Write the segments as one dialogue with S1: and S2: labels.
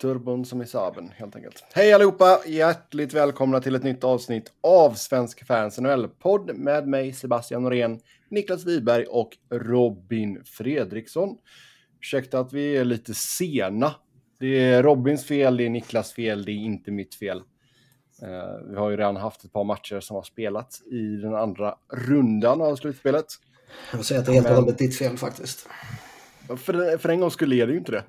S1: turbon som i Saaben helt enkelt. Hej allihopa! Hjärtligt välkomna till ett nytt avsnitt av Svensk Fans NHL-podd med mig Sebastian Norén, Niklas Wiberg och Robin Fredriksson. Ursäkta att vi är lite sena. Det är Robins fel, det är Niklas fel, det är inte mitt fel. Uh, vi har ju redan haft ett par matcher som har spelats i den andra rundan av slutspelet.
S2: Jag vill säga att det är helt och hållet ditt fel faktiskt.
S1: För, för en gång skulle är det ju inte det.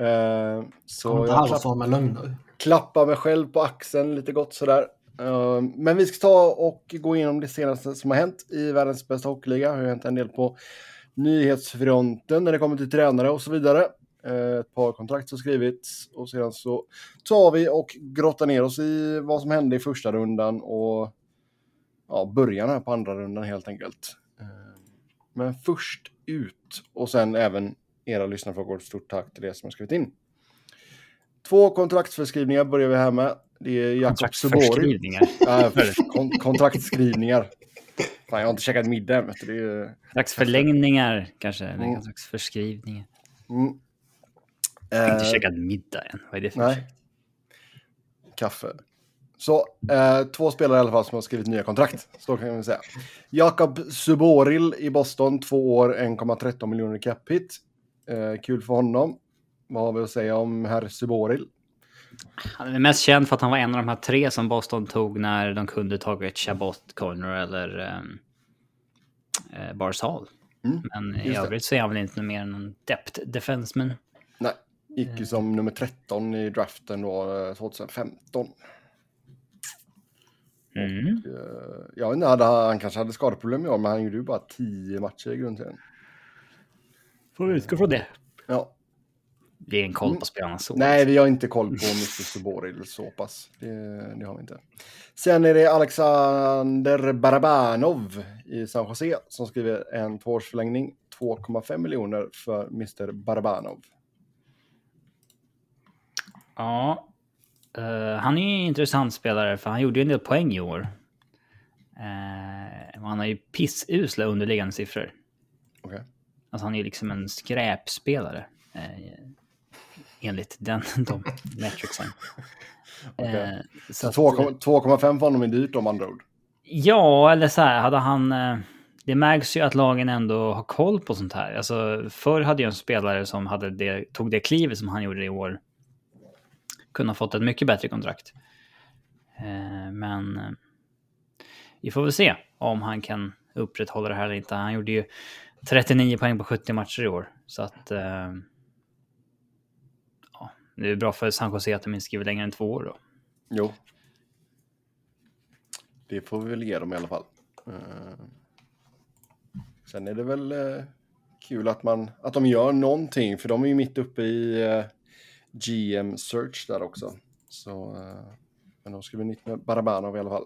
S1: Uh,
S2: så inte halva med lögner.
S1: Klappa mig själv på axeln lite gott sådär. Uh, men vi ska ta och gå igenom det senaste som har hänt i världens bästa hockeyliga. Det har hänt en del på nyhetsfronten när det kommer till tränare och så vidare. Uh, ett par kontrakt har skrivits och sedan så tar vi och grottar ner oss i vad som hände i första rundan och ja, början här på andra rundan helt enkelt. Men först ut och sen även era lyssnarfrågor. Stort tack till er som har skrivit in. Två kontraktsförskrivningar börjar vi här med. Det är Jakob Subori. Äh, kon kontraktskrivningar. Fan, jag har inte käkat middag än. Det är...
S3: Dagsförlängningar kanske. Mm. Kontraktsförskrivningar. Mm. Jag har inte uh, käkat middag än. Vad är det för
S1: Nej. Kaffe. Så eh, två spelare i alla fall som har skrivit nya kontrakt. Så kan vi säga. Jakob Suboril i Boston, två år, 1,13 miljoner cap hit. Eh, kul för honom. Vad har vi att säga om herr Suboril?
S3: Han är mest känd för att han var en av de här tre som Boston tog när de kunde tagit Chabot, Corner eller eh, Bars Hall. Mm, Men i övrigt så är han väl inte mer än en depth defenseman.
S1: Nej, gick ju som nummer 13 i draften då 2015. Eh, Mm. Och, eh, jag vet inte, han kanske hade skadeproblem i år, men han gjorde ju bara tio matcher i grundserien.
S3: Får vi utgå från det.
S1: Ja.
S3: Vi har ingen koll på spelarna så.
S1: Nej, vi har inte koll på Mr. Suboril så pass. Det, det, har vi inte. Sen är det Alexander Barabanov i San Jose som skriver en tvåårsförlängning. 2,5 miljoner för Mr. Barabanov.
S3: Ja, Uh, han är ju en intressant spelare för han gjorde ju en del poäng i år. Uh, han har ju pissusla underliggande siffror.
S1: Okay.
S3: Alltså han är ju liksom en skräpspelare. Uh, enligt den, de metricsen.
S1: okay. uh, 2,5 för honom är dyrt om andra ord.
S3: Ja, eller så här, hade han... Det märks ju att lagen ändå har koll på sånt här. Alltså, förr hade jag en spelare som hade det, tog det klivet som han gjorde i år kunnat fått ett mycket bättre kontrakt. Eh, men eh, vi får väl se om han kan upprätthålla det här eller inte. Han gjorde ju 39 poäng på 70 matcher i år. Så att... Eh, ja, det är bra för San Jose att de inte skriver längre än två år då.
S1: Jo. Det får vi väl ge dem i alla fall. Sen är det väl kul att, man, att de gör någonting, för de är ju mitt uppe i GM Search där också. Så, eh, men de skriver nytt med Barabanov i alla fall.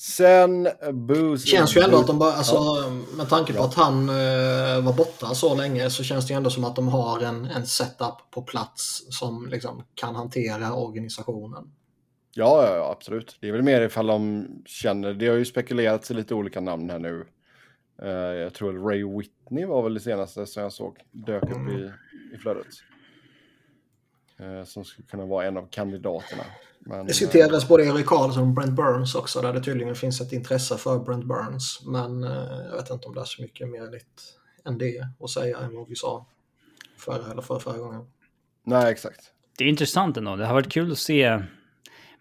S1: Sen eh, Booze...
S2: Det känns ju ändå att de bara, alltså, ja. med tanke på att han uh, var borta så länge så känns det ju ändå som att de har en, en setup på plats som liksom kan hantera organisationen.
S1: Ja, ja, ja, absolut. Det är väl mer ifall de känner, det har ju spekulerats i lite olika namn här nu. Uh, jag tror Ray Whitney var väl det senaste som jag såg dök upp mm. i, i flödet. Eh, som skulle kunna vara en av kandidaterna.
S2: Men, diskuterades eh, både Erik Karlsson och Brent Burns också där det tydligen finns ett intresse för Brent Burns. Men eh, jag vet inte om det är så mycket mer nytt än det att säga än vad vi sa förra eller förra, förra gången.
S1: Nej, exakt.
S3: Det är intressant ändå. Det har varit kul att se.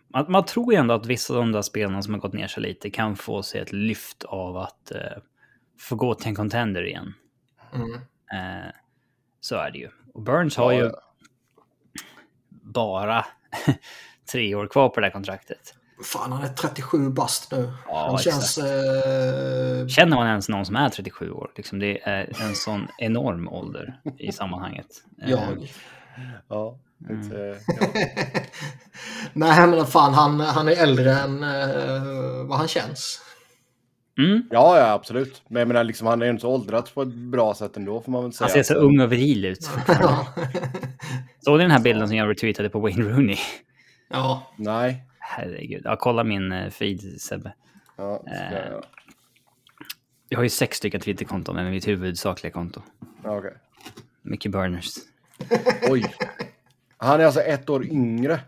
S3: Man, man tror ju ändå att vissa av de där spelarna som har gått ner sig lite kan få sig ett lyft av att eh, få gå till en contender igen. Mm. Eh, så är det ju. Och Burns har ja, ju bara tre år kvar på det här kontraktet.
S2: Fan, han är 37 bast nu. Ja, han känns... Eh...
S3: Känner man ens någon som är 37 år? Liksom, det är en sån enorm ålder i sammanhanget.
S2: Jag.
S1: Eh, ja. Mm. ja.
S2: Nej, men fan, han, han är äldre än uh, vad han känns.
S3: Mm.
S1: Ja, ja, absolut. Men jag menar, liksom, han är inte så åldrats på ett bra sätt ändå, får man väl säga.
S3: Han ser så ung och viril ut. Såg du den här bilden som jag retweetade på Wayne Rooney?
S2: Ja.
S1: Nej.
S3: Herregud. Ja, kolla min uh, feed, Sebbe.
S1: Ja, ska jag,
S3: uh, jag har ju sex stycken Twitterkonton, men mitt huvudsakliga konto.
S1: Ja. Okay.
S3: Mycket burners.
S1: Oj. Han är alltså ett år yngre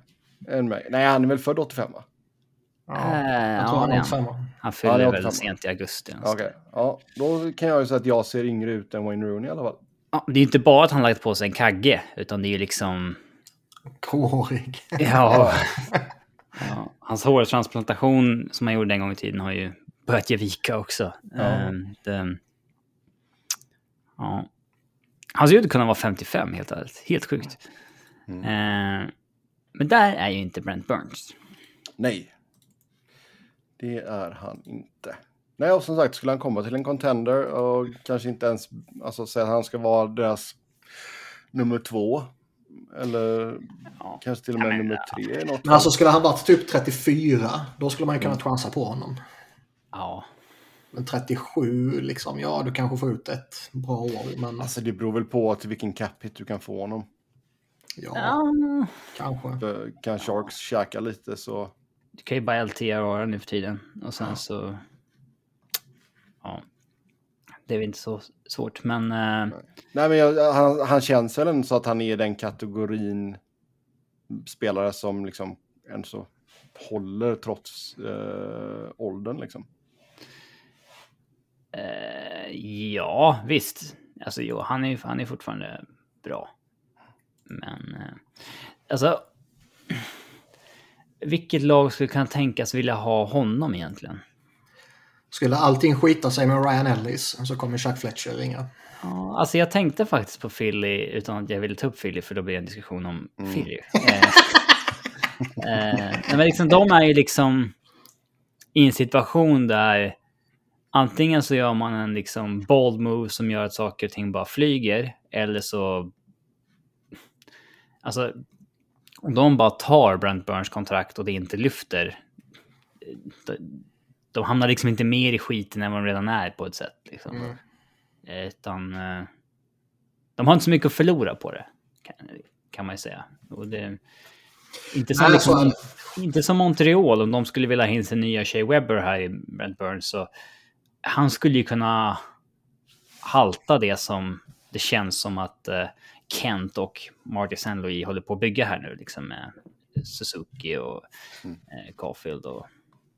S1: än mig. Nej, han är väl född 85 va?
S2: Ja,
S3: Eh,
S2: jag tror
S3: ja,
S2: han
S3: är
S2: är
S3: han.
S2: 85
S3: Han
S1: Ja,
S3: fyller
S1: är
S3: väl
S1: 85.
S3: sent i augusti.
S1: Okej, ja. Då kan jag ju säga att jag ser yngre ut än Wayne Rooney i alla fall.
S3: Ja, det är ju inte bara att han lagt på sig en kagge, utan det är ju liksom...
S2: Gråhårig.
S3: Ja. ja. Hans hårtransplantation som han gjorde en gång i tiden har ju börjat ge vika också. Eh, det, ja. Han ser ut att kunna vara 55 helt ärligt. Helt sjukt. Eh, men där är ju inte Brent Burns.
S1: Nej. Det är han inte. Nej, och som sagt, skulle han komma till en contender och kanske inte ens alltså, säga att han ska vara deras nummer två. Eller kanske till och med nummer tre något
S2: Men alltså skulle han varit typ 34, då skulle man ju kunna
S1: Mm.
S2: chansa på honom.
S3: Ja.
S2: Men 37, liksom, ja du kanske får ut ett bra år. Men
S1: Alltså det beror väl på till vilken cap hit du kan få honom.
S2: ja,
S3: ja.
S2: kanske.
S1: För Kan Sharks käka lite så...
S3: Du kan ju bara LTR nu för tiden. Och sen så... Ja. Det är väl inte så svårt, men... eh,
S1: Nej men jag, han, han känns väl ändå så att han är den kategorin spelare som liksom ändå så håller trots eh, åldern liksom.
S3: Eh, ja, visst. Alltså jo, han är, han är fortfarande bra. Men... Eh, alltså... Vilket lag skulle kunna tänkas vilja ha honom egentligen?
S2: Skulle allting skita sig med Ryan Ellis så kommer Chuck Fletcher ringa.
S3: Ja, alltså jag tänkte faktiskt på Philly utan att jag ville ta upp Philly för då blir det en diskussion om Philly. Eh, eh, men liksom, de är ju liksom i en situation där antingen så gör man en liksom bold move som gör att saker och ting bara flyger eller så... Alltså, om de bara tar Brent Burns kontrakt och det inte lyfter de, hamnar liksom inte mer i skiten än vad de redan är på ett sätt. Liksom.
S2: Mm.
S3: Eh, Utan eh, de har inte så mycket att förlora på det. Kan, kan man ju säga. Och det, inte, som liksom,
S2: så är
S3: inte som Montreal, om de skulle vilja ha in sin nya Shea Webber här i Brent Burns. Så han skulle ju kunna halta det som det känns som att eh, Kent och Marty St. Håller på att bygga här nu. Liksom med Suzuki och eh, Caulfield och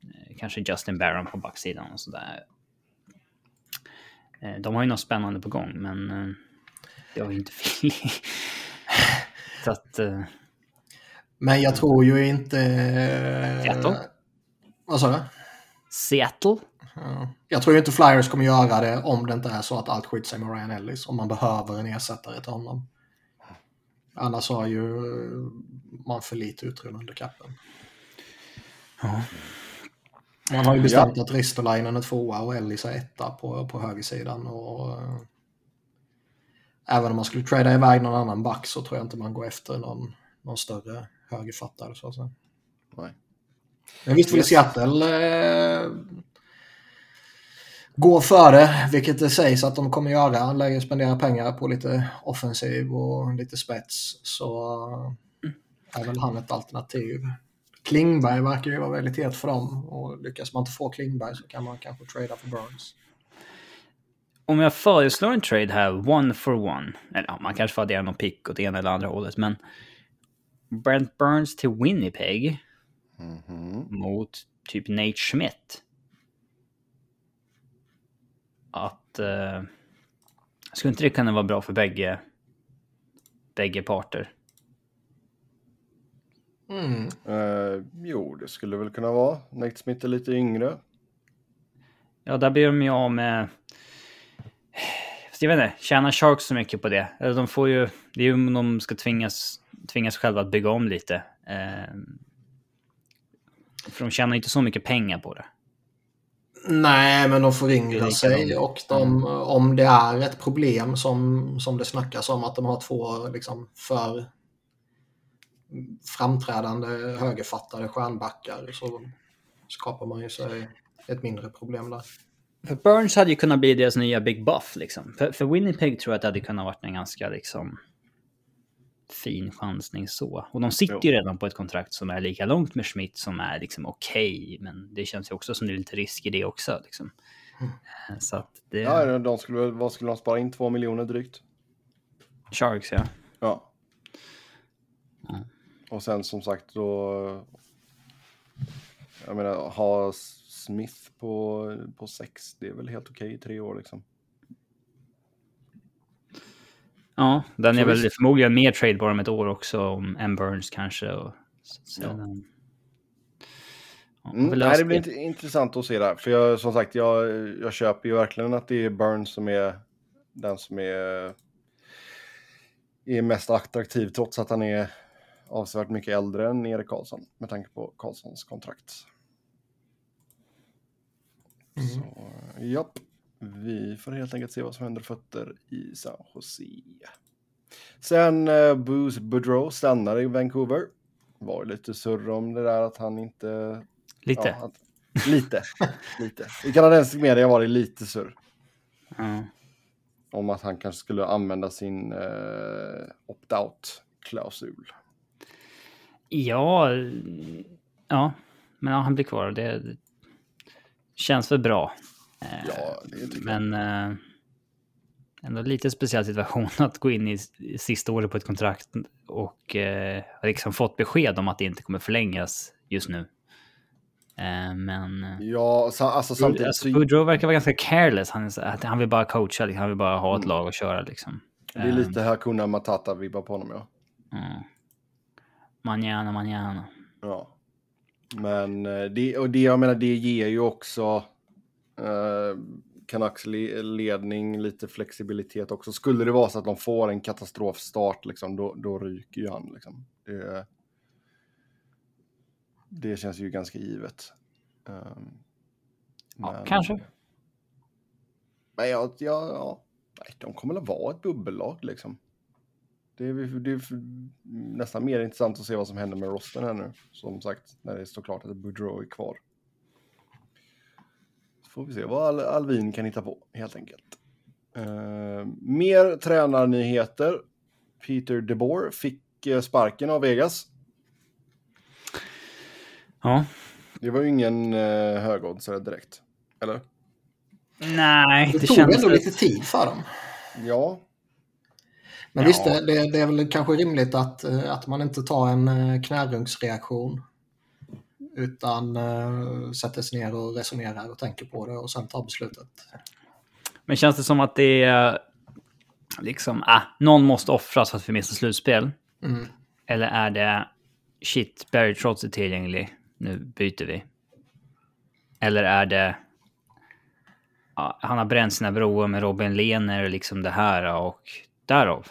S3: eh, kanske Justin Barron på backsidan och sådär. Eh, De har ju något spännande på gång, men eh, det har ju inte Philly. Så att... eh,
S2: Men jag tror ju inte...
S3: Seattle?
S2: Vad sa du?
S3: Seattle?
S2: Ja. Jag tror ju inte Flyers kommer göra det om det inte är så att allt skiter sig med Ryan Ellis. Om man behöver en ersättare till honom. Annars har ju man för lite utrymme under kappen.
S3: Ja.
S2: Man har ju bestämt att Ristolainen är tvåa och Ellis är etta på, på högersidan. Och, eh, även om man skulle trada iväg någon annan back så tror jag inte man går efter någon, någon större högerfattare. Så att säga.
S1: Nej.
S2: Men visst vill Seattle eh, gå före, vilket det sägs att de kommer göra. Han lär ju spendera pengar på lite offensiv och lite spets. Så eh, är väl han ett alternativ. Klingberg verkar ju vara väldigt het för dem och lyckas man inte få Klingberg så kan man kanske trada för Burns.
S3: Om jag föreslår en trade här, one for one. Eller ja, man kanske får addera någon pick åt ena eller andra hållet, men Brent Burns till Winnipeg
S1: Mhm.
S3: mot typ Nate Schmidt. Att... Eh, skulle inte det kunna vara bra för bägge, bägge parter?
S2: Mm.
S1: Eh, jo, det skulle väl kunna vara. Nate Smith är lite yngre.
S3: Ja, där blir de ju av med... Jag vet inte, tjänar Sharks så mycket på det? Eller de får ju... Det är ju om de ska tvingas, tvingas själva att bygga om lite. Eh, för de tjänar inte så mycket pengar på det.
S2: Nej, men de
S3: är
S2: sig och de, om det är ett problem som, som det snackas om att de har två liksom, för framträdande högerfattade stjärnbackar så skapar man ju sig ett mindre problem där.
S3: För Burns hade ju kunnat bli deras nya Big Buff liksom. För, för Winnipeg tror jag att det hade kunnat varit en ganska liksom fin chansning så. Och de sitter ju redan på ett kontrakt som är lika långt med Schmidt som är liksom okej. men det känns ju också som det är lite risk i det också. Liksom. Eh, Så att det...
S1: Ja, de skulle vad skulle de spara in? Två miljoner drygt.
S3: Sharks ja.
S1: Ja. Och sen som sagt då... Jag menar, ha Smith på, på sex, det är väl helt okej i tre år liksom.
S3: Ja, den är väl
S1: visst.
S3: förmodligen mer tradebar om ett år också, om M. Burns kanske. Och, så,
S1: Ja. Mm, nej, det blir intressant att se där. För jag, som sagt, jag, jag köper ju verkligen att det är Burns som är den som är, är mest attraktiv trots att han är avsevärt mycket äldre än Erik Karlsson med tanke på Karlssons kontrakt.
S2: Mm.
S1: Så japp, vi får helt enkelt se vad som händer fötter i San Jose. Sen uh, Booze Boudreau stannar i Vancouver. Var lite surr om det där att han inte
S3: Lite.
S1: Ja, att, lite. lite. I kanadensisk media var det lite surr.
S3: Ja.
S1: Om att han kanske skulle använda sin eh, opt-out-klausul.
S3: Ja, ja, men ja, han blir kvar. Det känns väl bra. Eh,
S1: Ja, det tycker jag.
S3: Men eh, ändå lite speciell situation att gå in i sista året på ett kontrakt och eh, liksom fått besked om att det inte kommer förlängas just nu. Men...
S1: Ja, alltså samtidigt
S3: Alltså,
S1: så
S3: Boudreau verkar vara ganska careless. Han, han vill bara coacha, liksom. han vill bara ha ett
S1: Mm.
S3: lag att köra. Liksom.
S1: det är lite Hakuna Matata-vibbar på honom, ja.
S3: Mm. Manana, manana.
S1: ja. Men det, och det, jag menar, det ger ju också eh, Canucks le- ledning lite flexibilitet också. Skulle det vara så att de får en katastrofstart, liksom, då, då ryker ju han. Liksom. Det, det känns ju ganska givet. Um,
S3: Ja, kanske.
S1: Men ja, ja, ja, nej, de kommer väl vara ett bubbellag liksom. Det är, det är nästan mer intressant att se vad som händer med rosten här nu. Som sagt, när det står klart att Boudreau är kvar. Får vi se vad Al Alvin kan hitta på, helt enkelt. Eh, mer tränarnyheter. Peter DeBoer fick eh, sparken av Vegas.
S3: Ja.
S1: Det var ju ingen uh, högoddsare direkt. Eller?
S3: Nej,
S2: Det,
S3: det,
S2: tog
S3: känns...
S2: ändå lite tid för dem.
S1: Ja,
S2: Men
S3: Ja.
S2: visst, det, det det är väl kanske rimligt att, eh, att man inte tar en eh, knärungsreaktion. Utan uh, sätter sig ner och resonerar och tänker på det och sen tar beslutet.
S3: Men känns det som att det är liksom, ah, någon måste offras för att vi missar slutspel?
S2: Mm.
S3: Eller är det shit, Barry Trotz är tillgänglig, nu byter vi? Eller är det ja, han har bränt sina broar med Robin Lehner och liksom det här och därav?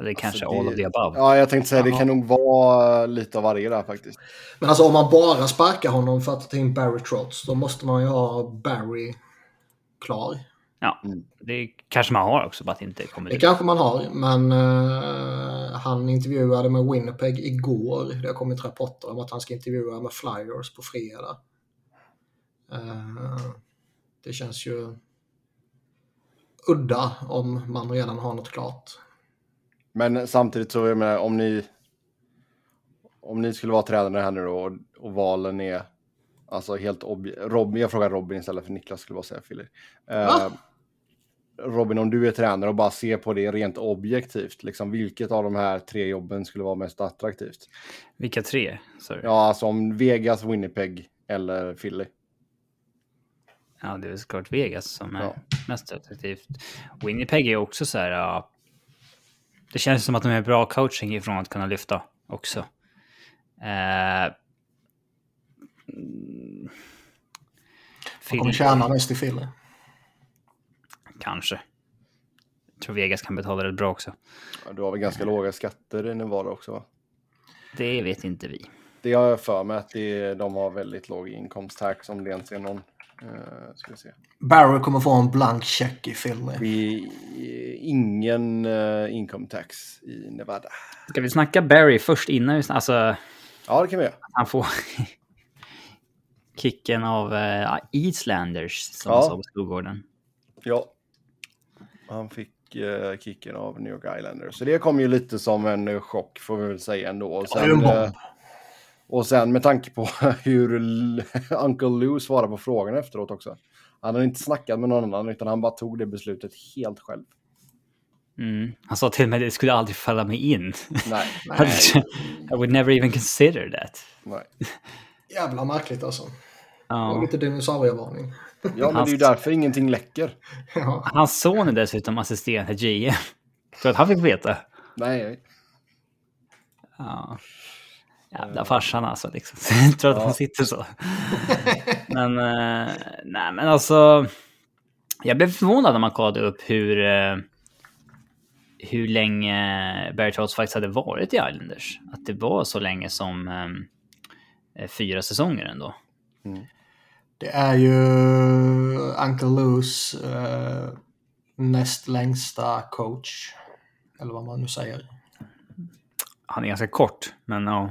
S3: Eller kanske
S1: Alltså, det-
S3: all of the above?
S1: ja jag tänkte säga det
S2: Ja.
S1: kan nog vara lite av varje där faktiskt.
S2: Men alltså om man bara sparkar honom för att ta in Barry Trotz, då måste man ju ha Barry klar.
S3: Ja,
S1: Mm.
S3: det kanske man har också, bara att det inte kommer
S2: Det
S3: till.
S2: kanske man har, men eh, han intervjuade med Winnipeg igår. Det har kommit rapporter om att han ska intervjua med Flyers på fredag. Eh, det känns ju udda om man redan har något klart.
S1: Men samtidigt så, jag menar, om ni om ni skulle vara tränare här nu då och, och valen är alltså helt Robin, jag frågar Robin istället för Niklas skulle bara säga Philly. Eh? Robin, om du är tränare och bara ser på det rent objektivt, liksom vilket av de här tre jobben skulle vara mest attraktivt?
S3: Vilka tre? Sorry. Ja.
S1: Ja, alltså om Vegas, Winnipeg eller Philly.
S3: det är väl såklart Vegas som är
S1: Ja.
S3: mest attraktivt. Winnipeg är också så här... ja, det känns som att de är bra coaching ifrån att kunna lyfta också. Eh, mm,
S2: De kommer tjäna mest i Philly.
S3: Kanske. Jag tror Vegas kan betala rätt bra också.
S1: Ja, Du har väl ganska låga skatter i Nevada också va?
S3: Det vet inte vi.
S1: Det har jag för mig att det, de har väldigt låg inkomsttax om det ens är någon. Uh, ska vi se.
S2: Barry kommer få en blank check i Philly.
S1: Det är ingen uh, income tax i Nevada.
S3: Ska vi snacka Barry först innan vi snackar? Alltså,
S1: Ja, det kan vi göra.
S3: han får kicken av uh, Islanders, som
S1: Ja.
S3: sa på skolgården.
S1: Ja. Han fick uh, kicken av New York Islanders. Så det kom ju lite som en eh, chock får vi väl säga ändå. Och
S2: Ja, det är en
S1: sen,
S2: bomb.
S1: Och sen med tanke på hur Uncle Lou svarade på frågan efteråt också. Han hade inte snackat med någon annan utan han bara tog det beslutet helt själv.
S3: Mm. Han sa till mig att det skulle aldrig falla mig in.
S1: Nej.
S2: Nej,
S3: I would never even consider that.
S1: Nej.
S2: jävla märkligt alltså. Och
S3: Ja.
S2: lite dinosaurievarning.
S1: Ja, men det är ju därför ingenting läcker.
S2: Ja.
S3: Hans son är dessutom assisterande GM. Tror att han fick veta?
S1: Nej.
S3: Ja. Jävla farsan alltså. Liksom. Tror att han sitter så. men, eh, nej men alltså. Jag blev förvånad när man kollade upp hur, eh, hur länge Barry Trotz faktiskt hade varit i Islanders. Att det var så länge som eh, fyra säsonger ändå.
S2: Det är ju Uncle Loos eh, näst längsta coach. Eller vad man nu säger.
S3: Han är ganska kort, men ja.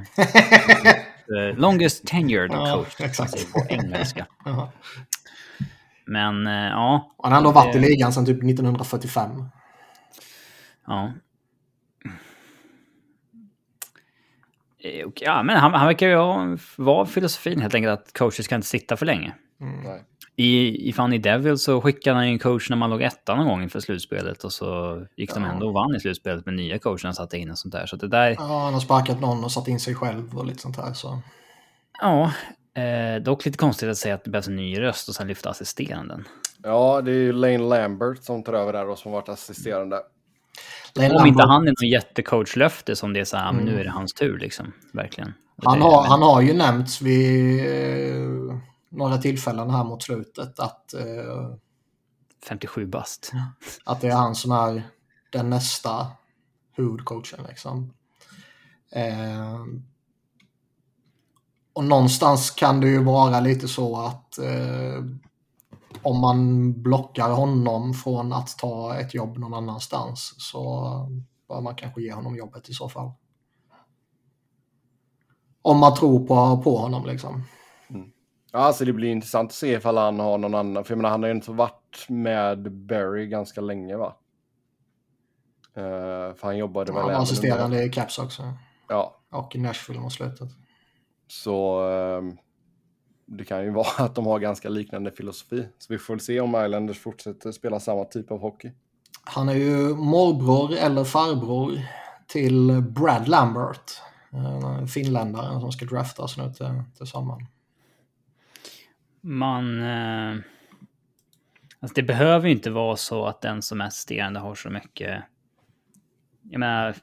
S3: The longest tenured
S2: Ja,
S3: coach,
S2: exakt.
S3: på engelska. Men eh, ja.
S2: Han har ändå varit i
S3: Det-
S2: ligan sedan typ 1945.
S3: Ja. Eh, Ja, men han, han verkar ju vara filosofin helt enkelt att coacher ska inte sitta för länge.
S1: Nej.
S3: I, i Funny Devil så skickade han ju en coach när man låg etta någon gång inför slutspelet och så gick de ändå och vann i slutspelet med nya coachen han satte in och sånt där. Så det där,
S2: Ja, han har sparkat någon och satt in sig själv och lite sånt här. Så.
S3: ja. Eh, dock lite konstigt att säga att det behövs en ny röst och sen lyfta assisteranden.
S1: Ja, det är ju Lane Lambert som tar över där och som varit assisterande.
S2: Lane
S3: Om inte
S2: Lambert-
S3: han är någon jättecoachlöfte som det är så här, men nu
S2: Mm.
S3: är det hans tur liksom. Verkligen.
S2: Han har, han har ju nämnts vid eh, några tillfällen här mot slutet att, eh,
S3: 57 bast.
S2: att det är han som är den nästa huvudcoachen. Liksom. Eh, och någonstans kan det ju vara lite så att eh, om man blockar honom från att ta ett jobb någon annanstans så bör man kanske ge honom jobbet i så fall. Om man tror på, på honom liksom.
S1: Ja, alltså det blir intressant att se ifall han har någon annan. För jag menar, han har ju inte varit med Barry ganska länge va? Eh, för han jobbade väl
S2: Han var assisterande i Caps också.
S1: Ja,
S2: Och i Nashville mot slutet.
S1: så ehm, det kan ju vara att de har ganska liknande filosofi. Så vi får väl se om Islanders fortsätter spela samma typ av hockey.
S2: Han är ju morbror eller farbror till Brad Lambert. En finländare som ska draftas nu till, till sommaren.
S3: Man... Eh, alltså det behöver ju inte vara så att den som är assisterande har så mycket... Jag menar,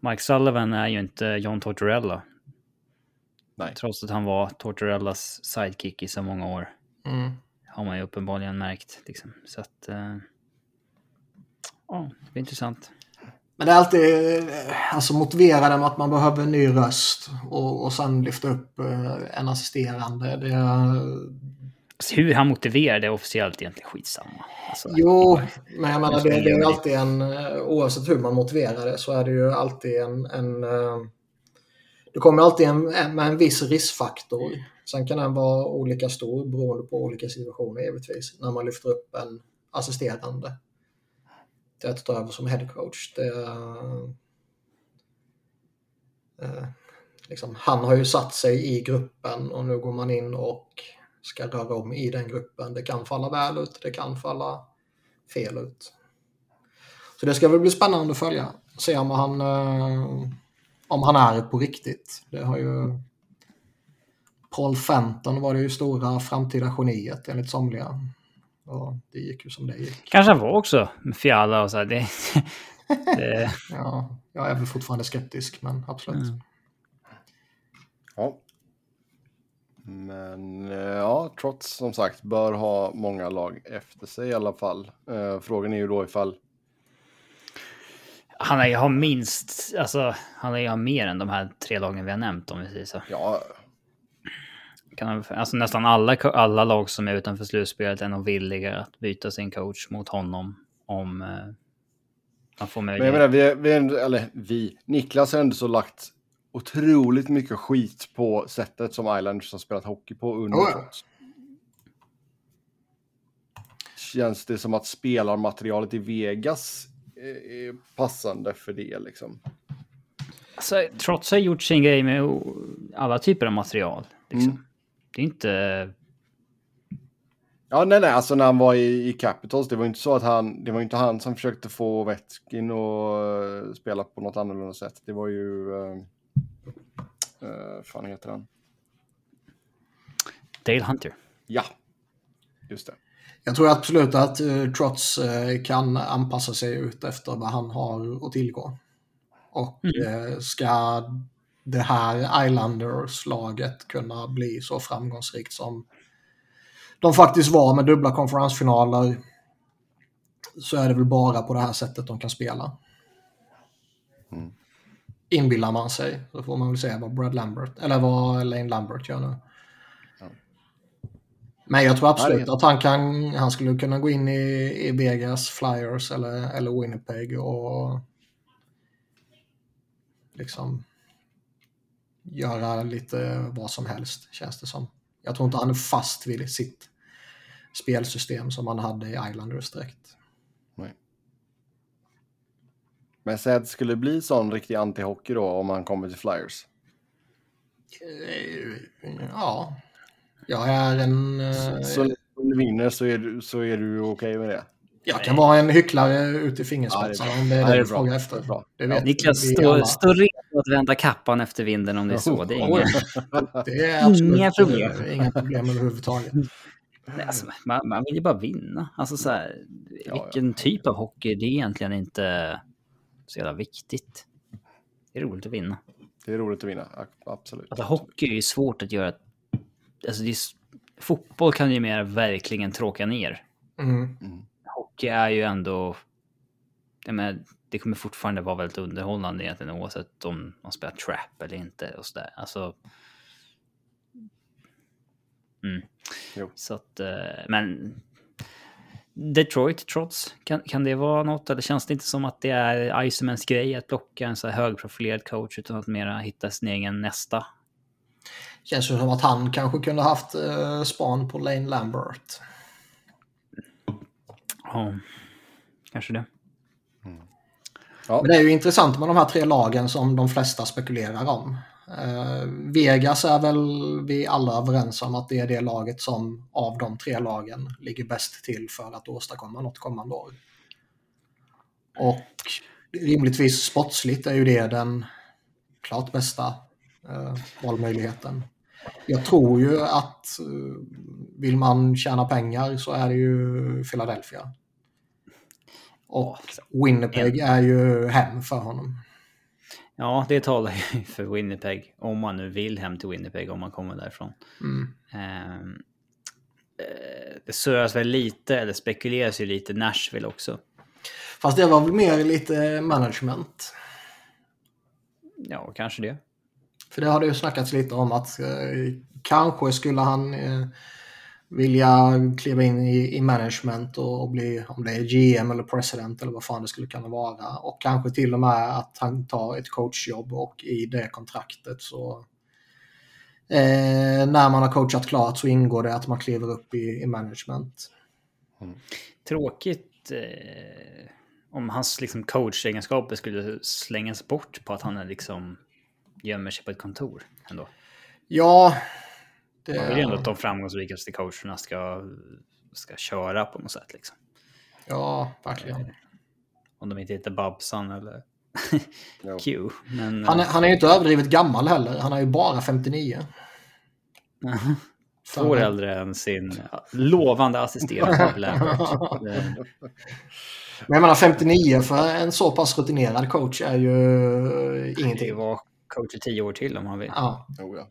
S3: Mike Sullivan är ju inte John Tortorella.
S1: Nej.
S3: Trots att han var Tortorellas sidekick i så många år.
S2: Mm.
S3: Har man ju uppenbarligen märkt. Liksom. Så att... Eh, ja, det blir intressant.
S2: Men det är alltid eh, alltså motivera det med att man behöver en ny röst och, och sen lyfta upp eh, en assisterande. Det
S3: Alltså, hur han motiverar det officiellt är egentligen skitsamma. Alltså,
S2: jo, men jag menar det, det är alltid en, eh, oavsett hur man motiverar det så är det ju alltid en, en det kommer alltid en, med en viss riskfaktor. Sen kan den vara olika stor beroende på olika situationer givetvis. När man lyfter upp en assisterande att ta över som headcoach. Det, eh, liksom, han har ju satt sig i gruppen och nu går man in och ska röra om i den gruppen. Det kan falla väl ut, det kan falla fel ut. Så det ska väl bli spännande att följa. Se om han, eh, om han är på riktigt. Det har ju... Paul Fenton var det ju stora framtida geniet enligt somliga. Och det gick ju som det gick.
S3: Kanske han var också med Fiala och så här. Det, det,
S2: Ja, jag är väl fortfarande skeptisk, men absolut.
S3: Mm.
S1: Ja. Men eh, ja, trots som sagt bör ha många lag efter sig i alla fall. Eh, frågan är ju då ifall
S3: han är ju har minst, alltså han är ju har mer än de här tre lagen vi har nämnt om vi säger så.
S1: Ja,
S3: Kan alltså nästan alla, alla lag som är utanför slutspelet är nog villiga att byta sin coach mot honom om eh, man får
S1: men jag
S3: möjlighet.
S1: menar, vi, vi, eller vi, Niklas har ändå så lagt otroligt mycket skit på sättet som Islanders har spelat hockey på under
S2: Oh.
S1: Känns det som att spelarmaterialet i Vegas är, passande för det liksom?
S3: Alltså, trots har gjort sin grej med alla typer av material. Liksom.
S1: Mm.
S3: Det är inte...
S1: Ja, nej, nej, alltså när han var i, i Capitals, det var inte så att han, det var inte han som försökte få Vetkin att uh, spela på något annorlunda sätt. Det var ju, uh, uh, fan heter han?
S3: Dale Hunter.
S1: Ja, just det.
S2: Jag tror absolut att uh, Trots uh, kan anpassa sig ut efter vad han har att tillgå. Och mm. uh, ska det här Islanders-laget kunna bli så framgångsrikt som de faktiskt var med dubbla konferensfinaler så är det väl bara på det här sättet de kan spela. Mm. Inbillar man sig så får man väl säga vad Brad Lambert, eller vad Lane Lambert gör nu. Men jag tror absolut att han, kan, han skulle kunna gå in i, i Vegas, Flyers eller, eller Winnipeg och liksom göra lite vad som helst känns det som. Jag tror inte han är fast vid sitt spelsystem som han hade i Islanders direkt. Nej.
S1: Men säg att det skulle bli sån riktig antihockey då om han kommer till Flyers?
S2: Eh, ja, jag är en...
S1: Så, så när du vinner så är du, så är du okej okay med det?
S2: Jag kan vara en hycklare ut i fingerspetsarna ja, om det är det, du frågar efter. Bra. Det vet
S3: Niklas, stå, stå redo att vända kappan efter vinden om det är så. Det är inga,
S2: det är absolut
S3: inga problem.
S2: Inga problem överhuvudtaget.
S3: Nej, alltså, man, man, vill ju bara vinna. Alltså, så här, vilken ja, typ av hockey, det är egentligen inte så jävla viktigt. Det är roligt att vinna.
S1: Det är roligt att vinna, absolut.
S3: Alltså, hockey är svårt att göra. Alltså, är, fotboll kan ju mer verkligen tråka ner. Mm. Mm hockey är ju ändå... Jag menar, det kommer fortfarande vara väldigt underhållande egentligen oavsett om man spelar trap eller inte och sådär. Alltså... Mm. Så att, eh, men Detroit trots, kan, kan det vara något? Eller känns det inte som att det är Isemans grej att plocka en så här högprofilerad coach utan att mera hitta sin egen nästa?
S2: Känns ju som att han kanske kunde haft eh, span på Lane Lambert.
S3: Ja, kanske det.
S2: Mm. Ja. Men det är ju intressant med de här tre lagen som de flesta spekulerar om. Uh, Vegas är väl vi alla överens om att det är det laget som av de tre lagen ligger bäst till för att åstadkomma något kommande år. Och rimligtvis sportsligt är ju det den klart bästa uh, valmöjligheten. Jag tror ju att uh, vill man tjäna pengar så är det ju Philadelphia. Och Winnipeg är ju hem för honom.
S3: Ja, det talar ju för Winnipeg. Om man nu vill hem till Winnipeg, om man kommer därifrån. Mm. Ehm, eh, det surras väl lite, eller spekuleras ju lite, Nashville också.
S2: Fast det var väl mer lite management?
S3: Ja, kanske det.
S2: För det har det ju snackats lite om att eh, kanske skulle han eh, vilja kliva in i, i management och, och, bli, om det är GM eller president eller vad fan det skulle kunna vara. Och kanske till och med att han tar ett coachjobb och i det kontraktet så eh, när man har coachat klart så ingår det att man kliver upp i, i management.
S3: Mm. Tråkigt eh, om hans liksom, coachegenskaper skulle slängas bort på att han är liksom gömmer sig på ett kontor ändå.
S2: Ja,
S3: det... Man vill ju ändå att de framgångsrikaste coacherna ska, ska köra på något sätt. Liksom.
S2: Ja, verkligen. Eh,
S3: om de inte heter Babsan eller Q. Men,
S2: han, är, han är ju inte överdrivet gammal heller. Han är ju bara 59.
S3: Två år äldre än sin lovande assisterande
S2: Men jag menar 59 för en så pass rutinerad coach är ju ingenting. Det
S3: var coach i tio år till om han vill.
S2: Ja.
S1: Oh, ja.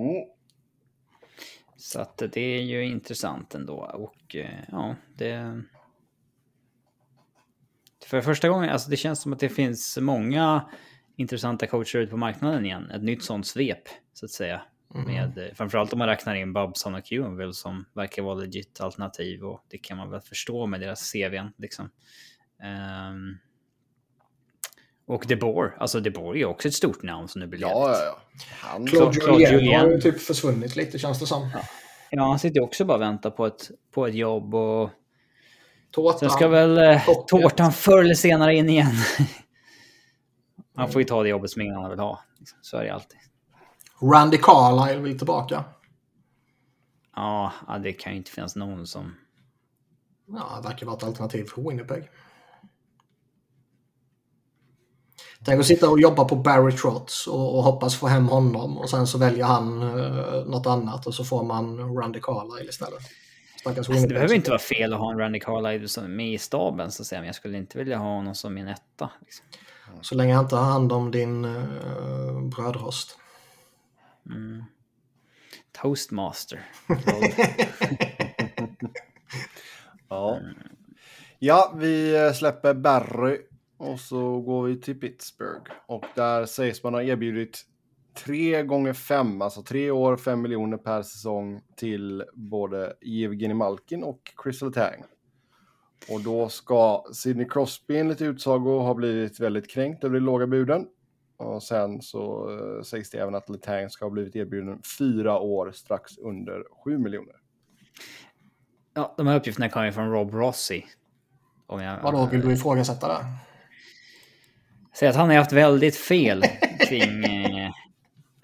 S3: Mm. Så att det är ju intressant ändå och eh, ja, det... För första gången, alltså det känns som att det finns många intressanta coacher ute på marknaden igen. Ett nytt sånt svep, så att säga. Mm. Med, framförallt om man räknar in Babson och Cuenville som verkar vara legit alternativ och det kan man väl förstå med deras CVn liksom. Um, och DeBoer, alltså DeBoer är ju också ett stort namn som nu blir
S2: Ja, ja, ja. Han, Claude, Claude Julien, har ju typ försvunnit lite känns det som.
S3: Ja, ja han sitter ju också bara och väntar på ett, på ett jobb och...
S2: Tårtan.
S3: Sen ska väl eh, tårtan förr eller senare in igen. han får ju ta det jobbet som ingen annan vill ha. Så är det alltid.
S2: Randy Carlisle vill tillbaka.
S3: Ja, ja, det kan ju inte finnas någon som...
S2: Ja, det verkar vara ett alternativ för Winnipeg. Tänk att sitta och jobba på Barry Trotz och, och hoppas få hem honom och sen så väljer han uh, något annat och så får man Randy Carlyle istället.
S3: Alltså, det behöver inte vara fel att ha en Randy Carlyle med i staben så att säga, men jag skulle inte vilja ha honom som min etta. Liksom.
S2: Så länge han inte har hand om din uh, brödrost.
S3: Mm. Toastmaster.
S1: ja. ja, vi släpper Barry och så går vi till Pittsburgh. Och där sägs man ha erbjudit tre gånger fem, alltså tre år, fem miljoner per säsong till både Evgeni Malkin och Crystal Tang. Och då ska Sidney Crosby enligt utsago ha blivit väldigt kränkt över de låga buden. Och sen så uh, sägs det även att Letang ska ha blivit erbjuden fyra år strax under sju miljoner.
S3: Ja, de här uppgifterna kommer från Rob Rossi.
S2: Om jag, Vadå, vill du ifrågasätta det?
S3: Säg att han har haft väldigt fel kring eh,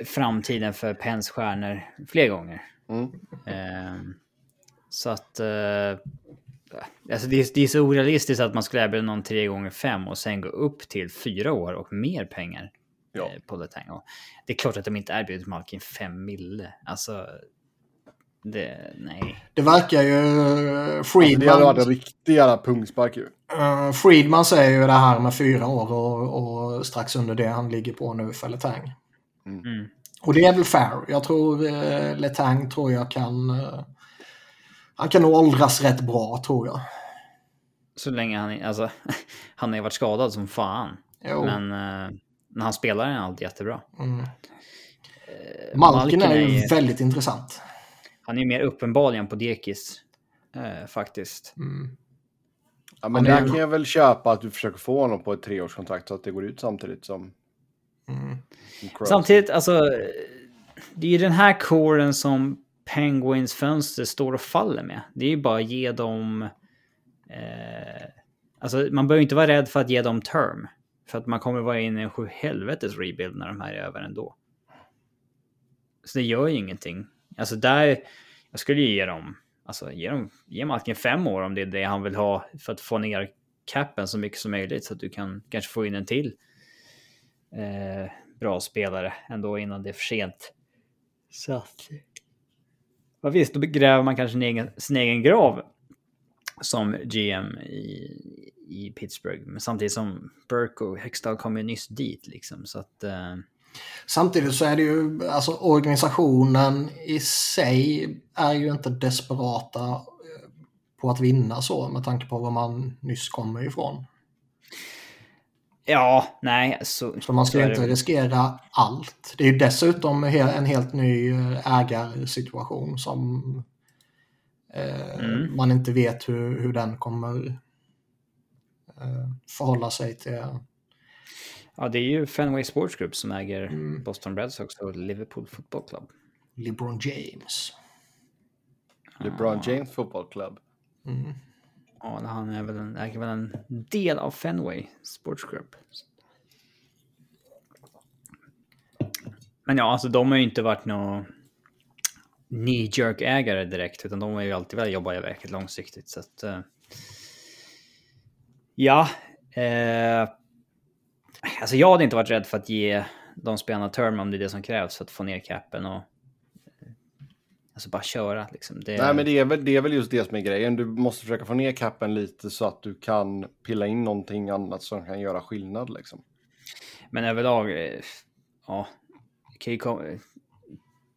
S3: framtiden för Pens stjärnor fler gånger. Mm. Eh, så att... Eh, alltså det, är, det är så orealistiskt att man skulle erbjuda någon tre gånger fem och sen gå upp till fyra år och mer pengar ja. eh, på Letang. Det är klart att de inte erbjuder Malkin fem mille. Alltså... Det, nej.
S2: Det verkar ju... Friedman...
S1: Alltså det hade varit en riktig jävla pungspark ju.
S2: Uh, Friedman säger ju det här med fyra år och, och strax under det han ligger på nu för Letang. Mm. mm. Och det är väl fair. Jag tror uh, Letang tror jag kan... Uh, han kan nog åldras rätt bra tror jag.
S3: Så länge han... Alltså, han har ju varit skadad som fan. Jo. Men uh, när han spelar är han alltid jättebra. Mm.
S2: Malkin, är ju är, väldigt intressant.
S3: Han är ju mer uppenbarligen på dekis. faktiskt. Mm.
S1: Ja, men det kan jag väl köpa att du försöker få honom på ett treårskontrakt så att det går ut samtidigt som...
S3: Mm. Samtidigt, alltså, det är ju den här kåren som Penguins fönster står och faller med. Det är ju bara att ge dem... Eh, alltså, man behöver inte vara rädd för att ge dem term. För att man kommer vara inne i en sju helvetes rebuild när de här är över ändå. Så det gör ju ingenting. Alltså där, jag skulle ju ge dem Alltså ge, dem, ge Malkin fem år om det är det han vill ha för att få ner capen så mycket som möjligt så att du kan kanske få in en till eh, bra spelare ändå innan det är för sent. Så att... Ja, visst, då gräver man kanske sin egen, sin egen grav som GM i, i Pittsburgh. Men samtidigt som Burke och Hextall kom ju nyss dit liksom. Så att, eh,
S2: Samtidigt så är det ju, alltså organisationen i sig är ju inte desperata eh, på att vinna så med tanke på var man nyss kommer ifrån.
S3: Ja, nej. Så,
S2: så man ska inte riskera allt. Det är ju dessutom en helt ny eh, ägarsituation som eh, mm. man inte vet hur, hur den kommer eh, förhålla sig till
S3: Ja, det är ju Fenway Sports Group som äger mm. Boston Red Sox och Liverpool Football Club.
S2: LeBron James.
S1: LeBron ah. James Football Club.
S3: Mm. Ja, han är väl en, äger väl en del av Fenway Sports Group. Men ja, alltså de har ju inte varit några knee jerk ägare direkt, utan de har ju alltid velat jobba verkligt långsiktigt. Så att, uh, ja, uh, Alltså jag hade inte varit rädd för att ge de spelarna term om det är det som krävs för att få ner capen och alltså bara köra. Liksom.
S1: Det... Nej, men det är, väl, det är väl just det som är grejen. Du måste försöka få ner capen lite så att du kan pilla in någonting annat som kan göra skillnad. Liksom.
S3: Men överlag, eh, ja,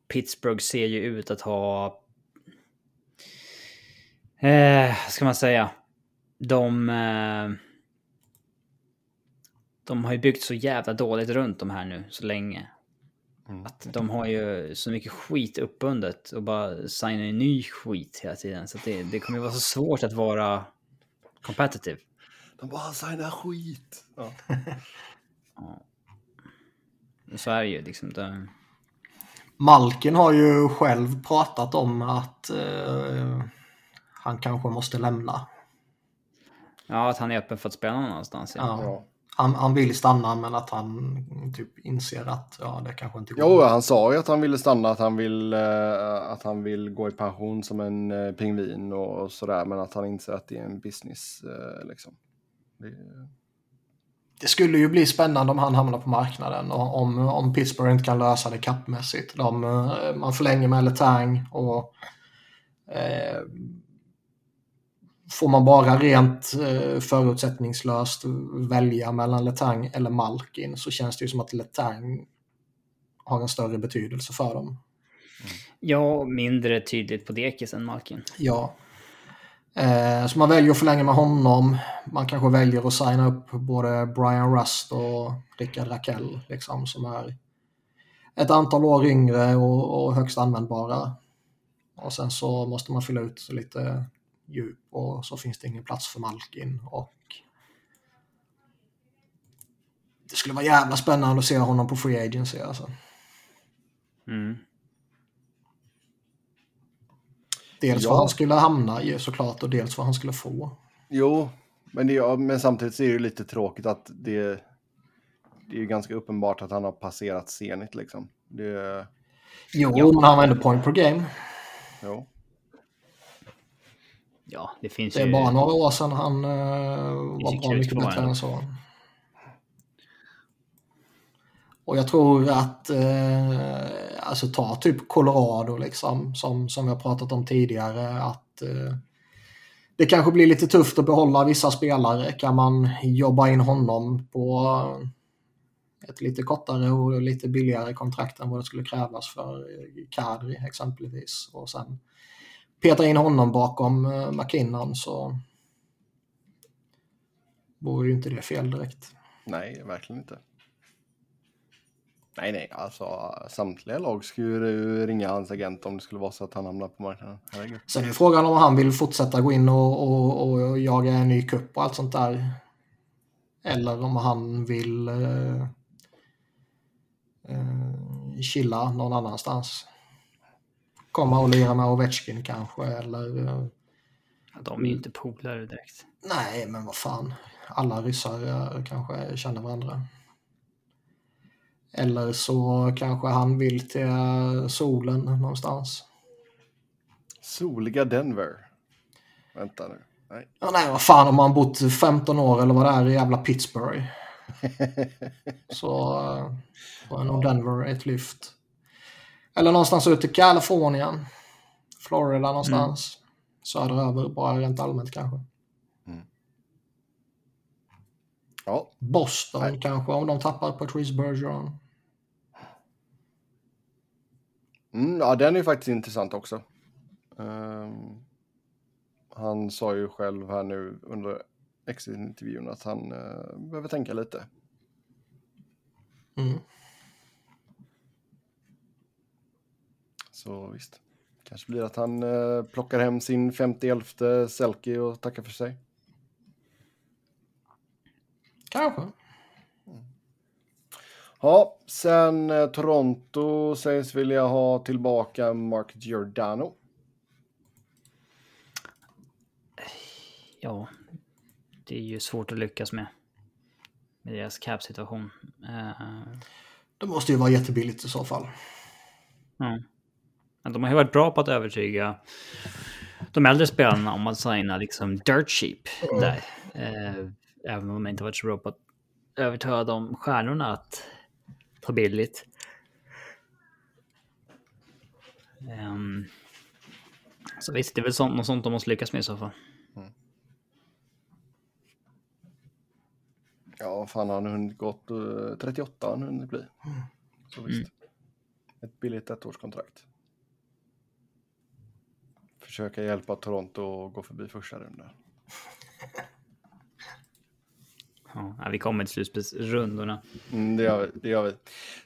S3: Pittsburgh ser ju ut att ha... Eh, ska man säga? De... Eh, de har ju byggt så jävla dåligt runt de här nu så länge. Mm. Att de har ju så mycket skit uppbundet och bara signar ny skit hela tiden. Så det, det kommer ju vara så svårt att vara competitive.
S1: De bara signar skit. Ja.
S3: ja. Så är det ju liksom. Det...
S2: Malkin har ju själv pratat om att uh, han kanske måste lämna.
S3: Ja, att han är öppen för att spela någon annanstans.
S2: Ja. ja. Han, han vill stanna men att han typ inser att ja, det kanske inte går.
S1: Jo, han sa ju att han ville stanna, att han vill, eh, att han vill gå i pension som en eh, pingvin och, sådär, men att han inser att det är en business. Eh, liksom. Det,
S2: Det skulle ju bli spännande om han hamnar på marknaden och om, om Pittsburgh inte kan lösa det kappmässigt. De, man förlänger med Letang och eh, får man bara rent eh, förutsättningslöst välja mellan Letang eller Malkin så känns det ju som att Letang har en större betydelse för dem.
S3: Ja, mindre tydligt på dekis än Malkin.
S2: Ja. Eh, så man väljer att förlänga med honom. Man kanske väljer att signa upp både Brian Rust och Rickard Rakell liksom, som är ett antal år yngre och, och högst användbara. Och sen så måste man fylla ut lite djup och så finns det ingen plats för Malkin. Och det skulle vara jävla spännande att se honom på Free Agency alltså.
S3: Mm.
S2: Dels
S1: Ja.
S2: var han skulle hamna ju såklart och dels vad han skulle få.
S1: jo, men, det, ja, men samtidigt är det lite tråkigt att det, det är ju ganska uppenbart att han har passerat Zenit liksom. Det,
S2: Jo,
S3: Ja.
S2: men han var ändå point per game.
S1: jo.
S3: Ja, det finns
S2: Det är
S3: ju...
S2: bara några år sedan han uh, var bra mycket bättre än så. Och jag tror att, eh, alltså ta typ Colorado liksom, som, som vi har pratat om tidigare, att eh, det kanske blir lite tufft att behålla vissa spelare. Kan man jobba in honom på ett lite kortare och lite billigare kontrakt än vad det skulle krävas för eh, Kadri exempelvis. Och sen peta in honom bakom eh, McKinnon så vore ju inte det fel direkt.
S1: Nej, verkligen inte. Nej, nej, alltså samtliga lag skulle ju ringa hans agent om det skulle vara så att han hamnar på marknaden. Herregud.
S2: Sen är frågan om han vill fortsätta gå in och, och, och jaga en ny kupp och allt sånt där. Eller om han vill eh, eh, chilla någon annanstans. Komma och lira med Ovechkin kanske eller eh,
S3: Ja, de är ju inte polare direkt.
S2: nej men vad fan. Alla ryssar eh, kanske känner varandra. Eller så kanske han vill till eh, solen någonstans.
S1: Soliga Denver. Vänta nu. Nej.
S2: Ja, nej, vad fan om man bott 15 år eller vad det är i jävla Pittsburgh. Så får nog Denver ett lyft. Eller någonstans ut till Kalifornien. Florida någonstans. Söderöver, bara rent allmänt kanske.
S1: Ja,
S2: Boston
S1: Nej.
S2: kanske om de tappar Patrice Bergeron.
S1: mm, ja den är ju faktiskt intressant också. Ehm, han sa ju själv här nu under exit-intervjun att han eh, behöver tänka lite.
S2: Mm.
S1: Så visst. Kanske blir att han eh, plockar hem sin 50 Selke och tackar för sig.
S2: Kanske.
S1: Ja, sen eh, Toronto sägs vilja ha tillbaka Mark Giordano.
S3: Ja, det är ju svårt att lyckas med. Med deras cap-situation. Eh,
S2: Det måste ju vara jättebilligt i så fall.
S3: ja. Men de har ju varit bra på att övertyga de äldre spelarna om att signa liksom dirt cheap där. Eh, även om de inte varit så bra på att övertala de stjärnorna att ta billigt. Ehm, så visst, det är väl sånt, något sånt de måste lyckas med i så fall.
S1: Ja, fan har han hunnit gått eh, 38 har han hunnit bli. Så visst. Ett billigt ettårskontrakt. Försöka hjälpa Toronto att gå förbi första rundan.
S3: Ja, vi kommer till slutspelsrundorna.
S1: Mm, det, gör vi, det gör vi.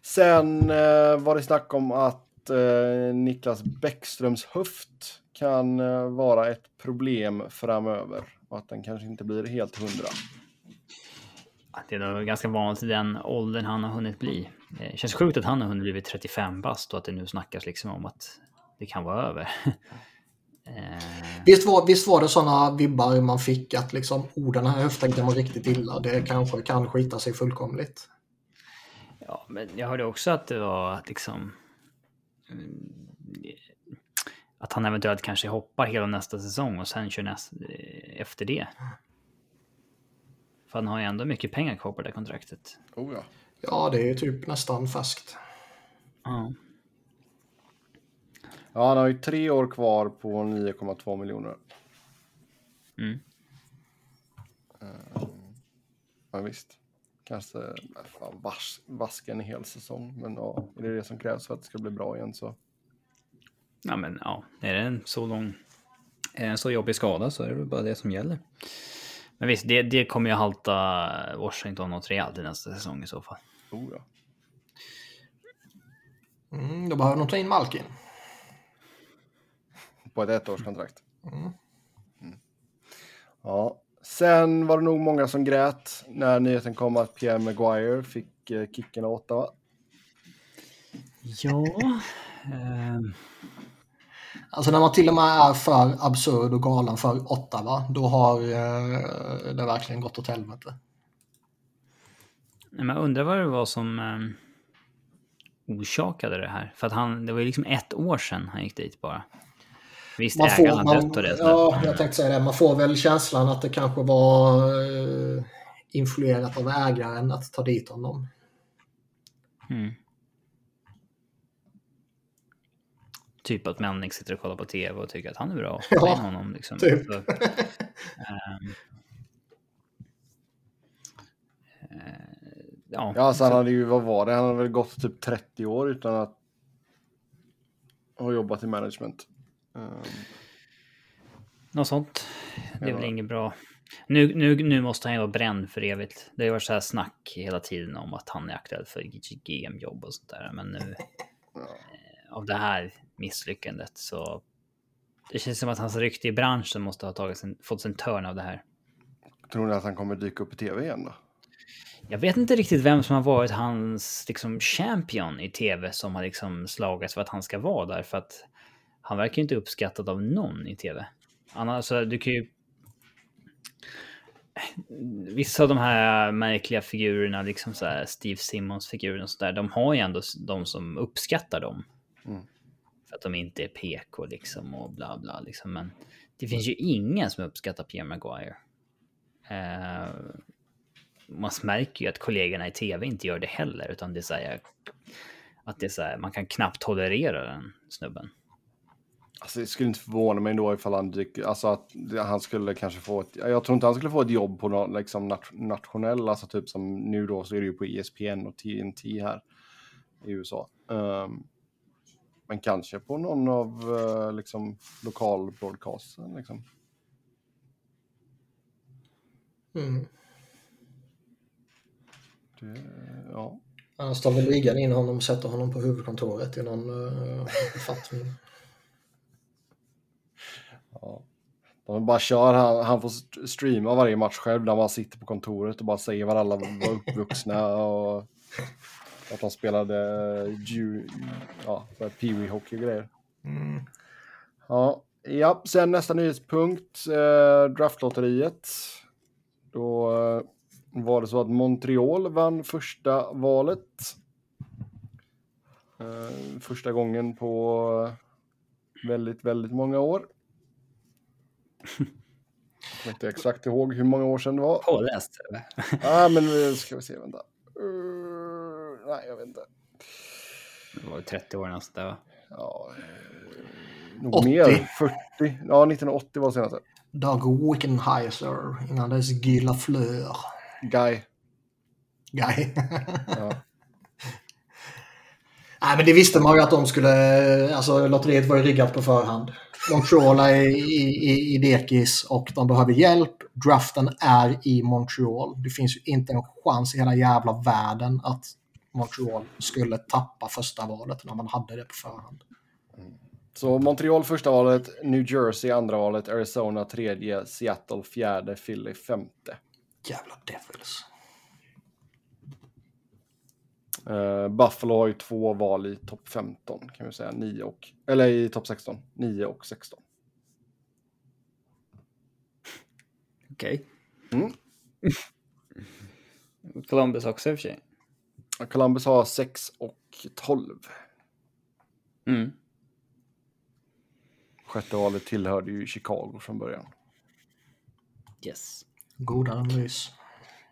S1: Sen eh, var det snack om att eh, Niklas Bäckströms höft kan eh, vara ett problem framöver. Och att den kanske inte blir helt hundra.
S3: Det är nog ganska vanligt i den åldern han har hunnit bli. Det känns sjukt att han har hunnit bli 35 bast och att det nu snackas liksom om att det kan vara över. Eh,
S2: Visst var, visst var det sådana vibbar man fick att liksom, oh, den här höften var riktigt illa. Det kanske kan skita sig fullkomligt.
S3: ja, men jag hörde också att det var liksom... mm, Att han eventuellt kanske hoppar hela nästa säsong och sen kör näst, eh, efter det. För han har ju ändå mycket pengar kvar på det kontraktet.
S1: Oh ja.
S2: Ja, det är typ nästan färskt.
S3: Ja.
S1: Ja, han har ju tre år kvar på 9,2 miljoner.
S3: Mm.
S1: Ja, visst. Kanske nej, fan, vas, vaska en hel säsong. Men ja, är det det som krävs för att det ska bli bra igen så.
S3: Ja, men ja, är det en så lång... Är det en så jobbig skada så är det väl bara det som gäller. Men visst, det, det kommer ju halta Washington något rejält i nästa säsong i så fall.
S1: Oh ja.
S2: Mm, då behöver de ta in Malkin.
S1: På ett ettårskontrakt.
S2: Mm.
S1: Ja. Sen var det nog många som grät när nyheten kom att Pierre Maguire fick eh, kicken av Ottawa.
S3: Ja... ehm,
S2: Alltså när man till och med är för absurd och galen för Ottawa, då har eh, det verkligen gått åt helvete.
S3: men jag undrar vad det var som um, orsakade det här. För att han, det var ju liksom ett år sedan han gick dit bara. Visst,
S2: Man får,
S3: har
S2: man,
S3: dött och det.
S2: ja, jag tänkte säga det. Man får väl känslan att det kanske var eh, influerat av ägaren att ta dit honom.
S3: Mm. Typ att Melnick sitter och kollar på tv och tycker att han är bra.
S2: Ja,
S3: honom liksom.
S2: typ.
S3: Så, eh, ja,
S1: Ja, alltså han hade ju, vad var det? Han hade väl gått typ 30 år utan att ha jobbat i management. Um,
S3: något sånt. Det är väl
S1: Ja.
S3: inget bra. Nu, nu, nu måste han ju vara bränd för evigt. Det har varit så här snack hela tiden om att han är aktuell för GM-jobb och sånt där. Men nu, eh, av det här misslyckandet så... Det känns som att hans rykte i branschen måste ha tagit sin, fått sin törn av det här.
S1: tror ni att han kommer dyka upp i tv igen då?
S3: Jag vet inte riktigt vem som har varit hans liksom, champion i tv som har liksom slagits för att han ska vara där. För att han verkar inte uppskattad av någon i tv. Annars, så du kan ju... Vissa av de här märkliga figurerna, liksom så här Steve Simmons figurer och sådär, de har ju ändå de som uppskattar dem.
S1: Mm.
S3: För att de inte är PK liksom och bla bla liksom. Men det finns ju ingen som uppskattar Pierre Maguire. Eh, man märker ju att kollegorna i tv inte gör det heller, utan det är så här, att det är så här, man kan knappt tolerera den snubben.
S1: Alltså det skulle inte förvåna mig då ifall han dyker, alltså att han skulle kanske få ett, jag tror inte han skulle få ett jobb på någon liksom nat nationell, alltså typ som nu då så är det ju på ESPN och TNT här i USA. Ehm, men kanske på någon av uh, liksom lokal broadcasten liksom.
S2: Mm.
S1: Det, ja.
S2: Annars tar väl ligan in honom och sätter honom på huvudkontoret i någon uh, befattning.
S1: Ja. De bara kör, han, han får st- streama varje match själv där man sitter på kontoret och bara säger var alla var uppvuxna och att de spelade ju, ja, Pee hockey och grejer.
S2: Mm.
S1: Ja, ja, sen nästa nyhetspunkt, eh, draftlotteriet. Då eh, var det så att Montreal vann första valet. Eh, första gången på väldigt, väldigt många år. Jag kommer inte exakt ihåg hur många år sedan det var.
S3: Påläst?
S1: Ja, ah, men nu ska vi se, vänta. Uh, nej, jag vet inte.
S3: Det var ju 30 år nästan. va?
S1: Ja, eh, nog
S2: 80.
S1: mer. 40. Ja, 1980 var det senaste.
S2: Doug Wickenheiser innan dess Guy Lafleur.
S1: Guy.
S2: Guy.
S1: Ja.
S2: Nej, men det visste man ju att de skulle... Alltså lotteriet var ju riggat på förhand. Montreal är i, i, i dekis och de behöver hjälp. Draften är i Montreal. Det finns ju inte en chans i hela jävla världen att Montreal skulle tappa första valet när man hade det på förhand.
S1: Så Montreal första valet, New Jersey andra valet, Arizona tredje, Seattle fjärde, Philly femte.
S2: Jävla Devils.
S1: Eh, Buffalo har ju två val i topp 15 kan vi säga, 9 och, eller i topp 16, 9 och 16.
S3: Okej. Okay.
S1: Mm.
S3: Columbus också i och för sig.
S1: Columbus har 6 och 12.
S3: Mm.
S1: Sjätte valet tillhörde ju Chicago från början.
S3: Yes.
S2: God analys.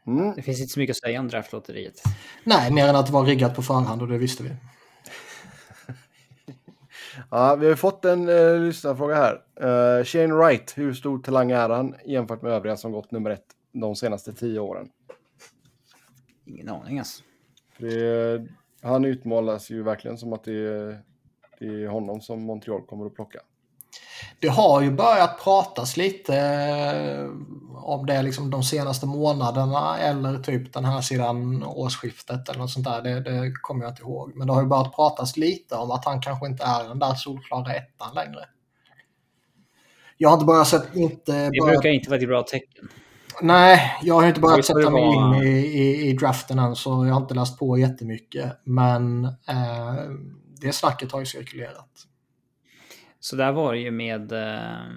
S1: Mm.
S3: Det finns inte så mycket att säga om draftlotteriet.
S2: Nej, mer än att det var riggat på förhand och det visste vi.
S1: Ja, vi har fått en uh, lyssnarfråga här. Uh, Shane Wright, hur stor talang är han jämfört med övriga som gått nummer ett de senaste tio åren?
S3: Ingen aning alltså.
S1: Det, han utmålas ju verkligen som att det är, det är honom som Montreal kommer att plocka.
S2: Det har ju börjat pratas lite eh, om det liksom de senaste månaderna eller typ den här sidan årsskiftet eller något sånt där. Det, det kommer jag inte ihåg. Men det har ju börjat pratas lite om att han kanske inte är den där solklara ettan längre. Jag har inte bara sett... Inte
S3: Det
S2: börjat...
S3: brukar inte vara ett bra tecken.
S2: Nej, jag har inte börjat sätta
S3: det
S2: mig in i, i, i draften än så jag har inte läst på jättemycket. Men eh, det snacket har ju cirkulerat.
S3: Så där var det ju med, eh,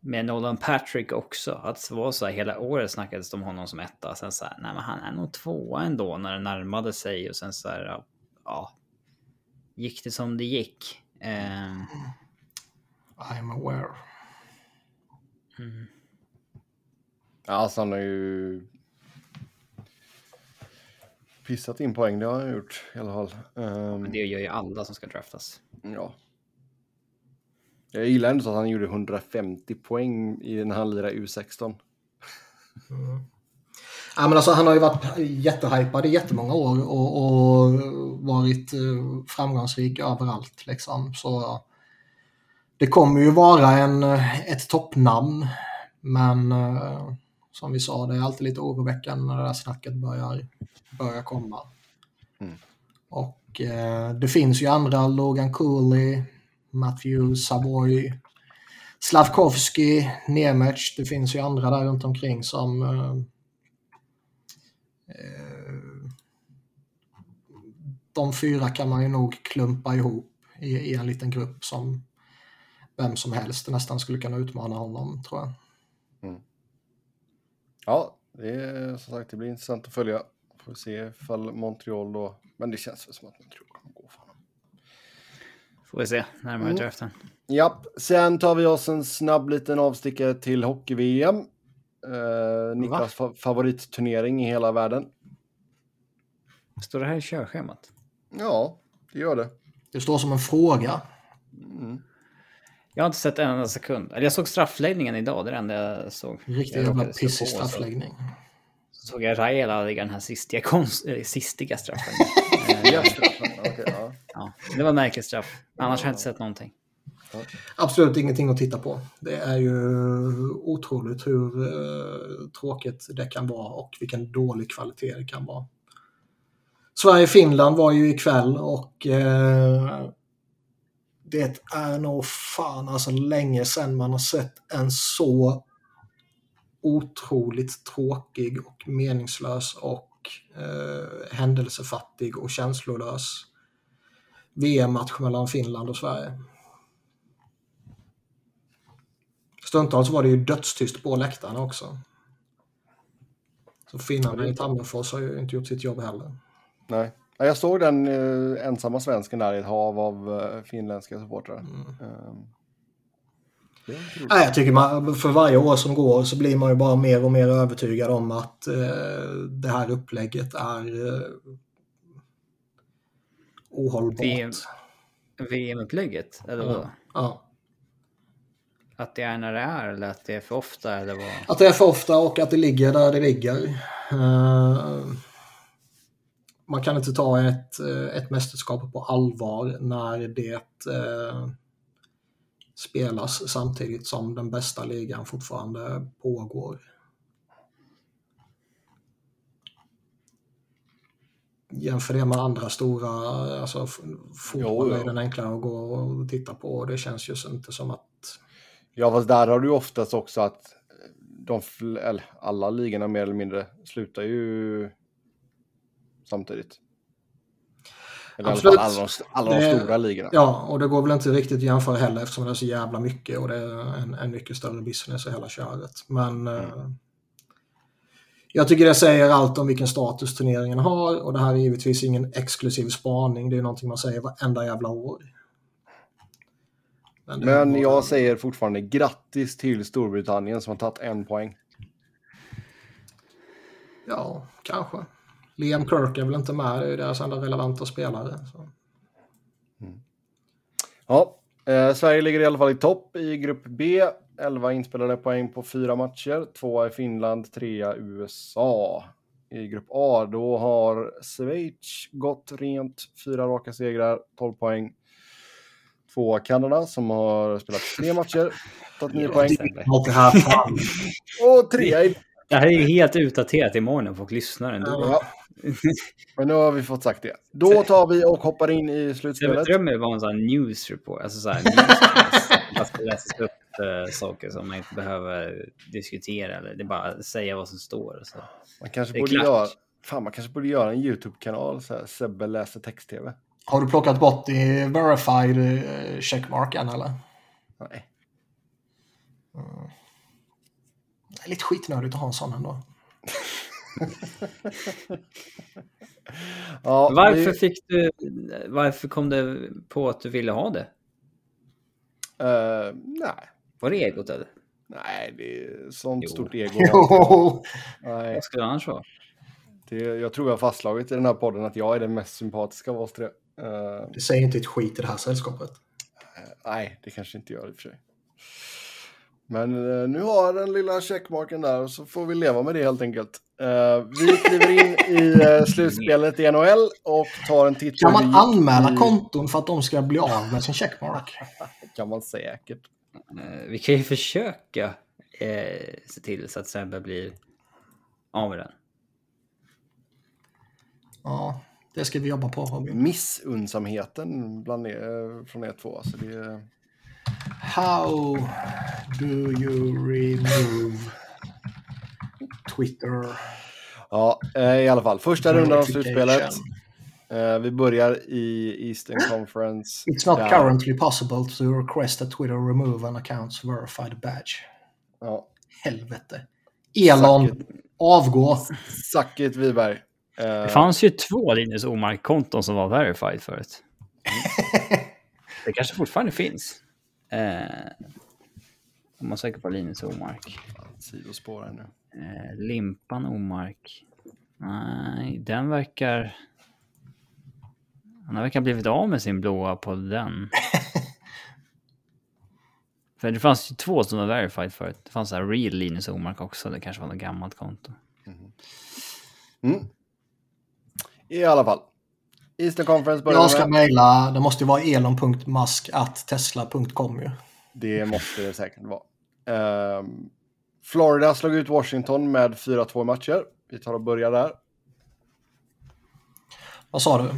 S3: med Nolan Patrick också. Att det var så här, hela året snackades det om honom som etta. Sen så här, nej men han är nog tvåa ändå när det närmade sig. Och sen så här, ja. Gick det som det gick. Eh,
S2: I'm aware.
S1: Ja, alltså han har ju pissat in poäng, det har han gjort i alla fall.
S3: Men det gör ju alla som ska draftas.
S1: ja. Jag gillar ändå att han gjorde 150 poäng i när han lirade U16.
S2: Ja, men alltså, han har ju varit jättehypad i jättemånga år och, och varit eh, framgångsrik överallt. Liksom. Så det kommer ju vara en, eh, ett toppnamn. Men eh, som vi sa, det är alltid lite oroväckande när det där snacket börjar, börjar komma.
S1: Mm.
S2: Och eh, det finns ju andra, Logan Cooley, Matthew Savoy, Slavkovski, Nemec. Det finns ju andra där runt omkring som eh, eh, de fyra kan man ju nog klumpa ihop i, i en liten grupp som vem som helst nästan skulle kunna utmana honom tror jag. Mm.
S1: Ja, det är som sagt, det blir intressant att följa. Får se ifall Montreal då, men det känns väl som att Montreal kommer gå för honom.
S3: Får vi se närmare
S1: Mm.
S3: draften.
S1: Japp, sen tar vi oss en snabb liten avstickare till hockey-VM. Eh, Niklas fa- favoritturnering i hela världen.
S3: Står det här i körschemat?
S1: Ja, det gör det.
S2: Det står som en fråga.
S1: Mm.
S3: Jag har inte sett en enda sekund. Eller jag såg straffläggningen idag, det är det enda jag såg.
S2: Riktigt
S3: Jag
S2: jävla pissig straffläggning.
S3: Så såg jag Raela lägga den här sistiga, konst, äh, sistiga straffen.
S1: Ja,
S3: Eh,
S1: ja,
S3: det var märkligt straff. Annars har jag inte sett någonting.
S2: Absolut ingenting att titta på. Det är ju otroligt hur eh, tråkigt det kan vara och vilken dålig kvalitet det kan vara. Sverige-Finland var ju ikväll och eh, det är nog fan alltså länge sedan man har sett en så otroligt tråkig och meningslös och eh, händelsefattig och känslolös VM-match mellan Finland och Sverige. Stundtals var det ju dödstyst på läktarna också. Så finnarna i Tammerfors har ju inte gjort sitt jobb heller.
S1: Nej. Ja, Jag såg den eh, ensamma svensken där i ett hav av eh, finländska supportrar.
S2: Mm.
S1: Eh.
S2: Nej, jag tycker man, för varje år som går så blir man ju bara mer och mer övertygad om att eh, det här upplägget är ohållbart.
S3: VM. VM-upplägget? Eller vad?
S2: Ja. Ja.
S3: Att det är när det är eller att det är för ofta eller vad?
S2: Att det är för ofta och att det ligger där det ligger. Eh, man kan inte ta ett, eh, ett mästerskap på allvar när det eh, spelas samtidigt som den bästa ligan fortfarande pågår. Jämför det med andra stora, alltså fotboll är den enklare att gå och titta på och det känns ju inte som att
S1: Ja, fast där har du oftast också att de, alla ligorna mer eller mindre slutar ju samtidigt. Eller i alla
S2: Absolut.
S1: fall alla de, alla de stora ligorna.
S2: Ja, och det går väl inte riktigt att jämföra heller eftersom det är så jävla mycket och det är en, en mycket större business i hela köret. Men eh, jag tycker det säger allt om vilken status turneringen har och det här är givetvis ingen exklusiv spaning. Det är någonting man säger varenda jävla år.
S1: Men
S2: bara-
S1: jag säger fortfarande grattis till Storbritannien som har tagit en poäng.
S2: Ja, kanske. Liam Kirk är väl inte med, det är ju deras enda relevanta spelare. Så.
S1: Ja, eh, Sverige ligger i alla fall i topp i grupp B. 11 inspelade poäng på fyra matcher. Tvåa i Finland, trea USA. I grupp A då har Schweiz gått rent, fyra raka segrar, 12 poäng. Tvåa Kanada som har spelat tre matcher, tagit nio poäng. Och trea i...
S3: Det här är ju helt utdaterat imorgon när folk lyssnar ändå.
S1: Ja, men nu har vi fått sagt det. Då tar vi och hoppar in i
S3: Jag
S1: slutspelet.
S3: drömmer vara en sån här news report. Alltså så här, newscast. Man ska läsa upp eh, saker som man inte behöver diskutera. Eller det är bara att säga vad som står. Så.
S1: Man kanske borde
S3: klart.
S1: göra... Fan, man kanske borde göra en YouTube-kanal, så här, Sebbe läser text-tv.
S2: Har du plockat bort i verified eh, checkmark än eller?
S1: Nej.
S2: Det är lite skitnödigt att ha en sån ändå.
S1: Ja,
S3: Varför
S1: vi-
S3: fick du... Varför kom det på att du ville ha det?
S1: Eh, nej.
S3: Var det egot eller?
S1: Nej, det är sånt
S3: Jo.
S1: stort ego.
S2: Jo,
S1: Nej,
S3: Vad skulle det annars vara?
S1: det, jag tror jag har fastslagit i den här podden att jag är den mest sympatiska av oss tre. Eh,
S2: det säger inte ett skit i det här sällskapet.
S1: nej, det kanske inte gör i och för sig. Men eh, nu har den lilla checkmarken där och så får vi leva med det helt enkelt. Vi kliver in i slutspelet i NHL och tar en titt
S2: Kan man anmäla
S1: i-
S2: konton för att de ska bli av med sin checkmark?
S1: kan man säkert.
S3: Eh, Vi kan ju försöka eh, se till så att Sebbe blir av med den.
S2: Ja, det ska vi jobba på Robin.
S1: Missunnsamheten bland er, från er två. Alltså det,
S2: How do you remove Twitter?
S1: ja, eh, i alla fall. Första rundan av slutspelet. Eh, vi börjar i Eastern Conference.
S2: It's not
S1: där-
S2: currently possible to request that Twitter remove an account's verified badge.
S1: Ja,
S2: Helvete. Elon,
S1: Suck
S2: avgå.
S1: Suck it, Wiberg. Eh,
S3: Det fanns ju två Linus Omark-konton som var verified förut. Det kanske fortfarande finns. Eh, om man söker på Linus Omark.
S1: Sidospår här nu.
S3: Eh, Limpan Omark. Nej, den verkar... Han verkar ha blivit av med sin blåa på den. För det fanns ju två som var verified förut. Det fanns så här real Linus Omark också. Det kanske var något gammalt konto.
S1: Mm. I alla fall. Eastern Conference börjar
S2: Jag ska mejla, det måste ju vara elon.musk.tesla.com ju.
S1: Det måste det säkert vara. Ehm, Florida slog ut Washington med 4-2 matcher. Vi tar och börjar där.
S2: Vad sa du?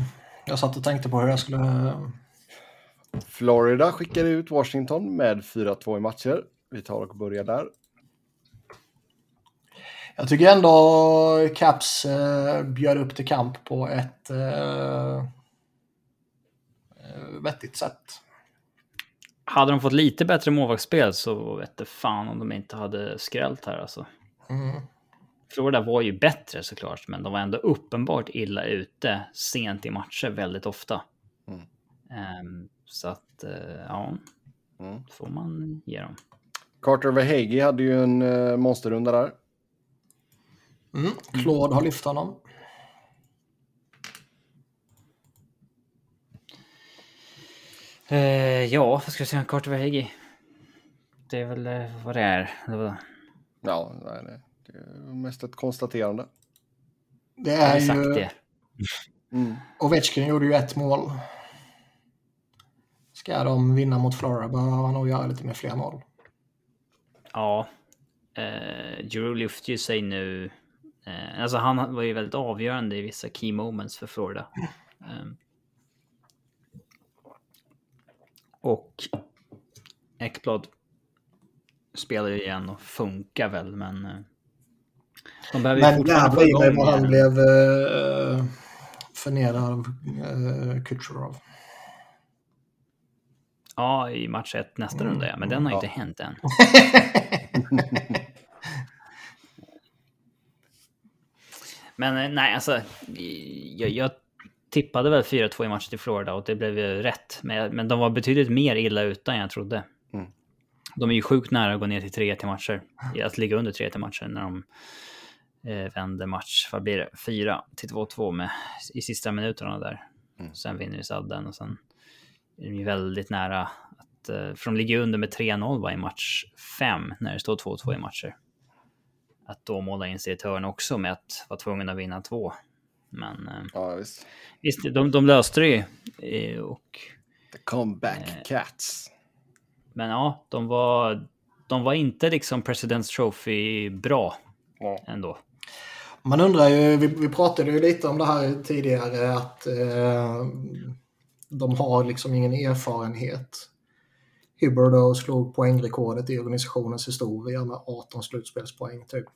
S2: Jag satt och tänkte på hur jag skulle...
S1: Florida skickade ut Washington med 4-2 i matcher. Vi tar och börjar där.
S2: Jag tycker ändå Caps eh, bjöd upp till kamp på ett eh, eh, vettigt sätt.
S3: Hade de fått lite bättre målvaktsspel så vet det fan om de inte hade skrällt här alltså.
S2: Mm.
S3: Florida var ju bättre såklart, men de var ändå uppenbart illa ute sent i matcher väldigt ofta.
S1: Mm.
S3: Ehm, så att, eh, ja,
S1: Mm.
S3: får man ge dem.
S1: Carter Verhage hade ju en uh, monsterrunda där.
S2: Mm. Claude har lyft honom.
S3: Eh, ja, vad ska jag säga? Carter Verhage. Det är väl eh, vad det är. Det var,
S1: Ja, nej, nej. det är mest ett konstaterande.
S2: Det är
S3: sagt
S2: ju...
S3: det.
S1: Mm.
S2: Ovechkin gjorde ju ett mål. Ska de vinna mot Florida behöver han nog göra lite mer fler mål.
S3: Ja. Eh, Drew lyfte ju sig nu. Eh, alltså han var ju väldigt avgörande i vissa key moments för Florida. Ehm. och Ekblad spelar ju igen och funkar väl, men... eh, de behöver ju
S2: Men jävlar i mig vad han blev uh, förnedrad av uh, Kucherov.
S3: Ja, i match 1 nästa mm. runda ja, men den har ja. inte hänt än. men eh, nej, alltså. Jag, jag tippade väl 4-2 i matchen till Florida och det blev ju rätt. Men, men de var betydligt mer illa utan jag trodde. Mm. De är ju sjukt nära att gå ner till 3 till matcher. Att ligga under 3 till matcher när de eh, vänder match. Vad blir det? 4 till 2-2 med i sista minuterna där. Mm. Sen vinner ju sadden och sen är de ju väldigt nära att... Eh, för de ligger under med 3-0 va, i match 5 när det står 2-2 i matcher. Att då måla in sig i ett hörn också med att vara tvungen att vinna två. Men eh,
S1: ja, visst.
S3: visst, de, de löste det ju. Eh, och,
S1: The comeback eh, cats.
S3: Men ja, de var, de var inte liksom President's Trophy bra ja. ändå.
S2: Man undrar ju, vi, vi pratade ju lite om det här tidigare, att eh, de har liksom ingen erfarenhet. Hubbard slog poängrekordet i organisationens historia med 18 slutspelspoäng typ.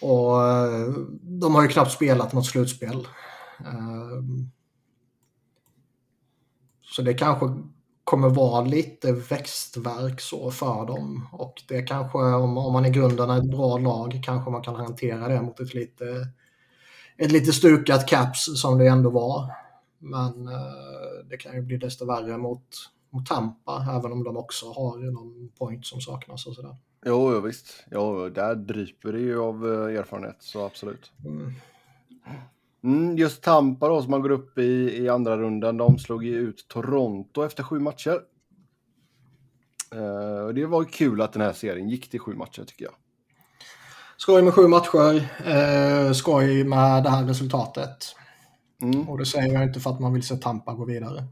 S2: Och eh, de har ju knappt spelat något slutspel. Eh, så det kanske kommer vara lite växtverk så för dem. Och det kanske, om, om man i grunden är ett bra lag, kanske man kan hantera det mot ett lite, ett lite stukat caps som det ändå var. Men eh, det kan ju bli desto värre mot, mot Tampa, även om de också har någon point som saknas och sådär.
S1: Jo, jo visst. Jo, där dryper det ju av eh, erfarenhet, så absolut. Mm. Mm, just Tampa då, som man går upp i, i andra rundan, de slog ju ut Toronto efter sju matcher. Uh, det var kul att den här serien gick till sju matcher tycker jag.
S2: Skoj med sju matcher, uh, skoj med det här resultatet. Mm. Och det säger jag inte för att man vill se Tampa gå vidare.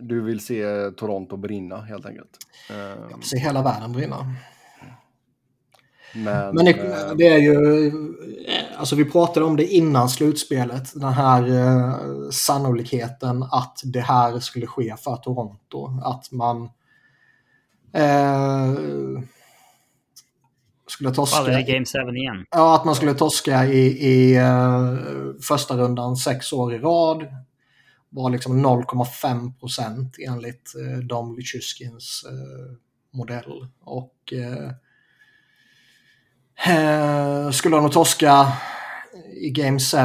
S1: Du vill se Toronto brinna helt enkelt?
S2: Jag vill se hela världen brinna. Men, Men det, eh, det, är ju, alltså vi pratade om det innan slutspelet, den här eh, sannolikheten att det här skulle ske för Toronto. Att man eh, skulle torska...
S3: I Game 7 igen.
S2: Ja, att man skulle torska i, i eh, första rundan sex år i rad. Var liksom 0,5 procent enligt eh, Dom Lychuskins eh, modell. Och eh, Eh, skulle de torska i Game 7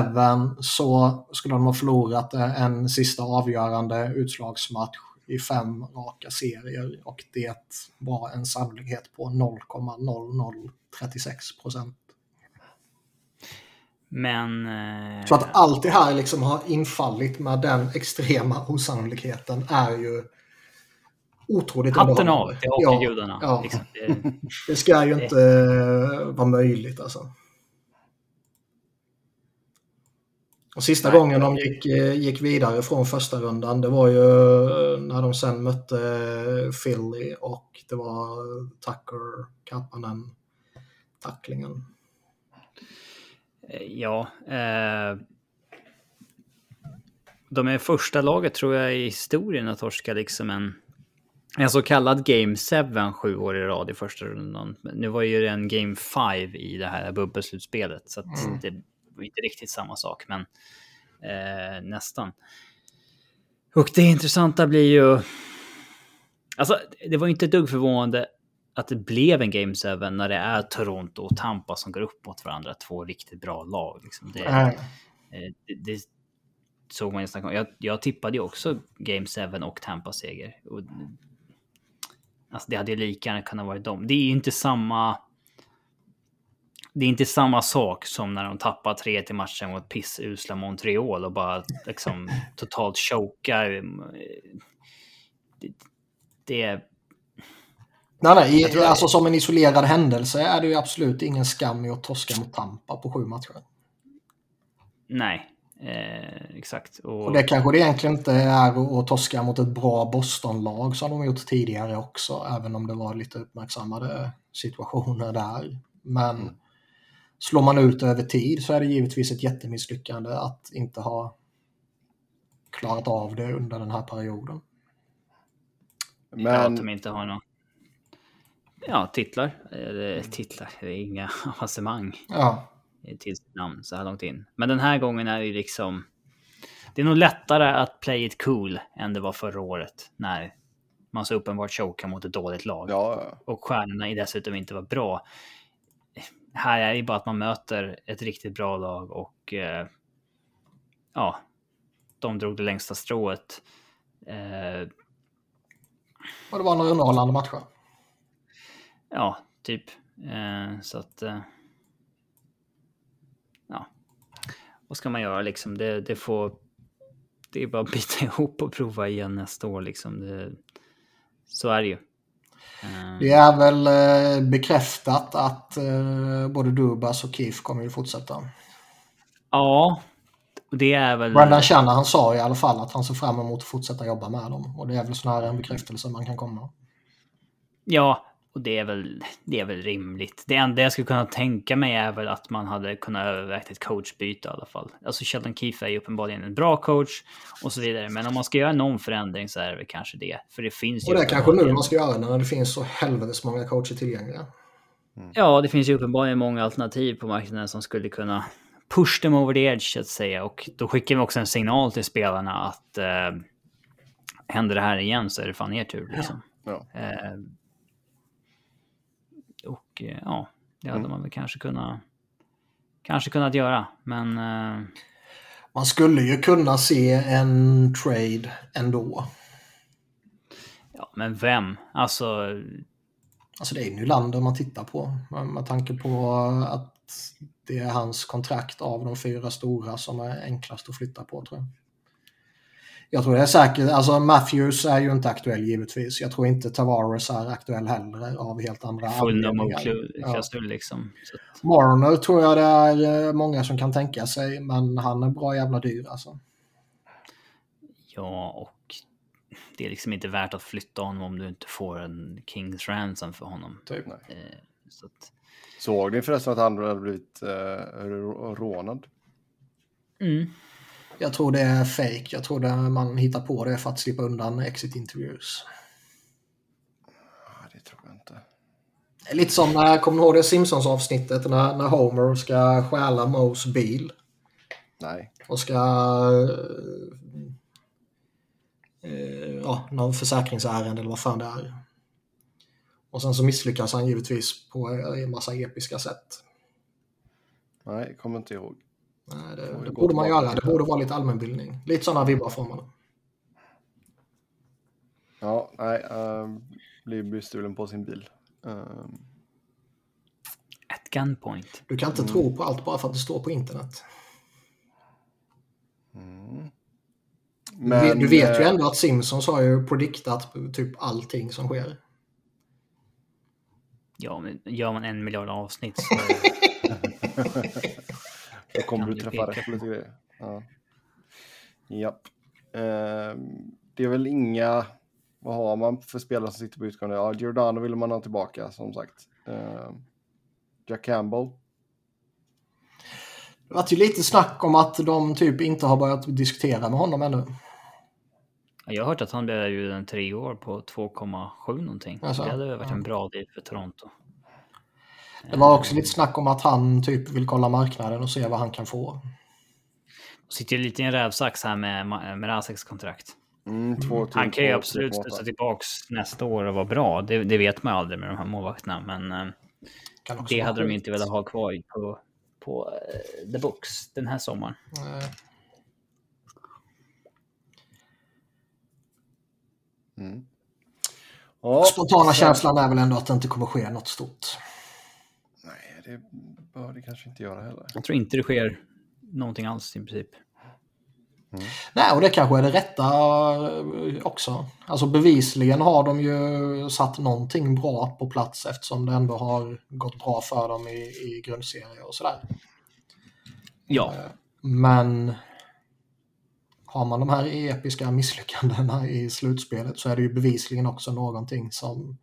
S2: så skulle de ha förlorat en sista avgörande utslagsmatch i fem raka serier och det var en sannolikhet på 0,0036 procent.
S3: Men... Eh...
S2: Så att allt det här liksom har infallit med den extrema osannolikheten är ju otroligt
S3: Hatten av till hockeygudarna.
S2: Ja, ja. Liksom. Det, det, ska ju inte det. vara möjligt alltså. Och sista Nej. gången de gick, eh, gick vidare från första rundan det var ju eh, när de sen mötte Philly och det var Tucker, Kapanen, tacklingen.
S3: Eh, ja. Eh, de är första laget tror jag i historien att torska liksom en en så kallad Game 7 sju år i rad i första rundan. Nu var ju det en Game 5 i det här bubbelslutspelet, så mm. det var inte riktigt samma sak, men eh, nästan. Och det intressanta blir ju... Alltså, det var inte ett dugg förvånande att det blev en Game 7 när det är Toronto och Tampa som går upp mot varandra. Två riktigt bra lag. Liksom. Det, mm. det, det, såg man ju om. Jag, jag tippade ju också Game 7 och Tampa-seger. Alltså det hade ju lika gärna kunnat vara dem. Det är ju inte samma... Det är inte samma sak som när de tappar tre till matchen mot pissusla Montreal och bara liksom totalt chokar. Det, det är...
S2: Nej, nej. Tror alltså som en isolerad händelse är det ju absolut ingen skam i att torska mot Tampa på sju matcher.
S3: Nej, Eh, exakt.
S2: Och... och... det kanske det egentligen inte är att torska mot ett bra Boston-lag som de gjort tidigare också, även om det var lite uppmärksammade situationer där. Men mm. slår man ut över tid så är det givetvis ett jättemisslyckande att inte ha klarat av det under den här perioden.
S3: Men... Ja, att de inte har några ja, titlar. Eller titlar, det är inga avancemang.
S2: Ja
S3: till sitt namn så här långt in. Men den här gången är det liksom... det är nog lättare att play it cool än det var förra året när man så uppenbart chokar mot ett dåligt lag.
S1: Ja,
S3: Och stjärnorna är dessutom inte var bra. Här är det bara att man möter ett riktigt bra lag och eh, ja, de drog det längsta strået. Eh,
S2: Och det var några underhållande matcher.
S3: ja, typ. Eh, så att... Eh, ja. Vad ska man göra liksom? Det, det får... Det är bara att bita ihop och prova igen nästa år liksom. Det, så är det ju. Eh,
S2: Det är väl eh, bekräftat att eh, både Dubas och Keith kommer att fortsätta.
S3: Ja, det är väl...
S2: Brendan Shanna han sa i alla fall att han ser fram emot att fortsätta jobba med dem. Och det är väl sån här en bekräftelse man kan komma.
S3: Ja, och det är väl, det är väl rimligt. Det enda jag skulle kunna tänka mig är väl att man hade kunnat övervägt ett coachbyte i alla fall. Alltså Sheldon Keefe är ju uppenbarligen en bra coach och så vidare. Men om man ska göra någon förändring så är det väl kanske det. För det finns ju...
S2: Och det är kanske nu man ska göra när det finns så helvetes många coacher tillgängliga.
S3: Ja, det finns ju uppenbarligen många alternativ på marknaden som skulle kunna push them over the edge så att säga. Och då skickar vi också en signal till spelarna att eh, händer det här igen så är det fan er tur liksom.
S1: ja.
S3: Eh, och eh, ja, det hade
S1: Mm.
S3: man väl kanske kunnat, kanske kunnat göra. Men eh,
S2: Man skulle ju kunna se en trade ändå.
S3: ja, men vem? Alltså,
S2: Alltså det är Nylander man tittar på. Med, med tanke på att det är hans kontrakt av de fyra stora som är enklast att flytta på tror jag. Jag tror det är säkert, alltså Matthews är ju inte aktuell givetvis. Jag tror inte Tavares är aktuell heller av helt andra
S3: full no
S2: anledningar. Ja.
S3: liksom. Så
S2: Marner tror jag det är eh, många som kan tänka sig, men han är bra jävla dyr alltså.
S3: ja, och det är liksom inte värt att flytta honom om du inte får en Kings ransom för honom.
S2: Typ.
S1: Nej.
S3: Eh, så att,
S1: Såg ni förresten att han hade blivit eh, rå- rånad?
S3: mm.
S2: Jag tror det är fake. Jag tror det man hittar på det för att slippa undan exit interviews.
S1: Ja, det tror jag inte.
S2: Lite som när, kommer ni ihåg det Simpsons avsnittet när, när Homer ska stjäla Moes bil
S1: Nej.
S2: och ska... Eh, ja, någon försäkringsärende eller vad fan det är. Och sen så misslyckas han givetvis på en massa episka sätt.
S1: Nej, kommer inte ihåg.
S2: Nej, det, det
S1: gå
S2: borde man göra. Det
S1: det.
S2: borde vara lite allmänbildning. Lite sådana vibbar får man.
S1: Ja, nej. Uh, blir bestulen på sin bil. Ehm,
S3: At gunpoint.
S2: Du kan inte tro på allt bara för att det står på internet.
S1: mm.
S2: du vet- du vet ju
S1: eh,
S2: ändå att Simpsons har ju prediktat typ allting som sker.
S3: Ja, men gör man en miljard avsnitt så...
S1: Då kommer du träffa rätt på lite grejer. Ja. Japp. Ehm, det är väl inga... Vad har man för spelare som sitter på utgående? Ja, Giordano vill man ha tillbaka, som sagt. Ehm, Jack Campbell.
S2: Det var ju lite snack om att de typ inte har börjat diskutera med honom ännu.
S3: Ja, Jag har hört att han blev erbjuden tre år på 2,7 någonting.
S2: Alltså,
S3: det hade varit
S2: ja.
S3: en bra deal för Toronto.
S2: Det var också lite snack om att han typ vill kolla marknaden och se vad han kan få.
S3: Sitter ju lite i en rävsax här med, med Raseks kontrakt.
S1: Mm, två till
S3: Han kan ju absolut
S1: 3,8.
S3: studsa tillbaks nästa år och vara bra. Det, det vet man aldrig med de här målvakterna. Men eh,
S2: Kan också
S3: det hade de inte velat ha kvar på, på eh, the books den här sommaren.
S2: Eh,
S1: Mm.
S2: Spontana känslan är väl ändå att det inte kommer ske något stort.
S1: Det bör det kanske inte göra heller.
S3: Jag tror inte det sker någonting alls i princip.
S2: Nej, och det kanske är det rätta eh, också. Alltså bevisligen har de ju satt någonting bra på plats eftersom det ändå har gått bra för dem i, i grundserie och sådär.
S3: Ja,
S2: Men har man de här episka misslyckandena i slutspelet så är det ju bevisligen också någonting som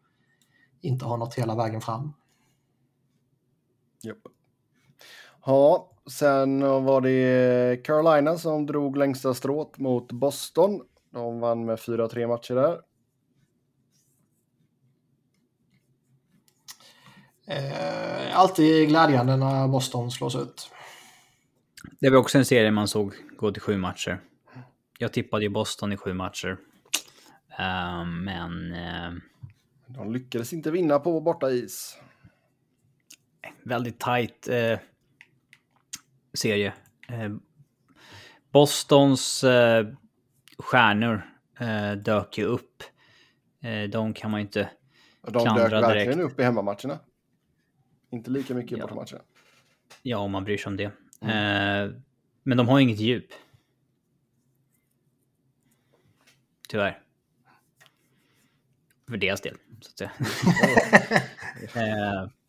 S2: inte har nått hela vägen fram.
S1: Japp. Ja, sen var det Carolina som drog längsta strået mot Boston. De vann med 4-3 matcher där.
S2: Eh, alltid glädjande när Boston slås ut.
S3: det var också en serie man såg gå till sju matcher. Jag tippade ju Boston i sju matcher. Uh, men... Uh,
S1: de lyckades inte vinna på borta is.
S3: Väldigt tajt uh, serie. Bostons stjärnor dök ju upp. de kan man ju inte
S1: de klandra direkt. De dök verkligen upp i hemmamatcherna. Inte lika mycket i ja. bortamatcherna.
S3: Ja, om man bryr sig om det. Mm. men de har inget djup. Tyvärr. För deras del, så att säga.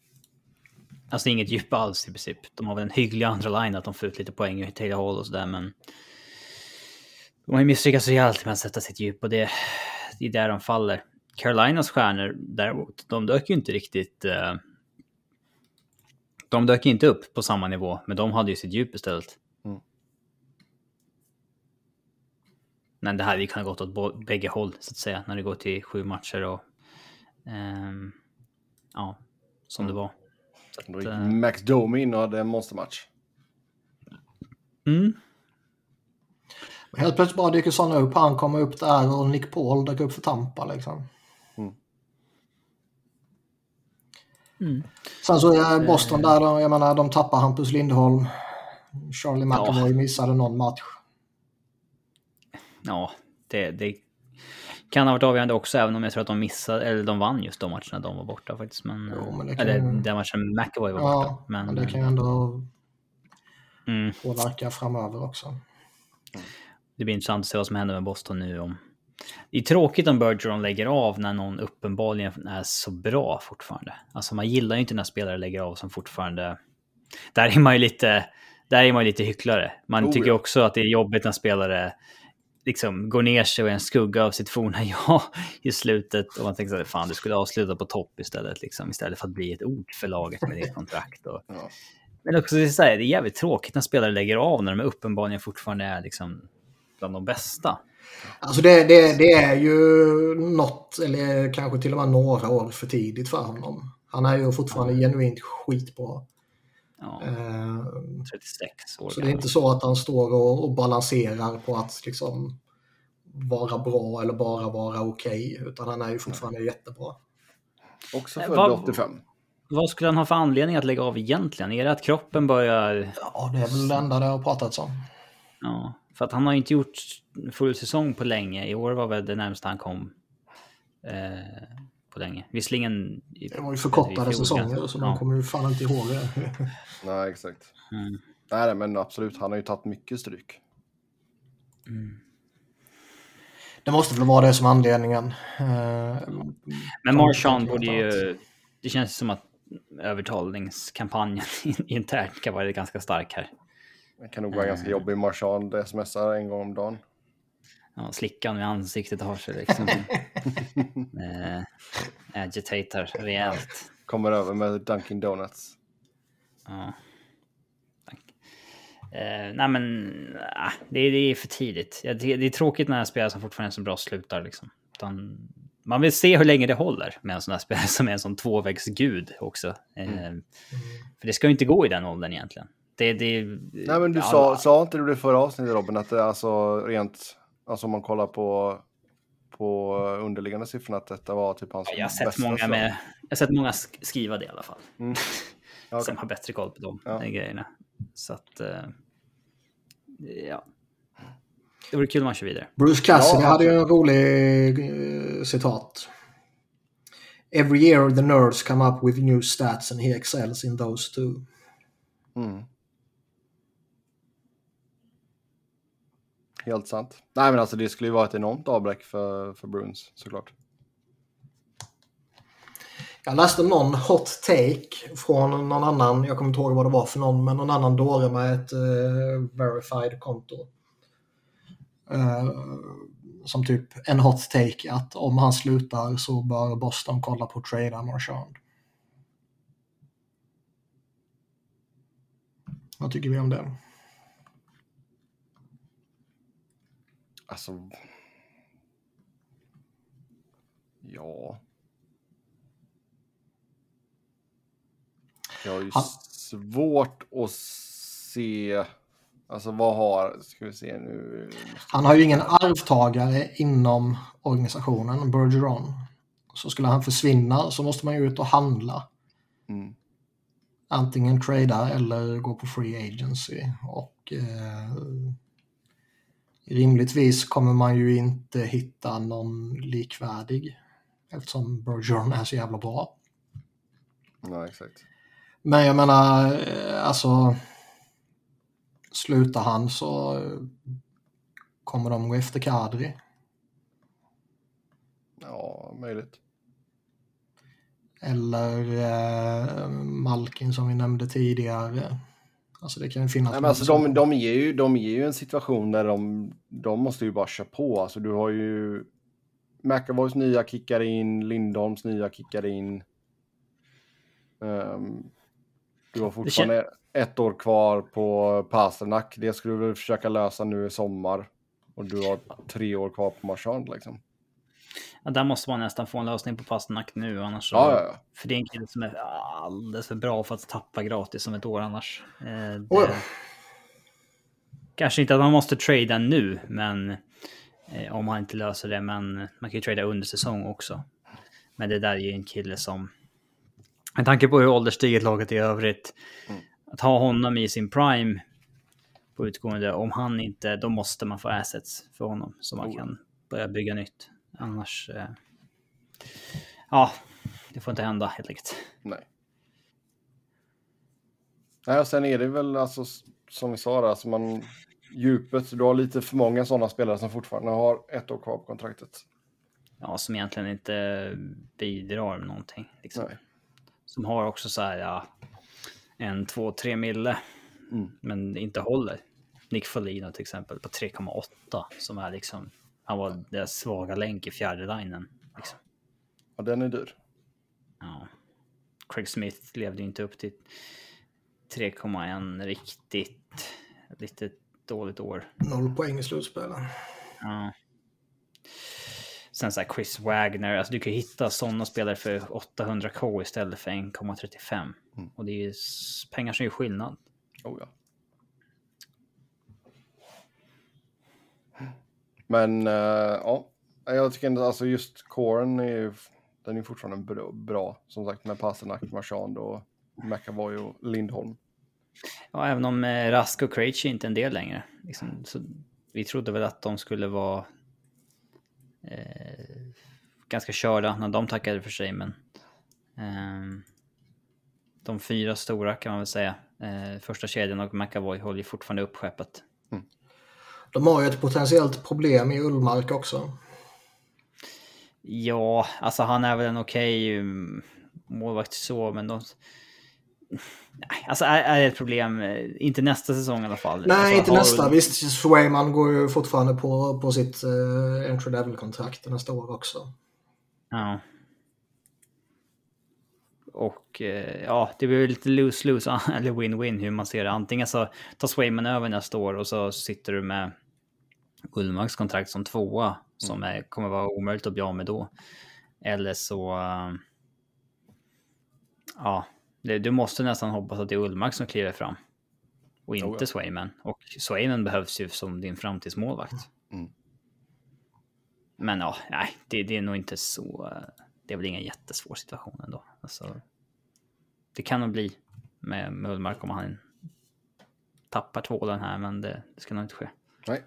S3: eh, alltså inget djup alls i princip. De har väl en hygglig andra line att de får ut lite poäng i Taylor Hall och sådär, men... De har ju misslyckats rejält med att sätta sitt djup och det, det är där de faller. Carolinas stjärnor däremot, de dök ju inte riktigt... Eh, de dök inte upp på samma nivå, men de hade ju sitt djup istället. Men det här hade kunnat gått åt bägge håll så att säga när det går till sju matcher och um, ja, som det mm. var.
S1: Så Då gick uh, Max Domi in och hade en monstermatch.
S3: Mm.
S2: Helt plötsligt bara dyker sådana upp. Han kommer upp där och Nick Paul dök upp för Tampa liksom. Mm. Mm. Sen så är Boston där, jag menar de tappar Hampus Lindholm. Charlie McAvoy ja. missade någon match
S3: ja, det, det kan ha varit avgörande också, även om jag tror att de missade, eller de vann just de matcherna de var borta faktiskt. Men, jo, men eller ju... den matchen McAvoy var
S2: ja,
S3: borta. Men,
S2: men det kan ju ändå mm. påverka framöver också.
S3: Det blir intressant att se vad som händer med Boston nu. Om... Det är tråkigt om Bergeron lägger av när någon uppenbarligen är så bra fortfarande. Alltså man gillar ju inte när spelare lägger av som fortfarande... Där är man ju lite, där är man ju lite hycklare. Man oh, tycker ja. också att det är jobbigt när spelare liksom går ner sig och är en skugga av sitt forna jag i slutet. Och man tänker att fan, du skulle avsluta på topp istället, liksom, istället för att bli ett ord för laget med ditt kontrakt. Och... Ja. Men också det är, så här, det är jävligt tråkigt när spelare lägger av när de uppenbarligen fortfarande är liksom bland de bästa.
S2: Alltså det, det, det är ju något, eller kanske till och med några år för tidigt för honom. Han är ju fortfarande genuint skitbra.
S3: Ja, 36
S2: år. Så det är inte så att han står och, och balanserar på att liksom vara bra eller bara vara okej. Okay, utan han är ju fortfarande Nej. jättebra.
S1: Också född 85.
S3: Vad skulle han ha för anledning att lägga av egentligen? Är det att kroppen börjar...
S2: Ja, det är väl det enda det har pratats om.
S3: Ja, för att han har inte gjort full säsong på länge. I år var väl det närmsta han kom. Eh, på länge. Visserligen...
S2: I, det var ju förkortade säsonger så ja. man kommer ju fan inte ihåg det.
S1: Nej, exakt. Mm. Nej, men absolut. Han har ju tagit mycket stryk.
S2: Mm. Det måste väl vara det som anledningen. Uh,
S3: men Marshawn borde ju... Det känns som att övertalningskampanjen internt kan vara ganska stark här.
S1: Det kan nog vara ganska mm. jobbig. Marshawn smsar en gång om dagen
S3: ja, slickan i ansiktet har sig liksom. eh, agitator rejält.
S1: Kommer över med Dunkin Donuts.
S3: Ja. Eh, nej men, äh, det, är, det är för tidigt. Det, det, är tråkigt när spelare som fortfarande är så bra slutar liksom. Utan, man vill se hur länge det håller med en sån här spelare som är en sån tvåvägsgud också. Eh, mm. För det ska ju inte gå i den åldern egentligen. Det, det,
S1: Nej men du ja, sa, sa inte du det förra avsnittet Robin, att det alltså rent Alltså om man kollar på, på underliggande siffrorna att detta var typ hans
S3: jag har sett bästa många med, Jag har sett många skriva det i alla fall. Mm. Okay. Som har bättre koll på de ja. grejerna. Så att, uh, ja. Det vore kul om man kör vidare.
S2: Bruce Cassidy ja, hade ju en rolig uh, citat. Every year the nerds come up with new stats and he excels in those too. Mm.
S1: Helt sant. Nej men alltså det skulle ju vara ett enormt avbräck för, för Bruins såklart.
S2: Jag läste någon hot take från någon annan, jag kommer inte ihåg vad det var för någon, men någon annan dåre med ett uh, verified konto. Uh, som typ en hot take att om han slutar så bör Boston kolla på trada Marchand. Vad tycker vi om det?
S1: Alltså... Ja. Jag har ju Han... svårt att se Alltså vad har, ska vi se nu.
S2: Han har ju ingen arvtagare inom organisationen, Bergeron. Så skulle han försvinna så måste man ju ut och handla.
S1: Mm.
S2: Antingen trada eller gå på free agency. Och eh, rimligtvis kommer man ju inte hitta någon likvärdig. Eftersom Bergeron är så jävla bra.
S1: Ja, exakt.
S2: Men jag menar, eh, alltså slutar han så eh, kommer de gå efter Kadri.
S1: Ja, möjligt.
S2: Eller eh, Malkin som vi nämnde tidigare. Alltså det kan ju finnas...
S1: Nej, men alltså, de, de, ger ju, de ger ju en situation där de, de måste ju bara köra på. Alltså, du har ju McAvoys nya kickar in, Lindholms nya kickar in. Um, du har fortfarande ett år kvar på Pasternak. Det skulle du väl försöka lösa nu i sommar. Och du har tre år kvar på Marchand liksom.
S3: Ja, där måste man nästan få en lösning på Pasternak nu. Annars
S1: Ja, ja, ja.
S3: För det är en kille som är alldeles för bra för att tappa gratis om ett år annars. Eh, det,
S2: Oh ja.
S3: Kanske inte att man måste trada nu, men eh, om han inte löser det. Men man kan ju trada under säsong också. Men det där är ju en kille som... Med tanke på hur ålderstiget laget i övrigt.
S1: Mm.
S3: Att ha honom i sin prime på utgående, om han inte, då måste man få assets för honom. Så man
S1: Oh
S3: kan börja bygga nytt. Annars... Eh, ja, det får inte hända helt enkelt.
S1: Nej. Nej, och sen är det väl alltså som vi sa där, alltså man djupet. Du har lite för många sådana spelare som fortfarande har ett år kvar på kontraktet.
S3: Ja, som egentligen inte bidrar med någonting. Liksom. Som har också så här, ja, en, två, tre mille.
S1: Mm.
S3: Men inte håller. Nick Foligno till exempel på 3,8 som är liksom, han var deras svaga länk i fjärde linjen. Liksom.
S1: Ja, den är dyr.
S3: Ja. Craig Smith levde inte upp till 3,1 riktigt. Lite dåligt år.
S2: Noll poäng i slutspelet.
S3: Ja. Sen så här Chris Wagner, alltså du kan ju hitta sådana spelare för 800k istället för 1,35.
S1: Mm.
S3: Och det är pengar som gör skillnad.
S1: Oh, ja. Men uh, ja, jag tycker ändå alltså just coren är ju, den är fortfarande bra, bra. Som sagt med Pasternak, Marchand och McAvoy och Lindholm.
S3: Ja, även om eh, Rask och Krejci inte är en del längre. Liksom, så vi trodde väl att de skulle vara eh, ganska körda när de tackade för sig, men eh, de fyra stora kan man väl säga. Eh, första kedjan och McAvoy håller ju fortfarande upp skeppet.
S2: De har ju ett potentiellt problem i Ullmark också.
S3: Ja, alltså han är väl en okej mm, målvakt så, men de... Nej, Alltså är, är det ett problem? eh, Inte nästa säsong i alla fall.
S2: Nej,
S3: alltså,
S2: inte nästa. Visst, Swayman går ju fortfarande på, på sitt uh, entry level-kontrakt nästa år också.
S3: Ja. Och eh, ja, det blir lite lose-lose, eller win-win hur man ser det. Antingen så tar Swayman över nästa år och så sitter du med Ullmarks kontrakt som tvåa, som är, kommer vara omöjligt att bli av med då. Eller så... eh, ja, det, du måste nästan hoppas att det är Ullmark som kliver fram. Och inte
S1: ja.
S3: Swayman. Och Swayman behövs ju som din framtidsmålvakt.
S1: Mm.
S3: Men ja, nej, det, det är nog inte så... eh, Det är väl ingen jättesvår situation ändå. Alltså, det kan nog bli med, med Ullmark om han tappar tvålen här, men det, det ska nog inte ske.
S1: Nej.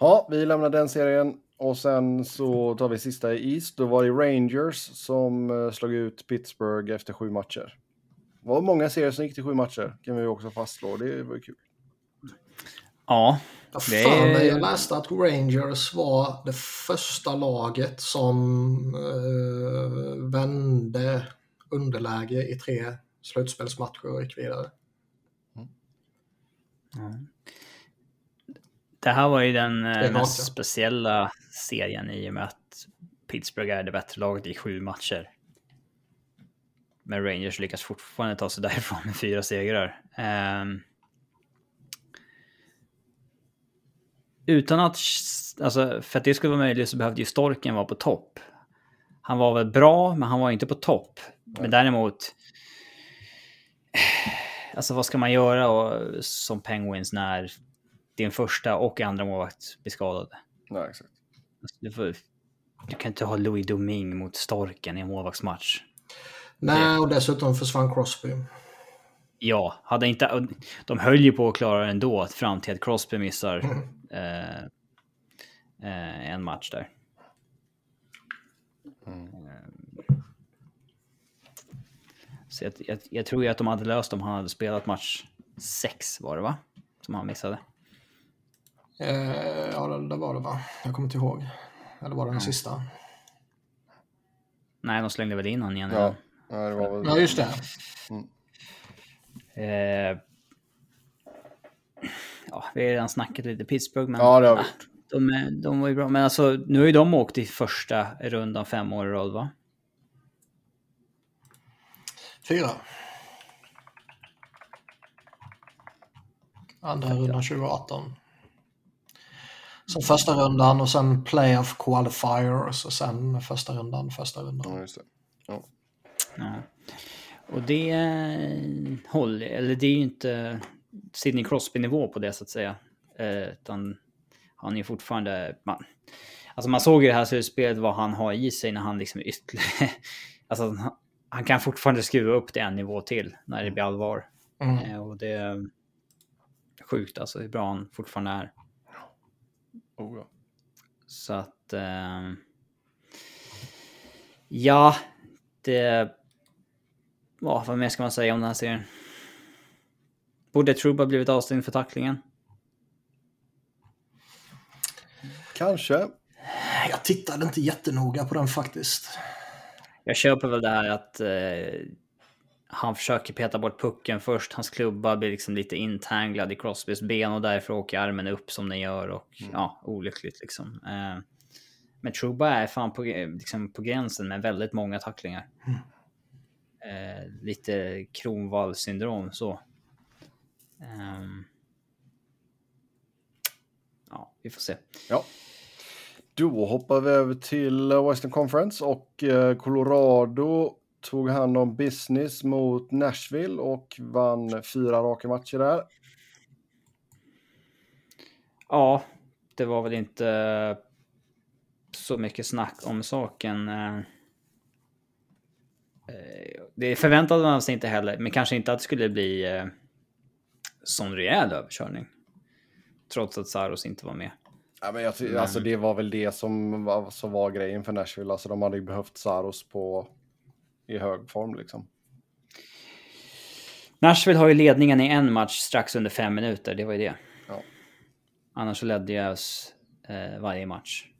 S1: Ja, vi lämnar den serien och sen så tar vi sista i East. Då var det Rangers som eh, slog ut Pittsburgh efter sju matcher. Det var många serier som gick till sju matcher, kan vi också fastslå. Det var ju kul.
S3: Ja,
S2: Jag
S3: Det är-
S2: jag läste att Rangers var det första laget som eh, vände underläge i tre slutspelsmatcher och gick vidare.
S3: Det här var ju den eh, mest speciella serien i och med att Pittsburgh är det bättre laget i sju matcher. Men Rangers lyckas fortfarande ta sig därifrån med fyra segrar. Ehm, utan att, alltså för att det skulle vara möjligt så behövde ju Storken vara på topp. Han var väl bra, men han var inte på topp. Men däremot, alltså vad ska man göra och, som Penguins när din första och andra målvakt blir skadade.
S1: Nej, exakt.
S3: Alltså, du, får, du kan inte ha Louis Domingue mot Storken i en målvaktsmatch.
S2: Nej, och dessutom försvann Crosby.
S3: Ja, hade inte, de höll ju på att klara det ändå fram till att Crosby missar eh, eh, en match där.
S1: Mm.
S3: Så jag, jag, jag tror ju att de hade löst om han hade spelat match 6 var det va? Som han missade.
S2: Eh, ja, det, det var det va? Jag kommer inte ihåg. Eller var det den sista?
S3: Nej, de slängde väl in honom igen.
S1: Ja, ja, det var väl...
S2: Ja, just det.
S3: Eh, ja, vi har redan snackat lite Pittsburgh, men
S1: Ja, det har vi
S3: ah, de, de var ju bra. Men alltså, nu har ju de åkt i första rundan fem år i rad, va?
S2: Fyra. Andra rundan 2018. Sen första rundan och sen playoff qualifiers och sen första rundan, första rundan.
S1: Ja, just det. Ja.
S3: Ja. Och det eh, håller, eller det är ju inte Sidney Crosby-nivå på det så att säga. Eh, utan han är fortfarande... Man, alltså man såg ju det här slutspelet vad han har i sig när han liksom ytterligare... alltså han, han kan fortfarande skruva upp det en nivå till när det blir allvar.
S2: Mm.
S3: Eh, och det är sjukt alltså hur bra han fortfarande är.
S1: Oh, ja.
S3: Så att... Eh, ja, det... Ja, vad mer ska man säga om den här serien? Borde Truba blivit avstängd för tacklingen?
S1: Kanske.
S2: Jag tittade inte jättenoga på den faktiskt.
S3: Jag köper väl det här att eh, han försöker peta bort pucken först. Hans klubba blir liksom lite intanglad i Crosbys ben och därför åker armen upp som den gör och ja, olyckligt liksom. Eh, men Truba är fan på, liksom på gränsen med väldigt många tacklingar. Eh, lite Kronwall syndrom så. Ehm. ja, vi får se.
S1: Ja. Då hoppar vi över till eh, Western Conference och eh, Colorado tog hand om business mot Nashville och vann fyra raka matcher där.
S3: Ja, det var väl inte så mycket snack om saken. eh. Eh, Det förväntade man sig inte heller, men kanske inte att det skulle bli eh, sån rejäl överkörning. Trots att Saros inte var med.
S1: Ja, men jag, alltså, det var väl det som var, som var grejen för Nashville. Alltså, de hade ju behövt Saros på, i hög form. Liksom.
S3: Nashville har ju ledningen i en match strax under fem minuter, det var ju det.
S1: Ja.
S3: Annars så ledde jag oss eh, varje match.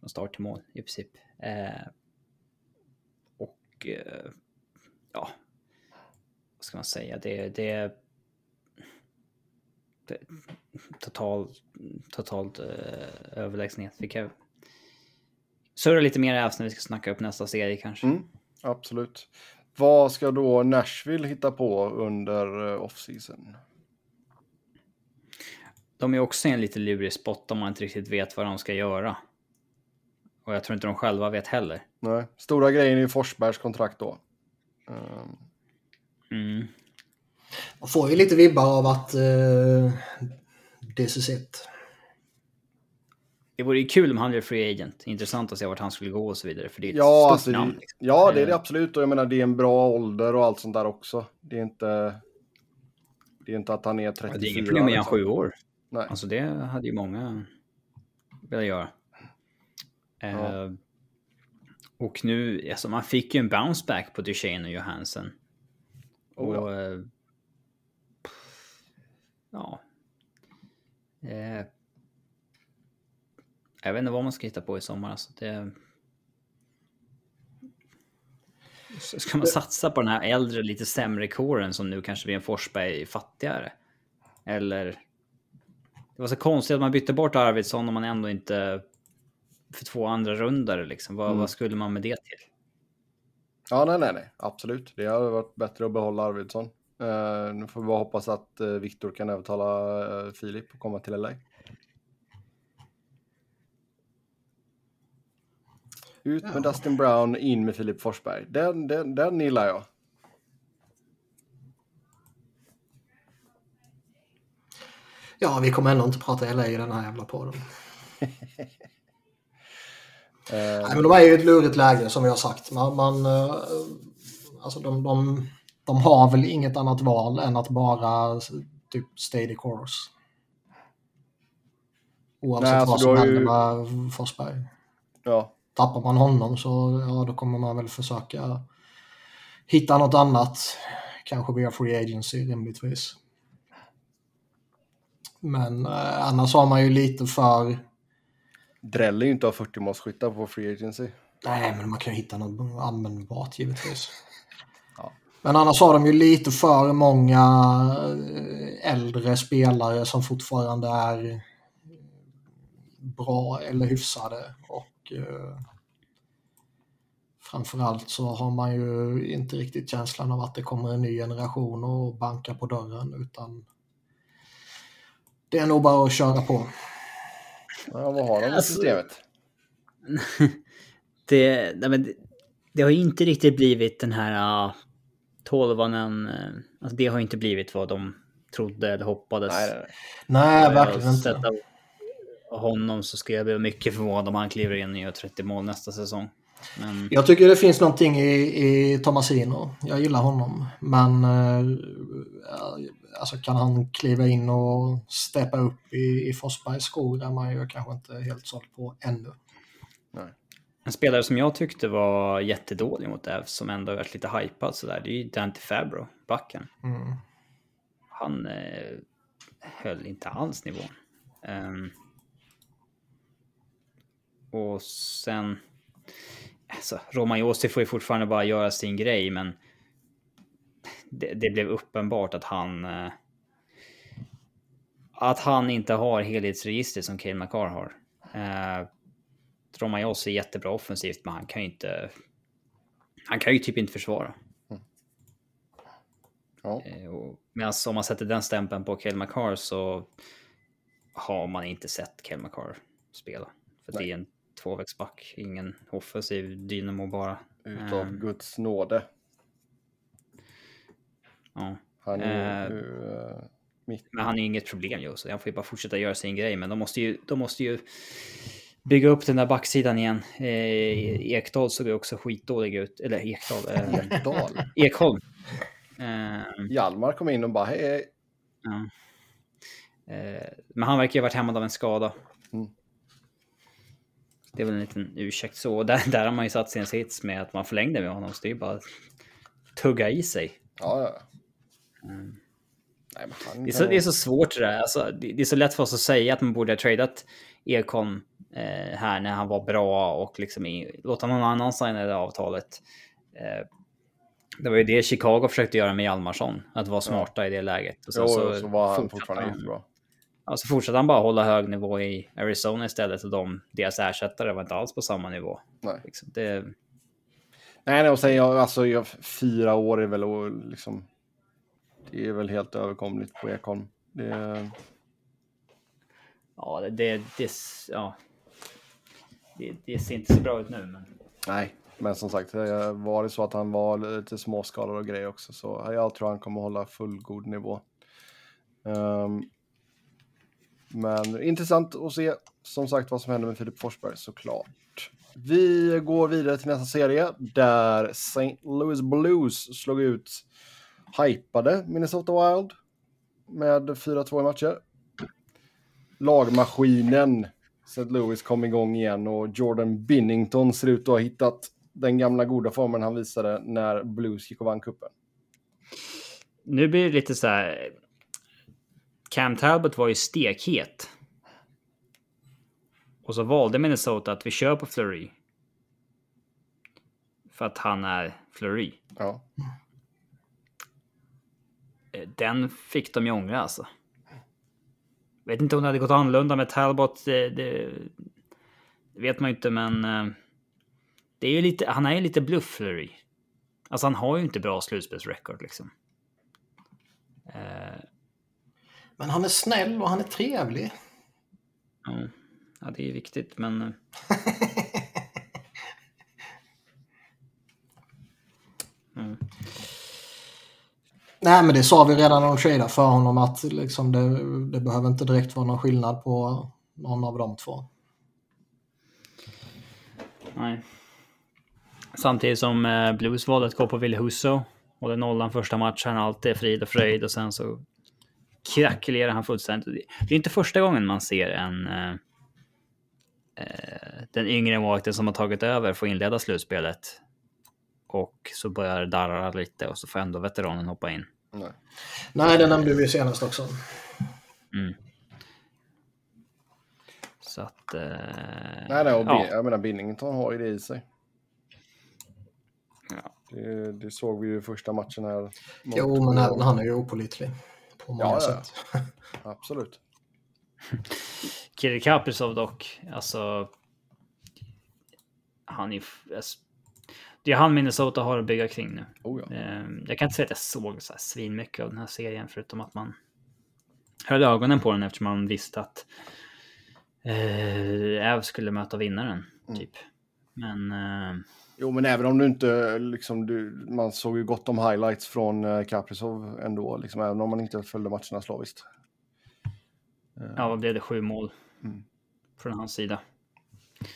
S3: Från start till mål i princip. Eh, och eh, ja, vad ska man säga? Det, det, det total, totalt eh, överlägsenhet. Vi kan surra lite mer i när vi ska snacka upp nästa serie kanske.
S1: Mm, absolut. Vad ska då Nashville hitta på under eh, off-season?
S3: De är också i en lite lurig spot om man inte riktigt vet vad de ska göra. Och jag tror inte de själva vet heller.
S1: Nej. Stora grejen är ju Forsbergs kontrakt då. Ehm,
S3: Mm.
S2: Man får ju lite vibbar av att uh, this is it.
S3: Det vore ju kul om han blev free agent. Intressant att se vart han skulle gå och så vidare. För det är ett
S1: Ja,
S3: stort
S1: alltså,
S3: namn.
S1: det,
S3: Liksom.
S1: ja, det är det
S3: Eh.
S1: absolut. Och jag menar, det är en bra ålder och allt sånt där också. Det är inte... Det är inte att han är 34.
S3: Det är inget problem med han
S1: liksom.
S3: sju år.
S1: Nej.
S3: Alltså det hade ju många velat göra.
S1: Ja.
S3: och nu, alltså man fick ju en bounce back på Duchene och Johansson.
S1: Oh,
S3: Och...
S1: ja.
S3: eh, ja. Eh, jag vet inte vad man ska hitta på i sommar. Alltså det... Ska man satsa på den här äldre, lite sämre kåren som nu kanske blir en Forsberg fattigare? Eller? Det var så konstigt att man bytte bort Arvidsson om man ändå inte... För två andra rundare liksom. Vad,
S1: Mm.
S3: vad skulle man med det till?
S1: Ja, nej, nej, nej. Absolut. Det hade varit bättre att behålla Arvidsson. Eh, nu får vi bara hoppas att uh, Viktor kan övertala uh, Filip att komma till LA. Ut med
S2: Ja.
S1: Dustin Brown, in med Filip Forsberg. Den, den, den gillar jag.
S2: Ja, vi kommer ändå inte prata LA i den här jävla podden. Nej, men de är ju i ett lurigt läge som jag har sagt. Man, man, eh, alltså de, de, de har väl inget annat val än att bara typ stay the course. Oavsett
S1: Nej, alltså,
S2: vad som
S1: har ju-
S2: händer med Forsberg.
S1: ja.
S2: Tappar man honom så ja, då kommer man väl försöka hitta något annat. Kanske via free agency rimligtvis. Men eh, annars har man ju lite för...
S1: Drell är ju inte av 40 målskyttar på Free Agency.
S2: Nej, men man kan ju hitta något användbart givetvis.
S1: Ja.
S2: Men annars har de ju lite för många eh, äldre spelare som fortfarande är bra eller hyfsade. Och eh, framförallt så har man ju inte riktigt känslan av att det kommer en ny generation och banka på dörren utan det är nog bara att köra på.
S1: Ja, vad har de i
S3: Alltså-
S1: systemet?
S3: det, nej men det, det har ju inte riktigt blivit den här uh, tolvanen. Uh, alltså det har ju inte blivit vad de trodde eller hoppades.
S1: Nej, nej,
S2: verkligen inte.
S3: av honom så skulle jag bli mycket förvånad om han kliver in och gör 30 mål nästa säsong. Men
S2: Jag tycker det finns någonting i, i Tomasino. Jag gillar honom. Men eh, alltså kan han kliva in och steppa upp i, i Forsbergs skor är man ju kanske inte helt såld på ännu.
S3: en spelare som jag tyckte var jättedålig mot Evs som ändå varit lite hypad sådär, det är ju Dante Fabro, backen.
S2: Mm.
S3: Han eh, höll inte alls nivån. Ehm, och sen... Alltså, Romagnoli får ju fortfarande bara göra sin grej, men det, det blev uppenbart att han... Eh, att han inte har helhetsregister som Cale Makar har. Eh, Romagnoli är jättebra offensivt, men han kan ju inte... Han kan ju typ inte försvara.
S1: Ja.
S3: Eh, Medan om man sätter den stämpeln på Cale Makar så har man inte sett Cale Makar spela. För det är en tvåvägsback, ingen offensiv dynamo bara.
S1: Utav
S3: Ehm.
S1: Guds nåde.
S3: Ja.
S1: Han är ju eh, mitt.
S3: Men han är inget problem ju, så han får ju bara fortsätta göra sin grej. Men de måste ju, de måste ju bygga upp den där backsidan igen. Eh, Ekdal såg ju också skitdålig ut. Eller Ekdal. Eh. Ekholm. Eh,
S1: Hjalmar kom in och bara hej, hej.
S3: Ja. Eh, men han verkar ju ha varit hämmad av en skada.
S1: Mm.
S3: Det är väl en liten ursäkt så. Där, där har man ju satt sin sits med att man förlängde med honom. Så det är ju bara att tugga i sig.
S1: Ja, ja.
S3: Mm.
S1: Nej, han,
S3: Det är så, det är så svårt det där. Alltså, det, det är så lätt för oss att säga att man borde ha tradat Ekholm eh, här när han var bra och liksom i, låta någon annan signa det avtalet. Eh, det var ju det Chicago försökte göra med Hjalmarsson. Att vara smarta i det läget. Och sen
S1: Jo, så, så var han fortfarande jättebra.
S3: Ja, så fortsatte han bara hålla hög nivå i Arizona istället och de, deras ersättare var inte alls på samma nivå.
S1: Nej.
S3: Liksom, det,
S1: Nej, nej, och sen jag, alltså jag, fyra år är väl och liksom. Det är väl helt överkomligt på Ekholm. Det,
S3: ja, det, det, det, ja. Det, det ser inte så bra ut nu, men
S1: nej, men som sagt, var det så att han var lite småskadad och grejer också, så jag tror han kommer hålla fullgod nivå. Ehm, men intressant att se som sagt vad som händer med Filip Forsberg såklart. Vi går vidare till nästa serie där St. Louis Blues slog ut hypade Minnesota Wild med 4-2 i matcher. Lagmaskinen St. Louis kom igång igen och Jordan Binnington ser ut att ha hittat den gamla goda formen han visade när Blues gick och vann cupen.
S3: nu blir det lite så här. Cam Talbot var ju stekhet. Och så valde Minnesota att vi kör på Fleury. För att han är Fleury.
S1: Ja.
S3: Eh, Den fick de ju ångra alltså. Vet inte om det hade gått annorlunda med Talbot. Det, det, det vet man ju inte, men... eh, Det är ju lite, han är ju lite bluff, Fleury. Alltså han har ju inte bra slutspelsrecord liksom. Eh,
S2: Men han är snäll och han är trevlig.
S3: ja. ja, det är viktigt, men... Mm.
S2: Nej, men det sa vi redan när de tradade för honom att liksom det, det behöver inte direkt vara någon skillnad på någon av de två.
S3: Nej. Samtidigt som eh, Blues-valet går på Ville Husso. Och det nollan första matchen, allt är frid och fröjd och sen så krackelerar han fullständigt. Det är inte första gången man ser en... Eh, eh, den yngre målvakten som har tagit över får inleda slutspelet. Och så börjar darra lite och så får ändå veteranen hoppa in.
S1: Nej.
S2: Nej, det nämnde vi senast också.
S3: Mm. Så att... Eh,
S1: Nej, nej och
S3: ja.
S1: ja. jag menar Binnington har ju det i sig.
S3: Ja.
S1: Det, det såg vi ju i första matchen här. mot-
S2: Jo, men även han är ju opålitlig. På många
S1: Ja, ja.
S2: sätt.
S1: Absolut.
S3: Kirill Kaprizov dock, alltså... Han är... alltså, Det är han Minnesota har att bygga kring nu.
S1: Oh, ja.
S3: Eh, Jag kan inte säga att jag såg så här svinmycket av den här serien förutom att man höll ögonen på den eftersom man visste att eh, Äv skulle möta vinnaren.
S1: Mm.
S3: Typ. Men eh,
S1: Jo, men även om du inte liksom, du, man såg ju gott om highlights från eh, Kaprizov ändå, liksom, även om man inte följde matcherna slaviskt.
S3: ja, vad blev det? Sju mål
S1: Mm.
S3: från hans sida.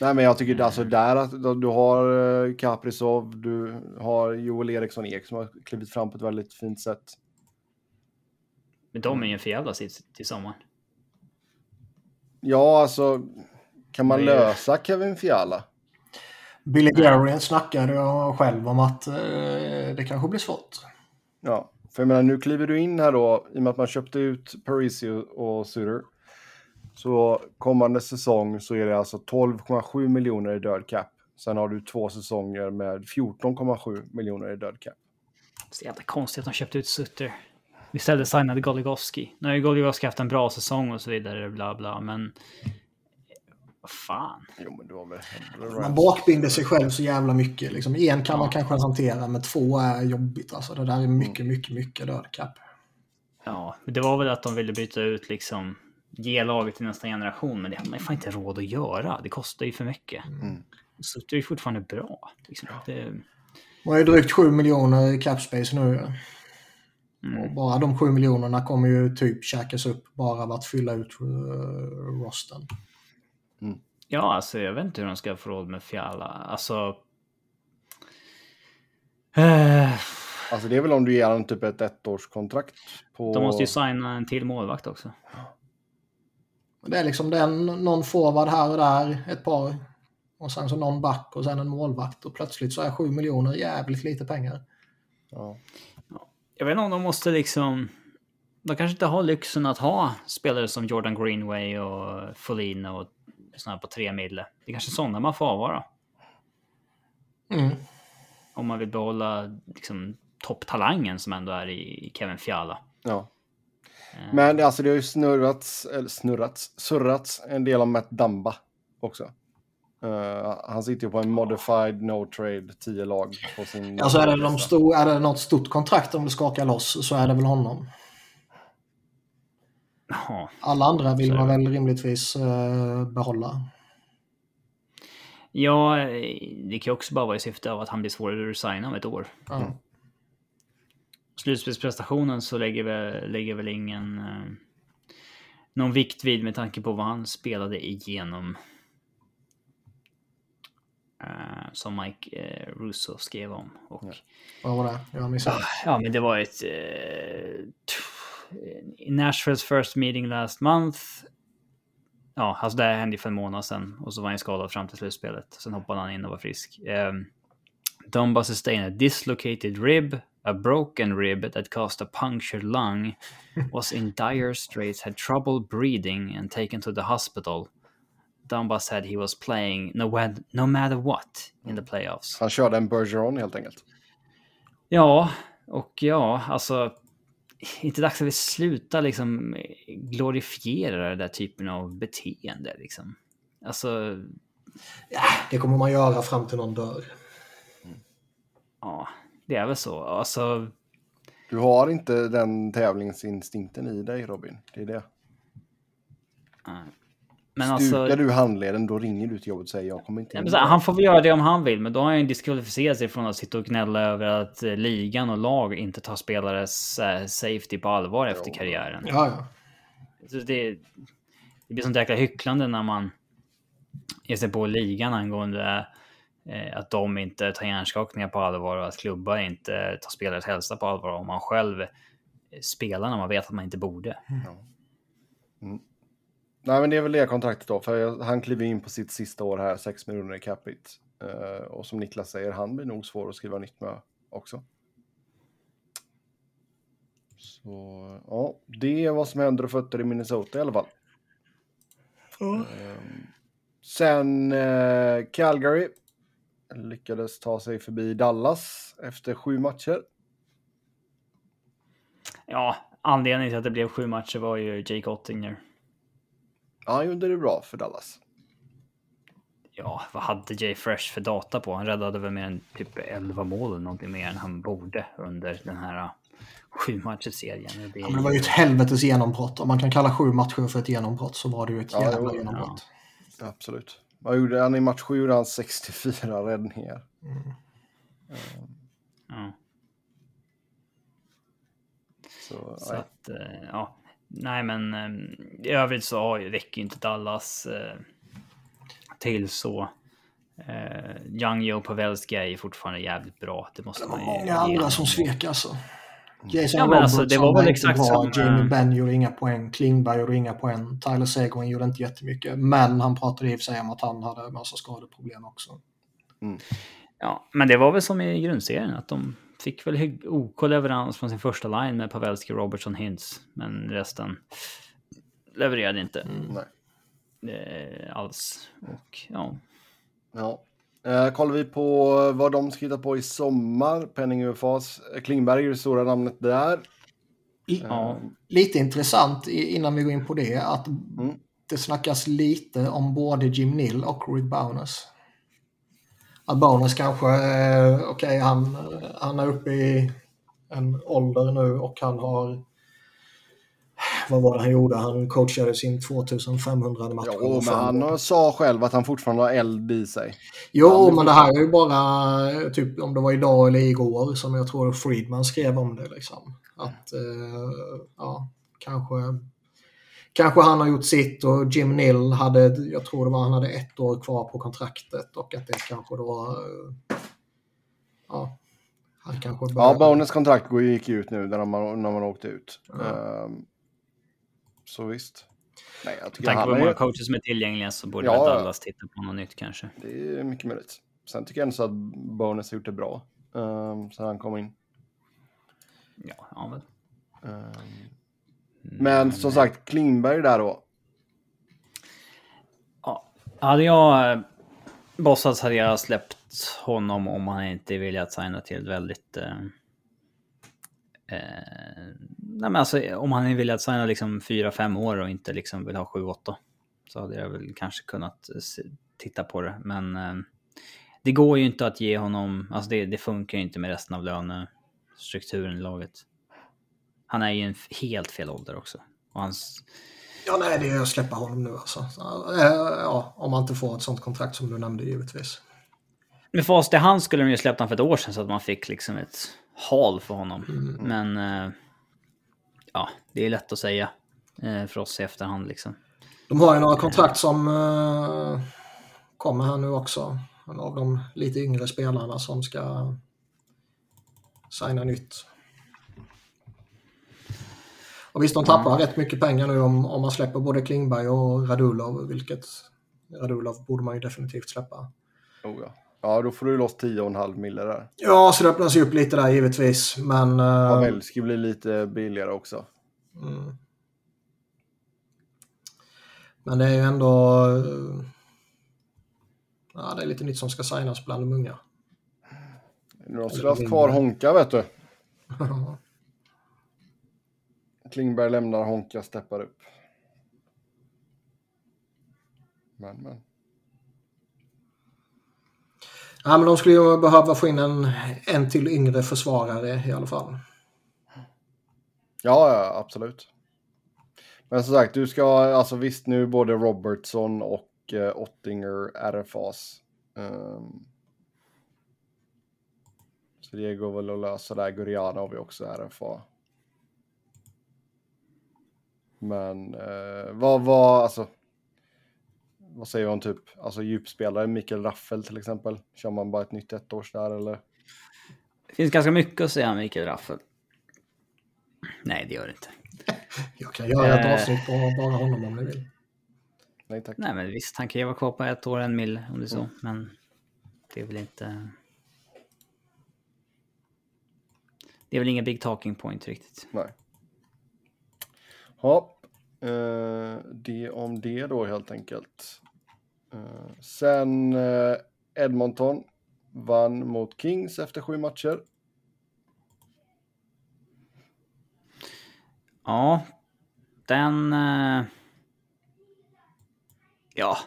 S1: Nej, men jag tycker alltså där att du har eh, Kaprizov, du har Joel Eriksson Ek som har klivit fram på ett väldigt fint sätt.
S3: Men de är ju en förjävla till, till sommaren.
S1: Ja, alltså kan man lösa Kevin Fiala?
S2: Billy Guerin snackade jag själv om att eh, det kanske blir svårt.
S1: Ja, för jag menar nu kliver du in här då i och med att man köpte ut Parisi och Suter. Så kommande säsong så är det alltså 12,7 miljoner i död cap. Sen har du två säsonger med 14,7 miljoner i död cap.
S3: Så jävla konstigt att de köpte ut Sutter. Istället signade Goligoski. Nu har ju Goligoski haft en bra säsong och så vidare, bla bla, men... Vad fan.
S1: Jo, men du har väl...
S2: Man bakbinder sig själv så jävla mycket. Liksom. En kan man kanske hantera, men två är jobbigt. Alltså, det där är mycket, mycket, mycket död kapp.
S3: Ja, men det var väl att de ville byta ut liksom... Ge laget till nästa generation, men det har man fan inte råd att göra. Det kostar ju för mycket.
S1: Mm.
S3: Sutter är ju fortfarande bra. Liksom. Det,
S2: Man har ju drygt 7 miljoner i capspace nu. ja.
S3: mm.
S2: Och bara de 7 miljonerna kommer ju typ käkas upp bara av att fylla ut uh, rosten.
S3: Ja, alltså jag vet inte hur de ska få råd med Fiala. Alltså... Eh,
S1: Alltså det är väl om du ger honom typ ett ettårskontrakt på...
S3: de måste ju signa en till målvakt också.
S2: Det är liksom den, någon forward här och där, ett par. Och sen så någon back och sen en målvakt. Och plötsligt så är 7 miljoner jävligt lite pengar.
S1: Ja.
S3: Jag vet inte om de måste liksom... De kanske inte har lyxen att ha spelare som Jordan Greenway och Folin och sådana på tre mille. Det är kanske sådana man får avvara.
S2: Mm.
S3: Om man vill behålla liksom, topptalangen som ändå är i Kevin Fiala.
S1: ja.
S3: Eh,
S1: Men alltså det har ju snurrats, eller snurrats, surrats en del om Matt Damba också. Eh, han sitter ju på en modified no trade 10 lag på sin...
S2: Alltså är det, de stor, är det något stort kontrakt de vill skaka loss så är det väl honom.
S3: Ja,
S2: Alla andra vill man väl rimligtvis eh, behålla.
S3: Ja, eh, det kan ju också bara vara i syfte av att han blir svårare att resigna om ett år.
S1: Mm.
S3: Slutspelsprestationen så lägger väl, lägger väl ingen eh, någon vikt vid med tanke på vad han spelade igenom. Eh, som Mike eh, Russo skrev om. Och,
S1: Ja.
S2: Vad var det? Jag missade.
S3: Ja, men det var ett... I Nashvilles first meeting last month. Ja, alltså det här hände ju för en månad sedan och så var han skadad fram till slutspelet. Sen hoppade han in och var frisk. Um, Dumba sustained a dislocated rib, a broken rib that caused a punctured lung, was in dire straits, had trouble breathing and taken to the hospital. Dumba said he was playing no, no matter what in the playoffs.
S1: Han körde en Bergeron helt enkelt.
S3: Ja, och ja, alltså. Inte dags att vi slutar liksom glorifiera den där typen av beteende liksom. Alltså,
S2: Det kommer man göra fram till någon dör.
S3: ja, det är väl så. Alltså,
S1: Du har inte den tävlingsinstinkten i dig Robin. Det är det.
S3: nej. Men
S1: Stukar
S3: alltså,
S1: du handleden då ringer du till jobbet och säger jag kommer inte in.
S3: men så han får väl göra det om han vill, men då har han ju diskvalificerat sig från att sitta och gnälla över att eh, ligan och lag inte tar spelares eh, safety på allvar efter karriären.
S2: Ja, ja.
S3: Så det, det blir sånt jäkla hycklande när man ger sig på ligan angående eh, att de inte tar hjärnskakningar på allvar och att klubbar inte tar spelares hälsa på allvar om man själv spelar när man vet att man inte borde.
S1: Nej, men det är väl det kontraktet då, för jag- han kliver in på sitt sista år här, 6 miljoner i capita. Uh, och som Niklas säger, han blir nog svår att skriva nytt med också. Så ja, det är vad som händer och fötter i Minnesota i alla fall. Ehm, sen eh, Calgary lyckades ta sig förbi Dallas efter sju matcher.
S3: Ja, anledningen till att det blev sju matcher var ju Jake Ottinger.
S1: Ja, han gjorde det bra för Dallas.
S3: Ja, vad hade Jay Fresh för data på? Han räddade väl mer än typ 11 mål eller någonting mer än han borde under den här uh, sju serien. Det,
S2: Ja, men det var ju ett helvetes genombrott. Om man kan kalla sju matcher för ett genombrott så var det ju ett
S1: Ja,
S2: jävla
S1: jo,
S2: genombrott.
S1: Absolut. Vad gjorde han i match 7? Gjorde han 64 räddningar.
S3: ja.
S1: Så,
S3: Så
S1: nej.
S3: att, eh, ja. Nej, men eh, i övrigt så räcker ju inte Dallas eh, till så. Eh, Young Joe Pavelski är ju fortfarande jävligt bra. Det måste
S2: Det var
S3: man ju
S2: många
S3: ge
S2: andra som svek alltså. Jason
S3: Ja, men alltså, det var väl exakt
S2: bra.
S3: som,
S2: Jamie Benn gjorde inga poäng. Klingberg gjorde inga poäng. Tyler Seguin gjorde inte jättemycket. Men han pratade i och för sig om att han hade massa skadeproblem också.
S3: Ja, men det var väl som i grundserien att de fick väl OK leverans från sin första line med Pavelski, Robertson, Hintz. Men resten levererade inte
S1: nej.
S3: eh, alls. Och ja,
S1: Ja. Eh, kollar vi på vad de ska hitta på i sommar, Penning UFAs. Klingberg är det stora namnet där.
S3: ja.
S2: Lite intressant i- innan vi går in på det att
S1: Mm.
S2: det snackas lite om både Jim Nill och Rick Bowness. Att Bowness kanske, eh, okej han, han är uppe i en ålder nu och han har, vad var det han gjorde? Han coachade sin 2500 match.
S1: Ja, men han sa själv att han fortfarande har eld i sig.
S2: Jo, men det här är ju bara typ om det var idag eller igår som jag tror Friedman skrev om det. Liksom. Att eh, ja, kanske, kanske han har gjort sitt och Jim Nill hade, jag tror det var han hade ett år kvar på kontraktet och att det kanske då, ja, han kanske
S1: Ja,
S2: börjar-
S1: Bonus kontrakt går- gick ut nu när man, när man åkte ut.
S2: Ja.
S1: Ehm, så visst. Nej, jag
S3: Med
S1: tycker
S3: tanke på hur
S1: är,
S3: många coacher som är tillgängliga så borde
S1: Ja, ja.
S3: Dallas titta på något nytt kanske.
S1: det är mycket möjligt. Sen tycker jag ändå så att Bonus har gjort det bra. Um, sen han kom in.
S3: Ja, ja väl.
S1: Ehm, men som sagt, Klingberg där då.
S3: Ja, hade jag eh, bossats hade jag släppt honom om han inte velat signa till ett väldigt... Eh, eh, nej men alltså om han vill att signa liksom 4-5 år och inte liksom vill ha 7-8. Så hade jag väl kanske kunnat titta på det. Men eh, det går ju inte att ge honom, alltså det, det funkar ju inte med resten av lönestrukturen i laget. Han är ju en helt fel ålder också. Och hans,
S2: Ja, nej, det är att släppa honom nu alltså. Så, eh, Ja, om man inte får ett sånt kontrakt som du nämnde givetvis.
S3: Med fast i hand skulle de ju släppt honom för ett år sedan så att man fick liksom ett hal för honom. Men eh, ja, det är lätt att säga eh, för oss i efterhand liksom.
S2: De har ju några kontrakt som eh, kommer här nu också. En av de lite yngre spelarna som ska signa nytt. Och visst, de tappar rätt mycket pengar nu om, om man släpper både Klingberg och Radulov, vilket Radulov borde man ju definitivt släppa.
S1: Oh, ja. ja, då får du loss 10,5 mille där.
S2: Ja, så det öppnas ju upp lite där givetvis, men... eh,
S1: Pavelski blir lite billigare också.
S2: Mm. Men det är ju ändå... eh, Ja, det är lite nytt som ska signas bland de unga.
S1: Nu har de haft kvar Honka, vet du. Klingberg lämnar, Honka steppar upp. Men, men.
S2: ja, men de skulle ju behöva få in en, en till yngre försvarare i alla fall.
S1: Ja, ja, absolut. Men som sagt, du ska, alltså visst nu både Robertson och uh, Ottinger RFAs. Um, så det går väl att lösa där. Guriana har vi också RFA. Men uh, vad var, alltså. Vad säger man typ, alltså djupspelare, Mikael Raffel till exempel. Kör man bara ett nytt ettårs där eller?
S3: Det finns ganska mycket att säga om Mikael Raffel. Nej, det gör det inte.
S2: Jag kan göra ett avsnitt på bara honom om ni vill.
S1: Nej tack.
S3: Nej, men visst, han kan ju vara kvar på ett år, en mil om det är så. Men det är väl inte... Det är väl ingen big talking point riktigt.
S1: Nej. Ja, eh, det om det då helt enkelt. Eh, sen eh, Edmonton vann mot Kings efter sju matcher.
S3: Ja, den... eh, Ja,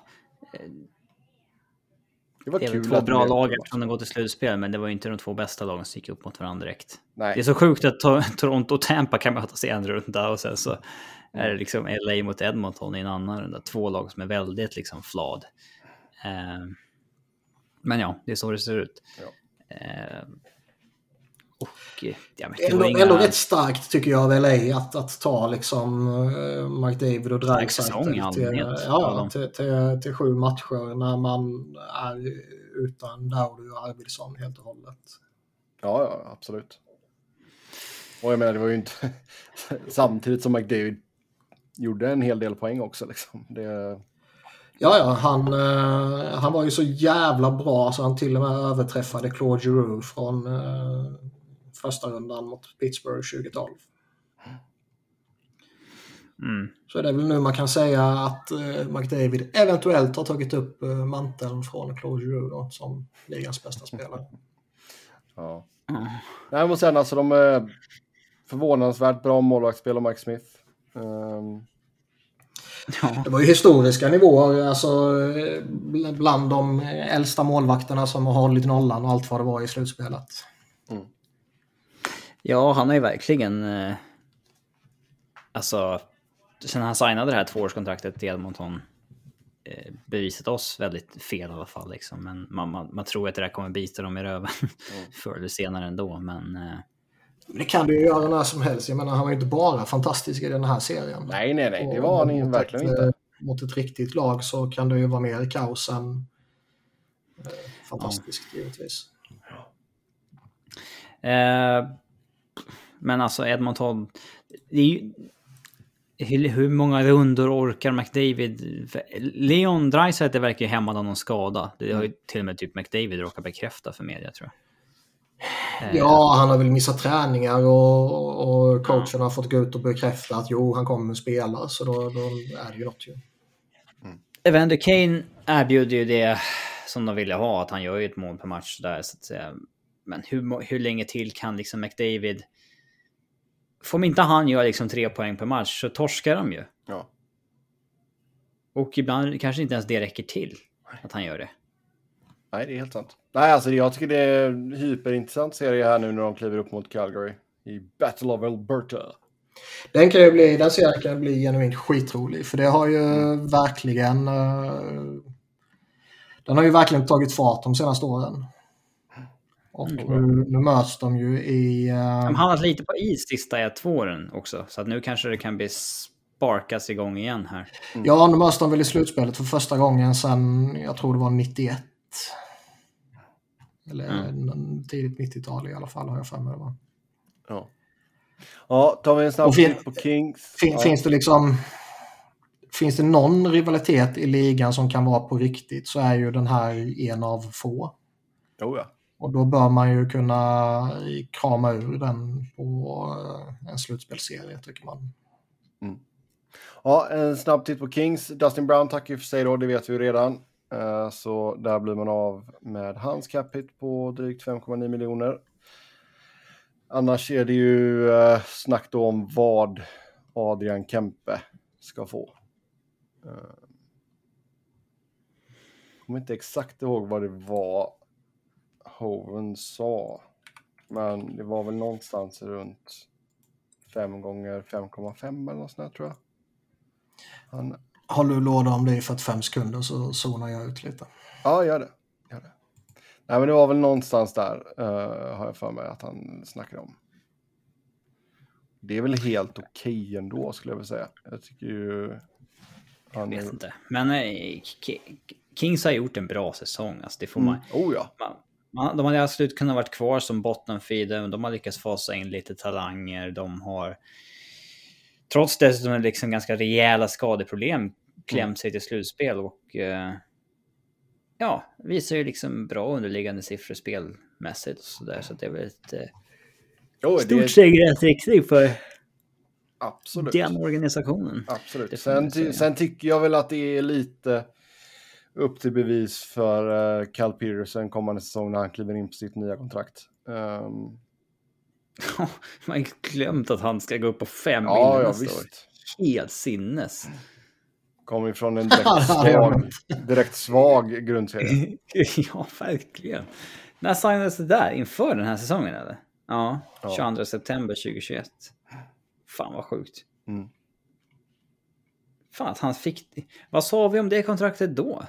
S1: Det var
S3: det
S1: kul
S3: två bra lag eftersom de går till slutspel, men det var inte de två bästa lagen som gick upp mot varandra direkt.
S1: Nej.
S3: Det är så sjukt att To- Toronto och Tampa kan mötas i en runda och sen så är det liksom LA mot Edmonton i en annan runda. Två lag som är väldigt liksom flad. Eh, men ja, det är så det ser ut.
S1: Ja.
S3: Och eh, ja, men det
S2: Ändå,
S3: inga...
S2: ändå rätt starkt tycker jag av LA att, att ta liksom uh, McDavid och Dreisaitl till,
S3: allmänhet.
S2: ja, till, till, till sju matcher när man är utan Dowdy och Arvidsson helt och hållet.
S1: Ja, ja, absolut. Och jag menar, det var ju inte samtidigt som McDavid gjorde en hel del poäng också liksom. Det,
S2: Ja, ja, han, eh, han var ju så jävla bra så han till och med överträffade Claude Giroux från första rundan mot Pittsburgh 2012.
S3: Mm.
S2: Så det är väl nu man kan säga att eh, McDavid eventuellt har tagit upp eh, manteln från Claude Giroux då, som ligans bästa spelare.
S1: ja.
S3: Mm.
S1: Nej, men sen alltså de är förvånansvärt bra målvaktsspel av Mike Smith. Ehm,
S3: Ja.
S2: Det var ju historiska nivåer, alltså eh, bl- bland de äldsta målvakterna som har hållit nollan och allt vad det var i slutspelet.
S3: Ja, han har ju verkligen... Eh, alltså, sen han signade det här tvåårskontraktet i Edmonton eh, bevisat oss väldigt fel i alla fall. Liksom. Men man, man, man tror att det där kommer bita dem i röven förr eller senare ändå. Men eh,
S2: Men Det kan du ju göra när som helst. Jag menar, han var ju inte bara fantastisk i den här serien.
S1: nej, nej, nej, det var han
S2: mot
S1: verkligen
S2: ett,
S1: inte.
S2: Mot ett riktigt lag så kan det ju vara mer kaos än eh, fantastiskt givetvis.
S3: Eh, men alltså Edmonton, det är ju, hur, många rundor orkar McDavid? Leon Draisaitl verkar ju hämmad av någon skada. Det har ju till och med typ McDavid råkat bekräfta för media tror jag. Eh,
S2: Ja, han har väl missat träningar och, och coachen har fått gå ut och bekräfta att jo, han kommer att spela. Så då, då är det ju något ju.
S3: Evander Kane erbjuder ju det som de ville ha, att han gör ju ett mål per match där så att säga. Men hur, hur länge till kan liksom McDavid... Får inte han göra liksom tre poäng per match så torskar de ju.
S1: Ja.
S3: Och ibland kanske inte ens det räcker till att han gör det.
S1: Nej, det är helt sant. Nej, alltså jag tycker det är en hyperintressant serie här nu när de kliver upp mot Calgary i Battle of Alberta.
S2: Den, kan ju bli, den serien kan bli genuint skitrolig. För det har ju verkligen... eh, den har ju verkligen tagit fart de senaste åren. Och nu, nu möts de ju i... eh,
S3: De har hamnat lite på is sista ett, två åren också. Så att nu kanske det kan bli sparkas igång igen här.
S2: Ja, nu möts de väl i slutspelet för första gången sedan, jag tror det var 91. Eller
S3: Mm.
S2: tidigt 90-tal i alla fall har jag för mig det var.
S1: Ja. Ja, tar vi en snabb
S2: fin-
S1: på Kings.
S2: Fin,
S1: ja.
S2: Finns det liksom... Finns det någon rivalitet i ligan som kan vara på riktigt så är ju den här en av få.
S1: Jo, ja.
S2: Och då bör man ju kunna krama ur den på eh, en slutspelsserie tycker man. Mm.
S1: Ja, en snabb titt på Kings. Dustin Brown tackar ju för sig då, det vet vi ju redan. Eh, så där blir man av med hans cap hit på drygt 5,9 miljoner. Annars är det ju eh, snack då om vad Adrian Kempe ska få. Jag kommer inte exakt ihåg vad det var Hoven sa. Men det var väl någonstans runt 5 gånger 5,5 eller något sånt där, tror jag. Han,
S2: Håller du låda om det i 45 sekunder så zonar jag ut lite.
S1: ja, gör det. Gör det. Nej, men det var väl någonstans där, eh, har jag för mig, att han snackade om. Det är väl helt okej ändå, skulle jag vilja säga. Jag tycker ju...
S3: Jag
S1: Han
S3: vet
S1: är...
S3: inte. Men eh, Ki- Kings har gjort en bra säsong. Alltså, det får man,
S1: Mm. Oh ja.
S3: man, man, de hade absolut kunnat varit kvar som bottenfeeder, men de har lyckats fasa in lite talanger. De har, trots dessutom liksom ganska rejäla skadeproblem, klämt sig till slutspel och eh, ja, visar ju liksom bra underliggande siffror spelmässigt och sådär. Så det är väl ett eh,
S1: Jo, det
S3: stort
S1: är,
S3: steg i rätt riktning för
S1: absolut.
S3: den organisationen. Det
S1: Absolut. Sen, sen tycker jag väl att det är lite upp till bevis för uh, Cal Peterson kommande säsong när han kliver in på sitt nya kontrakt. Um,
S3: Man har glömt att han ska gå upp på fem
S1: ja,
S3: miljoner
S1: ja,
S3: nästa år.
S1: visst.
S3: Helt sinnes.
S1: Kommer ifrån en direkt svag, direkt svag grundserie.
S3: ja, verkligen. När signades det där? Inför den här säsongen eller? Ja,
S1: Ja.
S3: 22 september 2021. Fan vad sjukt.
S1: Mm.
S3: Fan att han fick... Vad sa vi om det kontraktet då?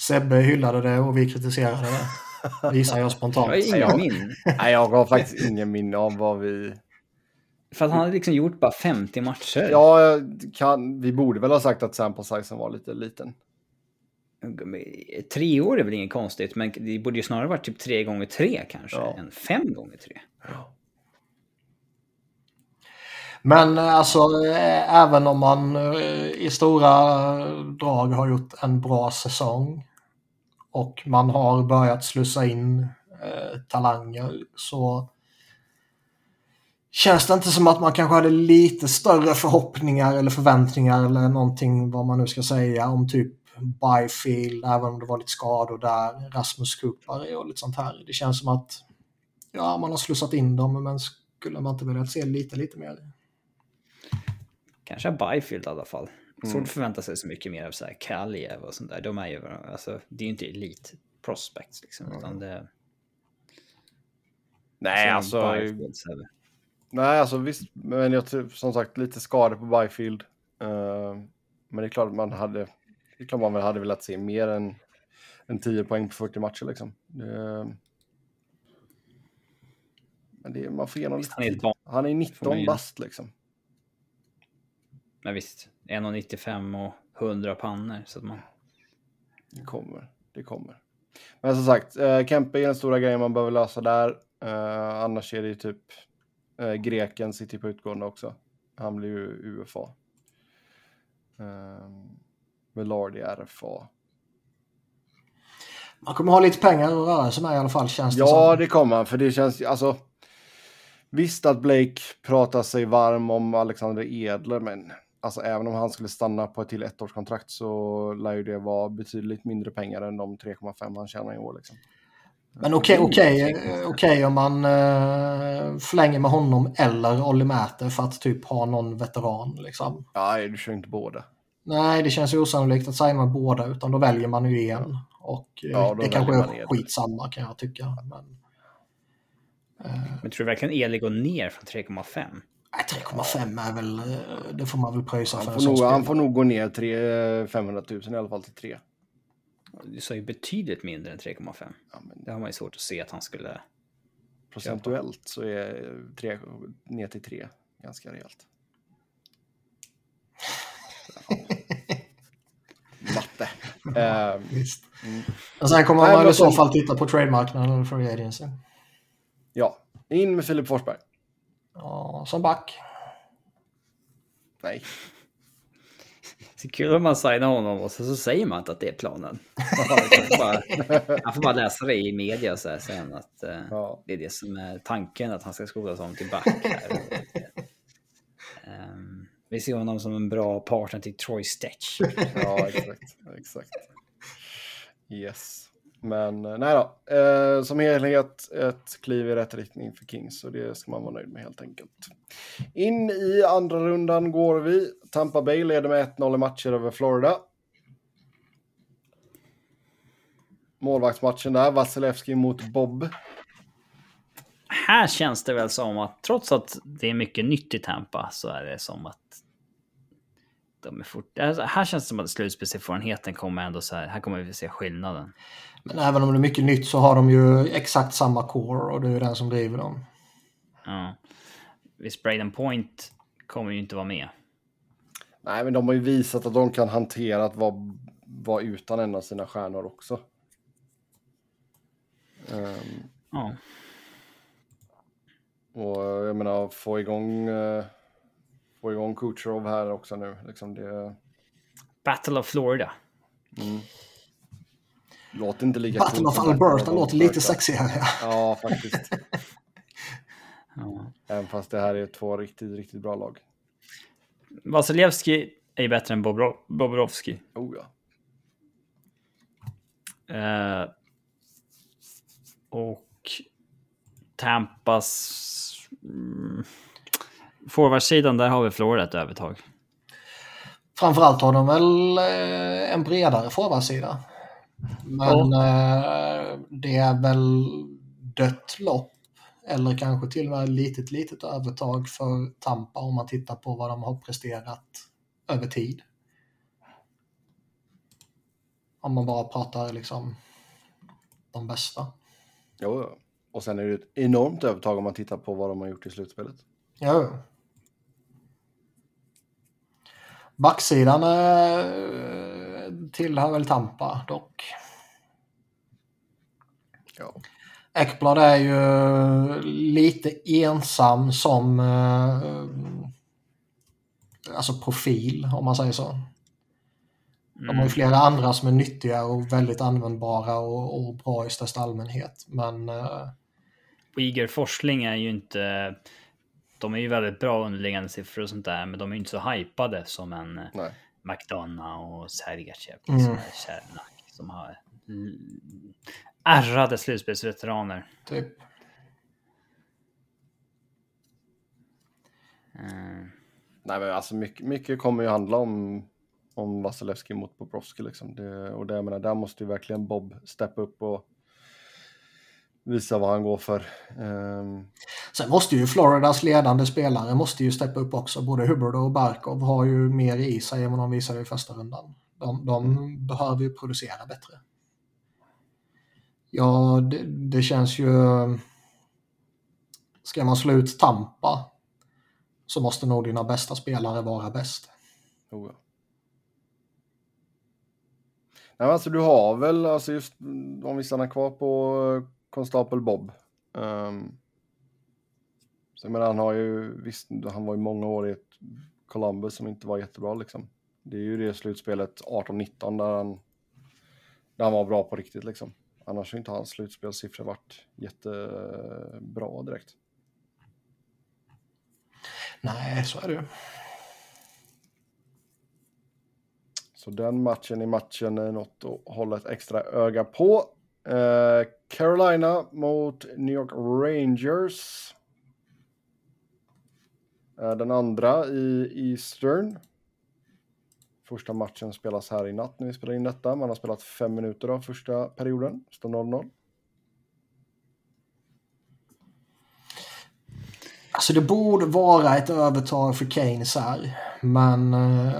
S2: Sebbe hyllade det och vi kritiserade det. Visar jag
S3: Jag
S2: spontant.
S3: har ingen min.
S1: Nej, jag har faktiskt ingen minne av vad vi...
S3: För att han hade liksom gjort bara 50 matcher.
S1: Ja, jag kan, vi borde väl ha sagt att sample sizen var lite liten.
S3: Tre år är väl inget konstigt, men det borde ju snarare varit typ tre gånger tre kanske,
S1: Ja.
S3: än fem gånger tre.
S2: Men eh, alltså eh, även om man eh, i stora drag har gjort en bra säsong och man har börjat slussa in eh, talanger så känns det inte som att man kanske hade lite större förhoppningar eller förväntningar eller någonting vad man nu ska säga om typ Byfield, även om det var lite skador där, Rasmus Kupari och lite sånt här. Det känns som att ja, man har slussat in dem men skulle man inte vilja se lite, lite mer?
S3: Kanske Byfield i alla fall. Svårt
S1: Mm.
S3: att förvänta sig så mycket mer av så här Kaljev och sånt där. De är ju, alltså, det är ju inte elit prospects liksom. Utan det,
S1: Nej, alltså...
S3: Byfield, så här.
S1: Nej, alltså visst. Men jag tror som sagt lite skador på Byfield. Eh, men det är klart att man hade... Det är klart man hade velat se mer än, än 10 poäng på 40 matcher liksom. Det, men det, man får ge honom lite
S3: han är ett
S1: tid.
S3: barn.
S1: Han är
S3: Får man
S1: 19
S3: ge.
S1: bast liksom.
S3: Men visst, 1,95 och 100 pannor. Så att man,
S1: Det kommer. Det kommer. Men som sagt, uh, Kempe är den stora grejen man behöver lösa där. Eh, annars är det ju typ uh, greken sitter ju på utgående också. Han blir ju UFA. Uh, Velardi RFA.
S2: Man kommer ha lite pengar att röra sig med i alla fall känns det
S1: Ja,
S2: som.
S1: det kommer han. För det känns alltså. Visst att Blake pratar sig varm om Alexander Edler, men alltså även om han skulle stanna på ett till ettårskontrakt så lär ju det vara betydligt mindre pengar än de 3,5 han tjänar i år. Liksom.
S2: Men okej, okej, eh, okej om man eh, förlänger med honom eller Olli Mäter för att typ ha någon veteran liksom.
S1: Ja, du kör inte båda.
S2: Nej, det känns ju osannolikt att signa med båda utan då väljer man ju en. Och eh,
S1: Ja, då
S2: det kanske är skitsamma kan jag tycka. Men,
S3: men tror du verkligen Eli går ner från 3,5?
S2: Nej, 3,5 är väl, eh, det får man väl pröjsa för
S1: får, nog, han får nog gå ner tre, 500 000 i alla fall till 3.
S3: Du sa ju betydligt mindre än 3,5.
S1: Ja, men
S3: Det har man ju svårt att se att han skulle...
S1: procentuellt så är 3 ner till 3 ganska rejält. Matte. Eh,
S2: Visst.
S1: Mm.
S2: Och sen kommer
S1: Nej,
S2: man i så
S1: som-
S2: fall titta på trademarknaden eller free agency.
S1: ja, in med Filip Forsberg.
S2: Ja, som back.
S1: Nej.
S3: Så kul om man signar honom och så, så säger man inte att det är planen. Han får bara, får bara läsa det i media så här sen att eh,
S1: Ja.
S3: det är det som är tanken att han ska skolas om till back. Här. Ehm, vi ser honom som en bra partner till Troy Stetch.
S1: Ja, exakt. exakt. Yes. Men eh, nej då. Eh, som helhet ett kliv i rätt riktning för Kings och det ska man vara nöjd med helt enkelt. In i andra rundan går vi. Tampa Bay leder med 1-0 i matcher över Florida. Målvaktsmatchen där, Vasilevski mot Bob.
S3: Här känns det väl som att trots att det är mycket nytt i Tampa så är det som att de är fort... Alltså, här känns det som att slutspelserfarenheten kommer ändå så här. Här kommer vi se skillnaden.
S2: Men även om det är mycket nytt så har de ju exakt samma core och det är ju den som driver dem.
S3: Ja. Visst, Braden Point kommer ju inte vara med.
S1: Nej, men de har ju visat att de kan hantera att vara, vara utan en av sina stjärnor också. Um,
S3: Ja.
S1: och jag menar, få igång, uh, få igång Kucherov här också nu. Liksom det
S3: Battle of Florida.
S1: Låter inte lika
S2: Battle
S1: coolt
S2: of Alberta låter lite sexigare.
S1: Ja, faktiskt.
S3: Ja.
S1: Även fast det här är två riktigt, riktigt bra lag.
S3: Vasilevski är ju bättre än Bobro- Bobrovski.
S1: Oh ja.
S3: Eh, och Tampas... Mm, Forwardsidan, där har vi Florida ett övertag.
S2: Framförallt har de väl eh, en bredare forwardsida. Men eh, det är väl dött lopp. Eller kanske till och med litet, litet övertag för Tampa om man tittar på vad de har presterat över tid. Om man bara pratar liksom de bästa.
S1: Jo, ja. Och sen är det ett enormt övertag om man tittar på vad de har gjort i slutspelet.
S2: Ja. Backsidan eh, tillhör väl Tampa dock.
S1: Ja.
S2: Ekblad är ju lite ensam som eh, alltså profil om man säger så. De har ju flera andra som är nyttiga och väldigt användbara och, och bra i största allmänhet. Men eh,
S3: Uyghur Forsling är ju inte... De är ju väldigt bra underliggande siffror och sånt där, men de är ju inte så hypade som en eh,
S1: Nej.
S3: McDonough och Sergachev.
S2: Mm.
S3: Som är Cernak, som har mm, ärrade slutspelsveteraner.
S2: typ
S3: Eh,
S1: Nej, men alltså mycket, mycket kommer ju handla om, om Vasilevski mot Bobrovski liksom. Det, och det, jag menar, där måste ju verkligen Bob steppa upp och visa vad han går för. Ehm,
S2: Sen måste ju Floridas ledande spelare måste ju steppa upp också. Både Hubbard och Barkov har ju mer i sig än vad de visade i första rundan. De, de behöver ju producera bättre. Ja, det, det känns ju... Ska man slå ut Tampa så måste nog dina bästa spelare vara bäst.
S1: oh ja. Nej, men alltså du har väl, alltså just mm, om vi stannar kvar på eh, konstapel Bob. Um, så jag menar, han har ju, visst, han var ju många år i ett Columbus som inte var jättebra liksom. Det är ju det slutspelet 18-19 där han, där han var bra på riktigt liksom. Annars har inte hans slutspelssiffror varit jättebra direkt.
S2: Nej, så är det ju.
S1: Så den matchen i matchen är något att hålla ett extra öga på. Eh, Carolina mot New York Rangers. Eh, den andra i Eastern. Första matchen spelas här i natt när vi spelar in detta. Man har spelat fem minuter av första perioden. Står 0-0.
S2: Alltså det borde vara ett övertag för Keynes här. Men eh,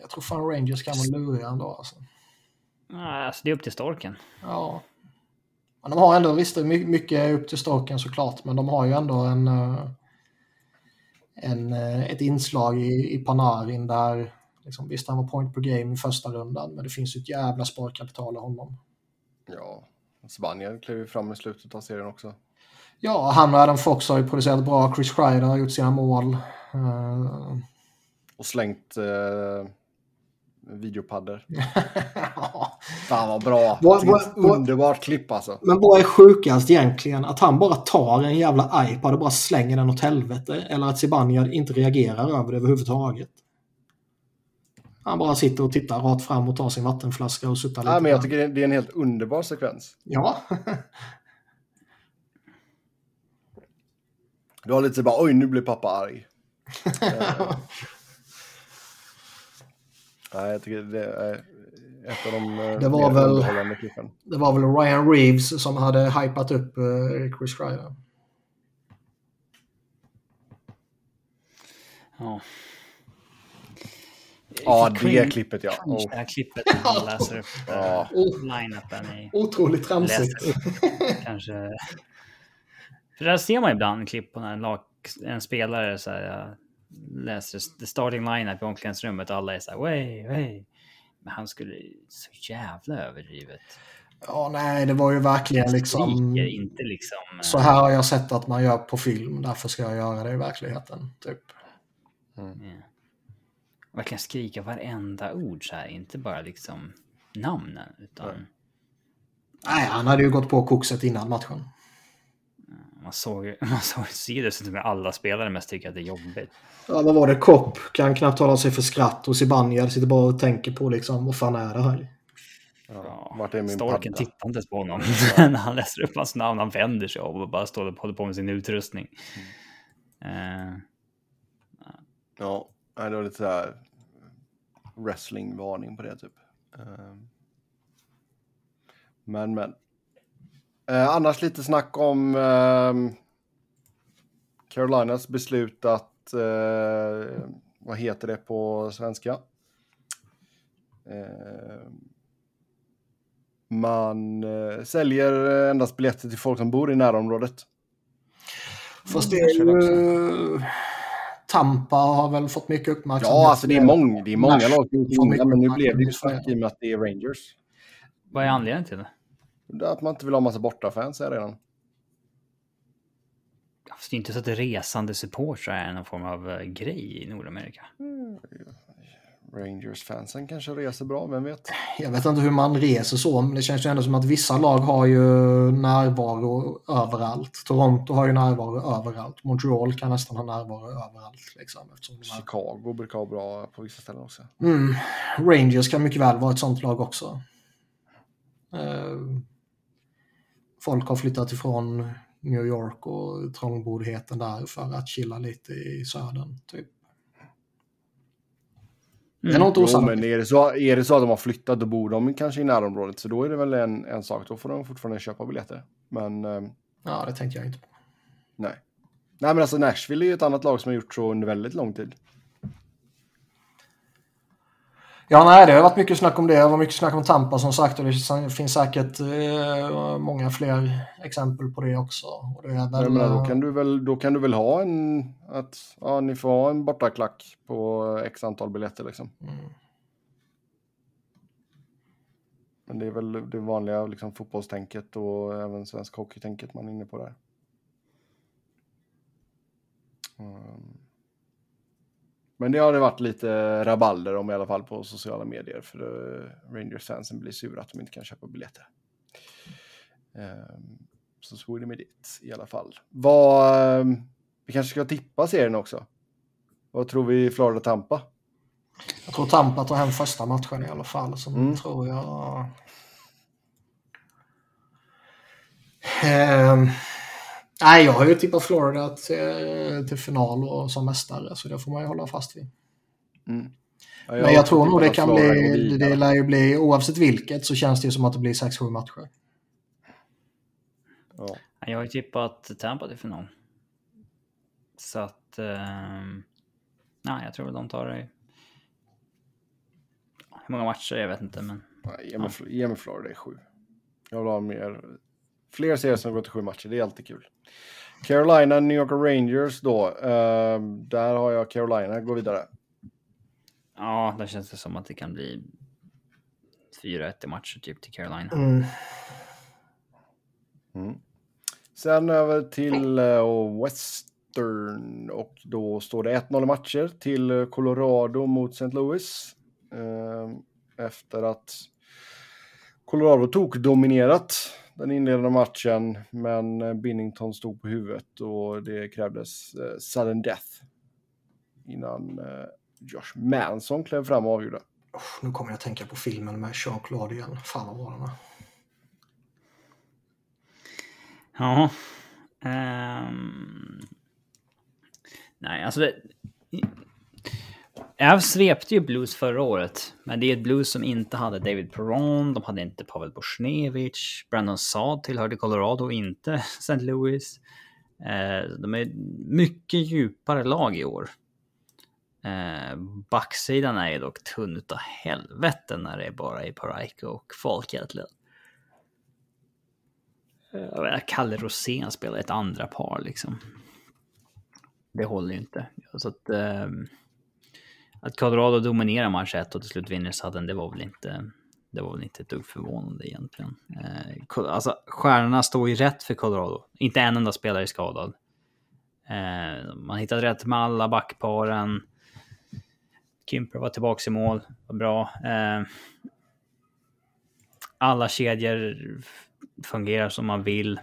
S2: jag tror fan Rangers kan vara luriga ändå. Alltså.
S3: nej, alltså, det är upp till storken.
S2: Ja. Men de har ändå, visst det är my- mycket upp till storken såklart, men de har ju ändå en, eh, en, eh, ett inslag i, i Panarin där, liksom, visst han var point per game i första rundan, men det finns ju ett jävla sparkapital i honom.
S1: Ja, Spanien klev ju fram i slutet av serien också.
S2: Ja, han och Adam Fox har ju producerat bra, Chris Kreider har gjort sina mål. Eh,
S1: Och slängt eh, videopaddor. Fan vad bra!
S2: Vad- vad-
S1: underbart klipp alltså.
S2: Men vad är sjukast egentligen? Att han bara tar en jävla iPad och bara slänger den åt helvete? Eller att Zibanejad inte reagerar över det överhuvudtaget? Han bara sitter och tittar rakt fram och tar sin vattenflaska och suttar lite.
S1: Nej, men jag tycker det är- en helt underbar sekvens.
S2: Ja.
S1: Du har lite så bara, oj nu blir pappa arg. Nej, jag tycker det är ett av de eh,
S2: Det var väl-
S1: underhållande klippen.
S2: Det var väl Ryan Reeves som hade hypat upp eh, Chris Kreider.
S3: Ja.
S1: Ja, det klippet ja.
S3: Kanske
S1: Oh.
S3: det här klippet när han läser upp eh,
S1: Ja.
S3: line-upen i...
S2: Otroligt tramsigt.
S3: Kanske... För där ser man ibland klipp på när en, lag, en spelare så här, jag läser the starting line-up i omklädningsrummet och alla är så här, way, way. Men han skulle så jävla överdrivet.
S2: Ja, nej, det var ju verkligen liksom...
S3: Inte liksom... eh,
S2: Så här har jag sett att man gör på film, därför ska jag göra det i verkligheten. Typ.
S3: Ja. Verkligen skrika varenda ord så här, inte bara liksom namnen utan
S2: Nej, han hade ju gått på kokset innan matchen.
S3: man såg man såg ser det som att alla spelare mest tycker att det är jobbigt.
S2: Ja, vad var det? Kopp kan knappt hålla sig för skratt och Zibanejad sitter bara och tänker på liksom, vad fan är det här?
S1: Ja, vart är min
S3: Storken
S1: padda?
S3: tittar inte på honom när han läser upp hans namn. Han vänder sig om och bara står och håller på med sin utrustning. Eh,
S1: Ja, nej, det var lite så här wrestlingvarning på det typ. Ehm. Men, men. Eh, annars lite snack om ehm, Carolinas beslut att, eh, vad heter det på svenska? Ehm, man eh, säljer endast biljetter till folk som bor i närområdet.
S2: Fast det är ju... Tampa har väl fått mycket uppmärksamhet.
S1: Ja, alltså det är, mång, det är många lag som är men nu blev det ju snack i och med att det är Rangers.
S3: vad är anledningen till det?
S1: Att man inte vill ha massa bortafans är redan.
S3: Fast det är inte så att resande supportrar är någon form av eh, grej i Nordamerika.
S1: Rangers-fansen kanske reser bra, vem vet?
S2: Jag vet inte hur man reser så, men det känns ju ändå som att vissa lag har ju närvaro överallt. Toronto har ju närvaro överallt. Montreal kan nästan ha närvaro överallt. Liksom, eftersom de är...
S1: Chicago brukar vara bra på vissa ställen också.
S2: mm. Rangers kan mycket väl vara ett sånt lag också. Eh, folk har flyttat ifrån New York och trångboddheten där för att chilla lite i södern. Typ. Det är nog inte
S1: Jo,
S2: osannolikt.
S1: men är det, så, är det så att de har flyttat, då bor de kanske i närområdet. Så då är det väl en, en sak. Då får de fortfarande köpa biljetter. Men eh,
S2: Ja, det tänkte jag inte på.
S1: nej. Nej, men alltså Nashville är ju ett annat lag som har gjort så under väldigt lång tid.
S2: Ja, nej, det har varit mycket snack om det. Det var mycket snack om Tampa som sagt och det finns säkert eh, många fler exempel på det också. Och det väl,
S1: Jag menar, då,
S2: eh,
S1: kan du väl, då kan du väl ha en... Att ja, ni får ha en bortaklack på x antal biljetter liksom.
S2: mm.
S1: Men det är väl det vanliga liksom, fotbollstänket och även svensk hockeytänket man är inne på där. Mm. Men det har det varit lite rabalder om i alla fall på sociala medier för uh, Rangers-fansen blir sura att de inte kan köpa biljetter. Ehm, så så är det med det i alla fall. Vad, ehm, vi kanske ska tippa serien också. Vad tror vi Florida-Tampa?
S2: Jag tror Tampa tar hem första matchen i alla fall. Sen
S1: Mm.
S2: tror jag... Ehm, nej, jag har ju tippat Florida till, till final och som mästare, så det får man ju hålla fast vid.
S1: Mm. Ja,
S2: Men jag tror nog det kan
S1: Florida
S2: bli, det lär ju bli, oavsett vilket så känns det ju som att det blir 6-7 matcher.
S1: Ja.
S3: Jag har ju tippat Tampa till final. Så att... ehm, nej, jag tror de tar det. Hur många matcher? Jag vet inte, men...
S1: Nej, ge, mig, ge mig Florida i sju. Jag vill ha mer, fler serier som går till sju matcher. Det är alltid kul. Carolina, New York Rangers då. Ehm, där har jag Carolina gå vidare.
S3: Ja, där känns det som att det kan bli 4-1 i matcher typ till Carolina.
S2: Mm.
S1: Mm. Sen över till uh, Western och då står det 1-0 i matcher till eh, Colorado mot St. Louis. Ehm, efter att Colorado tog dominerat den inledande matchen, men eh, Binnington stod på huvudet och det krävdes eh, sudden death innan eh, Josh Manson klev fram och avgjorde.
S2: Uff, nu kommer jag att tänka på filmen med Jean-Claude igen. Fan vad bra den är.
S3: Ja. ehm, nej, alltså det... Jag svepte ju Blues förra året, men det är ett Blues som inte hade David Perron, de hade inte Pavel Bosnevich, Brandon Saad tillhörde Colorado, inte St. Louis. Eh, de är mycket djupare lag i år. Eh, backsidan är ju dock tunn utav helvete när det är bara i Paraiko och Falk egentligen. Eh, Kalle Rosén spelar ett andra par liksom. Det håller ju inte. Så att, ehm, att Colorado dominerar match 1 och till slut vinner Sudden, det var väl inte, det var väl inte ett dugg förvånande egentligen. Eh, alltså, stjärnorna står ju rätt för Colorado. Inte en enda spelare är skadad. Eh, man hittade rätt med alla backparen. Kimper var tillbaka i mål, var bra. Eh, alla kedjor fungerar som man vill.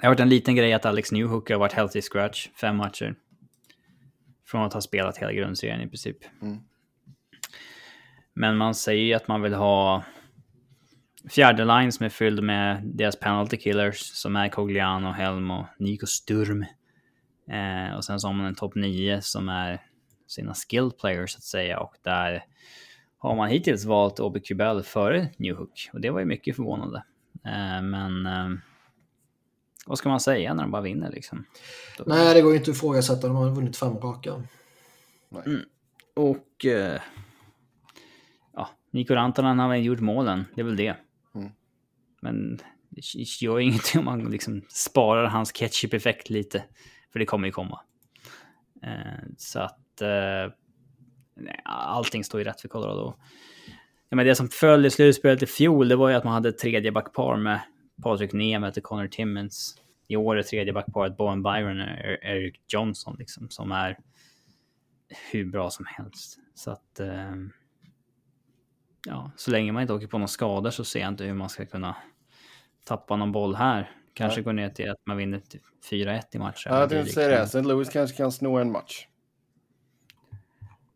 S3: Det har varit en liten grej att Alex Newhook har varit healthy scratch fem matcher. Från att ha spelat hela grundserien i princip.
S1: Mm.
S3: Men man säger ju att man vill ha fjärde line som är fylld med deras penalty killers som är Cogliano, Helm och Nico Sturm. Eh, och sen så har man en topp 9 som är sina skill players så att säga och där har man hittills valt Obi Kubel före Newhook och det var ju mycket förvånande. Eh, men eh, vad ska man säga när de bara vinner liksom?
S2: Nej, det går ju inte att ifrågasätta. De har vunnit fem raka.
S3: Och eh, ja, Niko Rantanen har väl gjort målen, det är väl det.
S1: Mm.
S3: Men det gör ju ingenting om man liksom sparar hans ketchup-effekt lite, för det kommer ju komma. Eh, så att eh, allting står ju rätt för Colorado. Ja, men det som följde slutspelet i fjol, det var ju att man hade tredje backpar med Patrik Nemeth och Connor Timmins. I år är tredje backparet Bowen Byron och Eric Johnson, liksom, som är hur bra som helst. Så att... Eh, ja, så länge man inte åker på några skador så ser jag inte hur man ska kunna tappa någon boll här. Kanske
S1: Nej.
S3: gå ner till att man vinner till 4-1 i matcher.
S1: Ja, jag tänkte säga det.
S3: liksom-
S1: St. Louis kanske kan sno en match.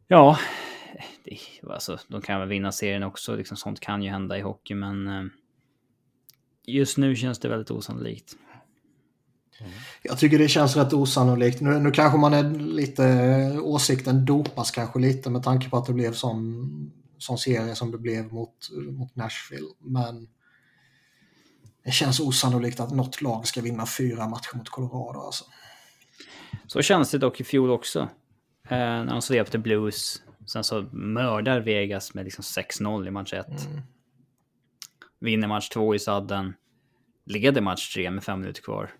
S3: Ja, det, alltså, de kan väl vinna serien också. Liksom, sånt kan ju hända i hockey, men eh, just nu känns det väldigt osannolikt.
S2: Jag tycker det känns rätt osannolikt. Nu, nu kanske man är lite... Åsikten dopas kanske lite med tanke på att det blev sån, sån serie som det blev mot, mot Nashville. Men det känns osannolikt att något lag ska vinna fyra matcher mot Colorado. Alltså.
S3: Så känns det dock i fjol också. Eh, när de svepte Blues. Sen så mördar Vegas med liksom 6-0 i match 1.
S2: Mm.
S3: Vinner match 2 i sadden. Leder match 3 med fem minuter kvar.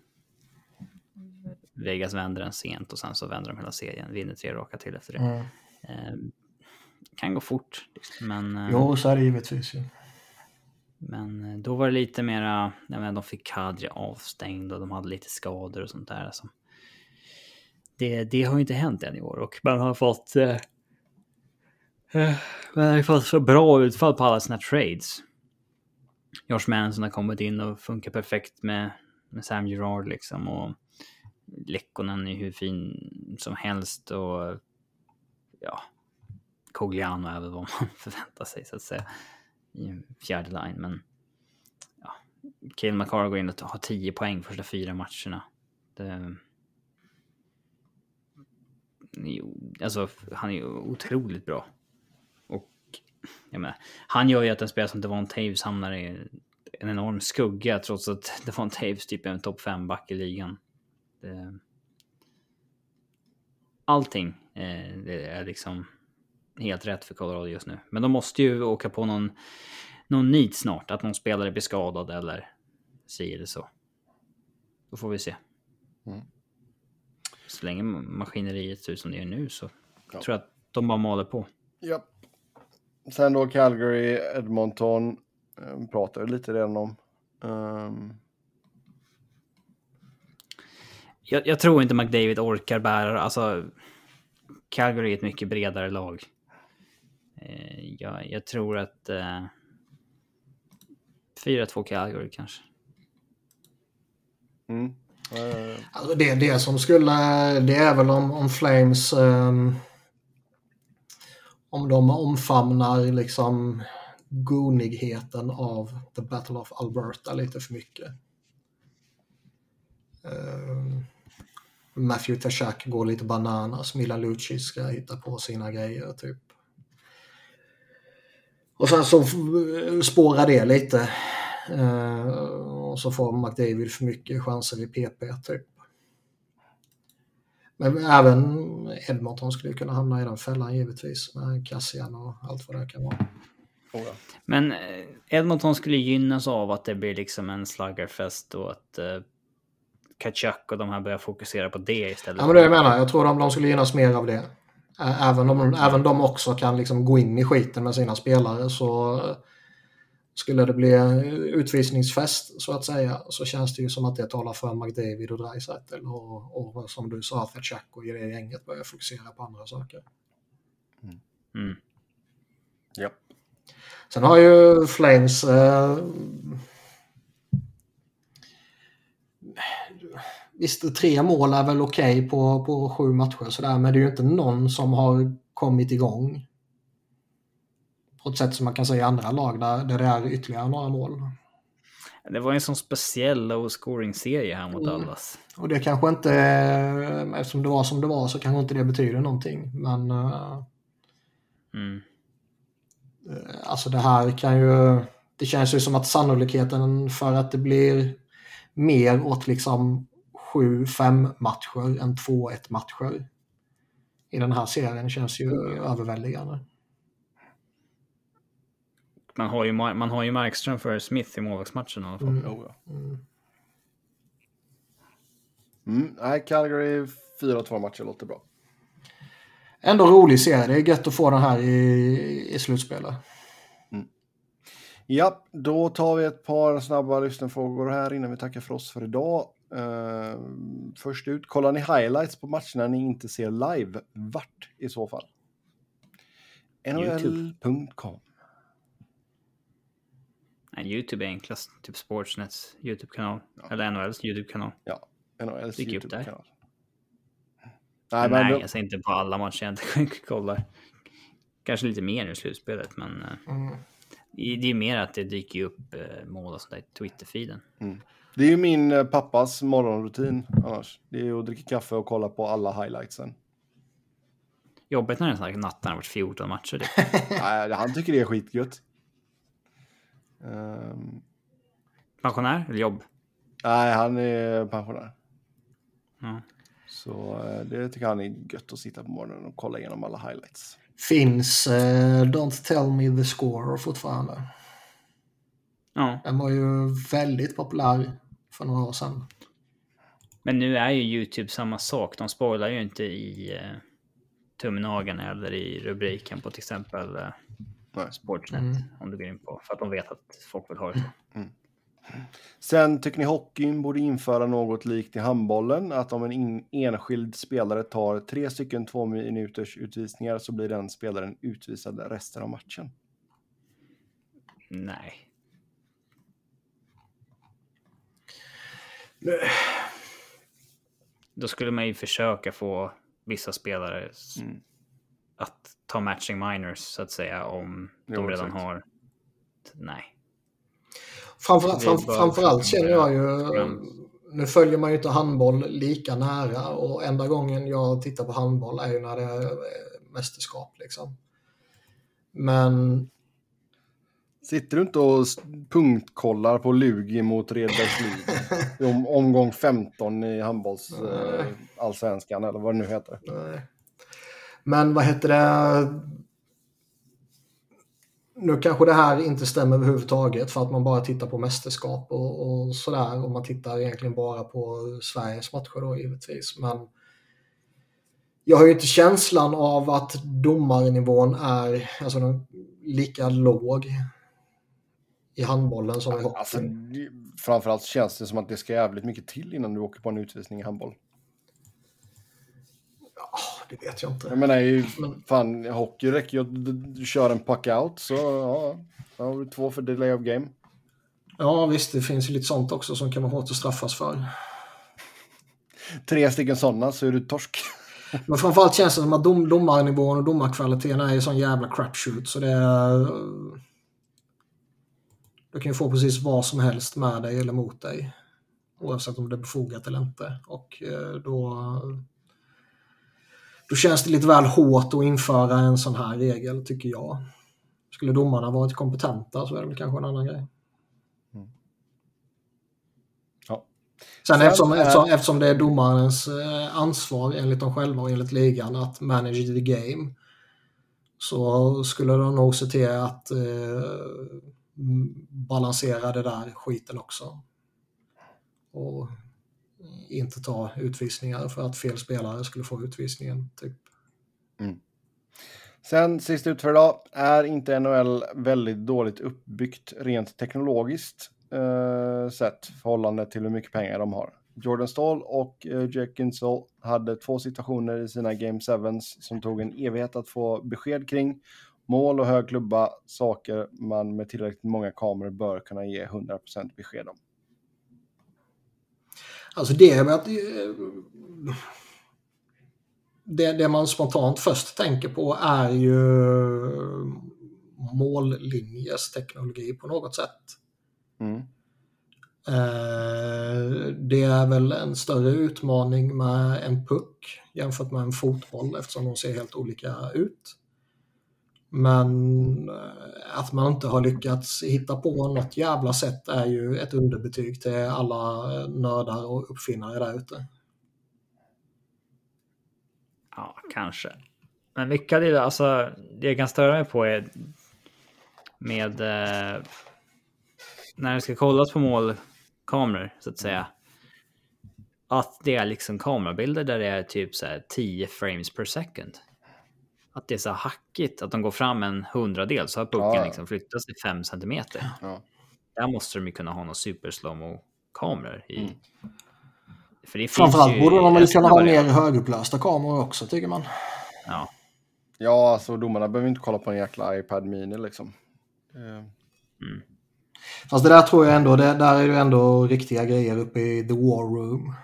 S3: Vegas vänder den sent och sen så vänder de hela serien. Vinner tre raka till efter det.
S2: Mm.
S3: Eh, kan gå fort. Liksom. Men, eh,
S2: Jo, så är det givetvis ju.
S3: men eh, då var det lite mera, jag menar, de fick Kadri avstängd och de hade lite skador och sånt där. Alltså. Det, det har ju inte hänt än i år och man har fått eh, eh, man har fått så bra utfall på alla sina trades. Josh Manson har kommit in och funkar perfekt med, med Sam Gerard liksom och Lekkonen är hur fin som helst och ja, Cogliano är väl vad man förväntar sig så att säga i en fjärde line. Men ja, Cale McCarr går in och har 10 poäng första fyra matcherna. Det, jo, alltså, han är ju otroligt bra. Jag menar, han gör ju att en spelare som Devon Taves hamnar i en enorm skugga trots att Devon Taves typ är en topp 5-back i ligan. Det, allting eh, det är liksom helt rätt för Colorado just nu. Men de måste ju åka på någon, någon nit snart, att någon spelare blir skadad eller si eller så. Då får vi se.
S1: Mm.
S3: Så länge maskineriet ser ut som det gör nu så
S1: Ja.
S3: tror jag att de bara maler på.
S1: Ja. Sen då Calgary, Edmonton. Eh, pratar vi lite redan om. Ehm,
S3: Jag, jag tror inte McDavid orkar bära, alltså Calgary är ett mycket bredare lag. Eh, jag, jag tror att eh, 4-2 Calgary kanske.
S1: mm.
S2: Alltså det, det som skulle, det är väl om, om Flames, ehm, om de omfamnar liksom gonigheten av The Battle of Alberta lite för mycket. Uh, Matthew Tashak går lite bananas, Milan Lucic ska hitta på sina grejer typ. Och sen så spårar det lite. Uh, och så får McDavid för mycket chanser i PP typ. Men även Edmonton skulle kunna hamna i den fällan givetvis med Cassian och allt vad det kan vara.
S1: Oh.
S3: Men eh, Edmonton skulle gynnas av att det blir liksom en sluggerfest och att eh, Kachuk och de här börjar fokusera på det istället.
S2: Ja, men det jag menar. Jag tror de, de skulle gynnas mer av det. Även om även de också kan liksom gå in i skiten med sina spelare så skulle det bli utvisningsfest så att säga så känns det ju som att det talar för McDavid och Dreisaitl och, och som du sa Kachuk och det gänget börjar fokusera på andra saker.
S3: Mm.
S1: Ja.
S2: Sen har ju Flames eh, Visst, tre mål är väl okej okay på, på sju matcher sådär, men det är ju inte någon som har kommit igång. På ett sätt som man kan säga i andra lag där, där det är ytterligare några mål.
S3: Det var en sån speciell low scoring-serie här mot Dallas.
S2: Mm. Och det kanske inte, eftersom det var som det var så kanske inte det betyder någonting. Men uh,
S3: mm.
S2: alltså det här kan ju, det känns ju som att sannolikheten för att det blir mer åt liksom 7-5 matcher än 2-1 matcher i den här serien känns ju överväldigande.
S3: Man har ju, man har ju Markström för Smith i målvaktsmatchen i alla fall.
S1: Mm. Oh, ja. mm. Mm, nej, Calgary 4-2 matcher låter bra.
S2: Ändå rolig serie. Det är gött att få den här i, i slutspelet.
S1: Mm. Ja, då tar vi ett par snabba lyssnarfrågor här innan vi tackar för oss för idag. Uh, först ut, kollar ni highlights på matcherna ni inte ser live? Vart i så fall? NHL.com
S3: Nej, YouTube är enklast. Typ Sportsnets YouTube-kanal. Ja. Eller NHLs YouTube-kanal.
S1: Ja, NHLs YouTube-kanal.
S3: Nej, men Nej då... jag ser inte på alla matcher jag inte kollar. Kanske lite mer i slutspelet, men eh, mm. det är ju mer att det dyker upp eh, mål och sånt där i Twitter-feeden.
S1: Mm. Det är ju min eh, pappas morgonrutin annars. Det är att dricka kaffe och kolla på alla highlightsen.
S3: Jobbigt när det är sån här natten har varit 14 matcher. Typ.
S1: Nej, han tycker det är skitgött.
S3: Um... Pensionär eller jobb?
S1: Nej, han är pensionär.
S3: Ja.
S1: Så eh, det tycker han är gött att sitta på morgonen och kolla igenom alla highlights.
S2: Finns uh, Don't Tell Me The Score fortfarande?
S3: Ja.
S2: Den var ju väldigt populär för några år sedan.
S3: Men nu är ju YouTube samma sak. De spoilar ju inte i uh, tumnageln eller i rubriken på till exempel Sportsnet. Mm. Om du går in på. För att de vet att folk vill ha det så.
S1: Mm. Sen tycker ni hockeyn borde införa något likt i handbollen, att om en in, enskild spelare tar tre stycken två minuters utvisningar så blir den spelaren utvisad resten av matchen?
S3: Nej. Då skulle man ju försöka få vissa spelare mm. Att ta matching minors så att säga om jo, de redan exakt. har. Nej.
S2: Framför, fram, framförallt känner jag ju, nu följer man ju inte handboll lika nära och enda gången jag tittar på handboll är ju när det är mästerskap liksom. Men
S1: Sitter du inte och punktkollar på Lugi mot Redbergslid? om, omgång 15 i handbolls eh, allsvenskan eller vad det nu heter.
S2: Nej. Men vad heter det? Nu kanske det här inte stämmer överhuvudtaget för att man bara tittar på mästerskap och, och sådär och man tittar egentligen bara på Sveriges matcher då givetvis. Men jag har ju inte känslan av att domarnivån är alltså, lika låg i handbollen som i hockeyn. Alltså,
S1: framförallt känns det som att det ska jävligt mycket till innan du åker på en utvisning i handboll.
S2: Det vet jag inte.
S1: Jag menar, ju, Men... fan, hockey räcker ju att du kör en puck out så ja, då har du två för delay of game.
S2: Ja, visst, det finns ju lite sånt också som kan vara hårt att straffas för.
S1: Tre stycken sådana så är du torsk.
S2: Men framförallt känns det som att dom, domarnivån och domarkvaliteten är ju sån jävla crapshoot så det är du kan ju få precis vad som helst med dig eller mot dig. Oavsett om det är befogat eller inte. Och eh, då, då känns det lite väl hårt att införa en sån här regel, tycker jag. Skulle domarna varit kompetenta så är det väl kanske en annan grej.
S1: Mm. Ja.
S2: Sen, eftersom,
S1: är-
S2: eftersom, eftersom det är domarens eh, ansvar enligt dem själva och enligt ligan att manage the game så skulle de nog se till att eh, balansera det där skiten också. Och inte ta utvisningar för att fel spelare skulle få utvisningen. Typ. Mm.
S1: Sen sist ut för idag är inte NHL väldigt dåligt uppbyggt rent teknologiskt eh, sett förhållande till hur mycket pengar de har. Jordan Stall och eh, Jack Ginsel hade två situationer i sina Game 7 som tog en evighet att få besked kring. Mål och hög klubba, saker man med tillräckligt många kameror bör kunna ge 100% besked om.
S2: Alltså det med att... eh, Det, det man spontant först tänker på är ju mållinjes teknologi på något sätt.
S1: Mm.
S2: Eh, Det är väl en större utmaning med en puck jämfört med en fotboll eftersom de ser helt olika ut. Men eh, att man inte har lyckats hitta på något jävla sätt är ju ett underbetyg till alla nördar och uppfinnare där ute.
S3: Ja, kanske. Men mycket av det, alltså, det jag kan störa mig på är med eh, när det ska kollas på målkameror så att säga. Att det är liksom kamerabilder där det är typ så här 10 frames per second. Att det är så här hackigt, att de går fram en hundradel så har pucken
S1: Ja, ja.
S3: liksom flyttats till 5 centimeter.
S1: Ja.
S3: Där måste de ju kunna ha några super kameror i.
S1: Mm.
S3: För det
S2: Framförallt
S3: ju
S2: borde de väl kunna
S3: av
S2: ha mer högupplösta kameror också tycker man.
S3: Ja,
S1: ja, alltså domarna behöver inte kolla på en jäkla iPad Mini liksom. Eh,
S2: Fast det där tror jag ändå, det, där är ju ändå riktiga grejer uppe i the war room.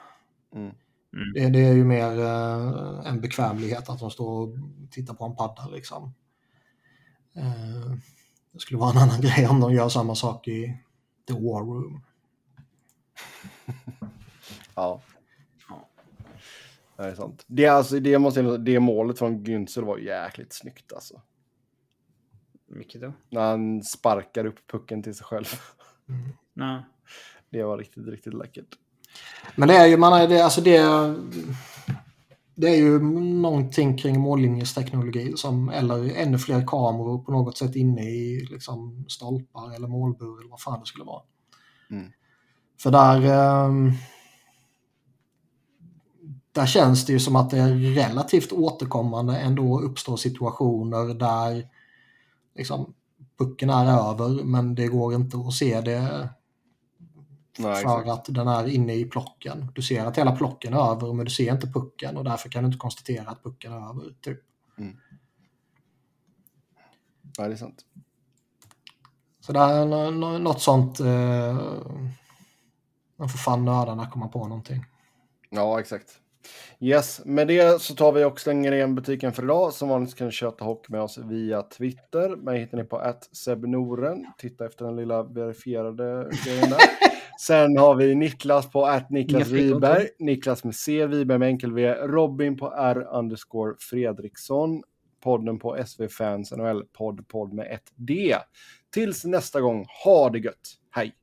S1: Mm.
S3: Mm.
S2: Det, det är ju mer eh, en bekvämlighet att de står och tittar på en padda liksom. Eh, det skulle vara en annan grej om de gör samma sak i the war room.
S1: Ja. Det är sant. Det, är alltså, det, måste, det målet från Günzel var jäkligt snyggt alltså.
S3: mycket då.
S1: När han sparkar upp pucken till sig själv.
S3: Ja.
S1: Det var riktigt, riktigt läckert.
S2: Men det är ju, man är, det, alltså det, det är ju någonting kring mållinjesteknologi som, eller ännu fler kameror på något sätt inne i liksom, stolpar eller målbur eller vad fan det skulle vara.
S1: Mm.
S2: För där, ehm, där känns det ju som att det är relativt återkommande ändå uppstår situationer där liksom, pucken är över men det går inte att se det
S1: Nej,
S2: för
S1: exakt.
S2: att den är inne i plocken. Du ser att hela plocken är över men du ser inte pucken och därför kan du inte konstatera att pucken är över. Typ.
S1: Nej, det är sant.
S2: Så det är nå- nå- något sånt. Eh, man får fan nördarna komma på någonting.
S1: Ja, exakt. Yes, med det så tar vi och stänger igen butiken för idag. Som vanligt kan ni köta hockey med oss via Twitter. Mig hittar ni på @sebnoren. Titta efter den lilla verifierade grejen där. Sen har vi Niklas på att Niklas. Wiberg. Niklas med C, Wiberg med enkel V. Robin på R underscore Fredriksson. Podden på SV Fans NHL. Podd, podd med ett D. Tills nästa gång, ha det gött. Hej!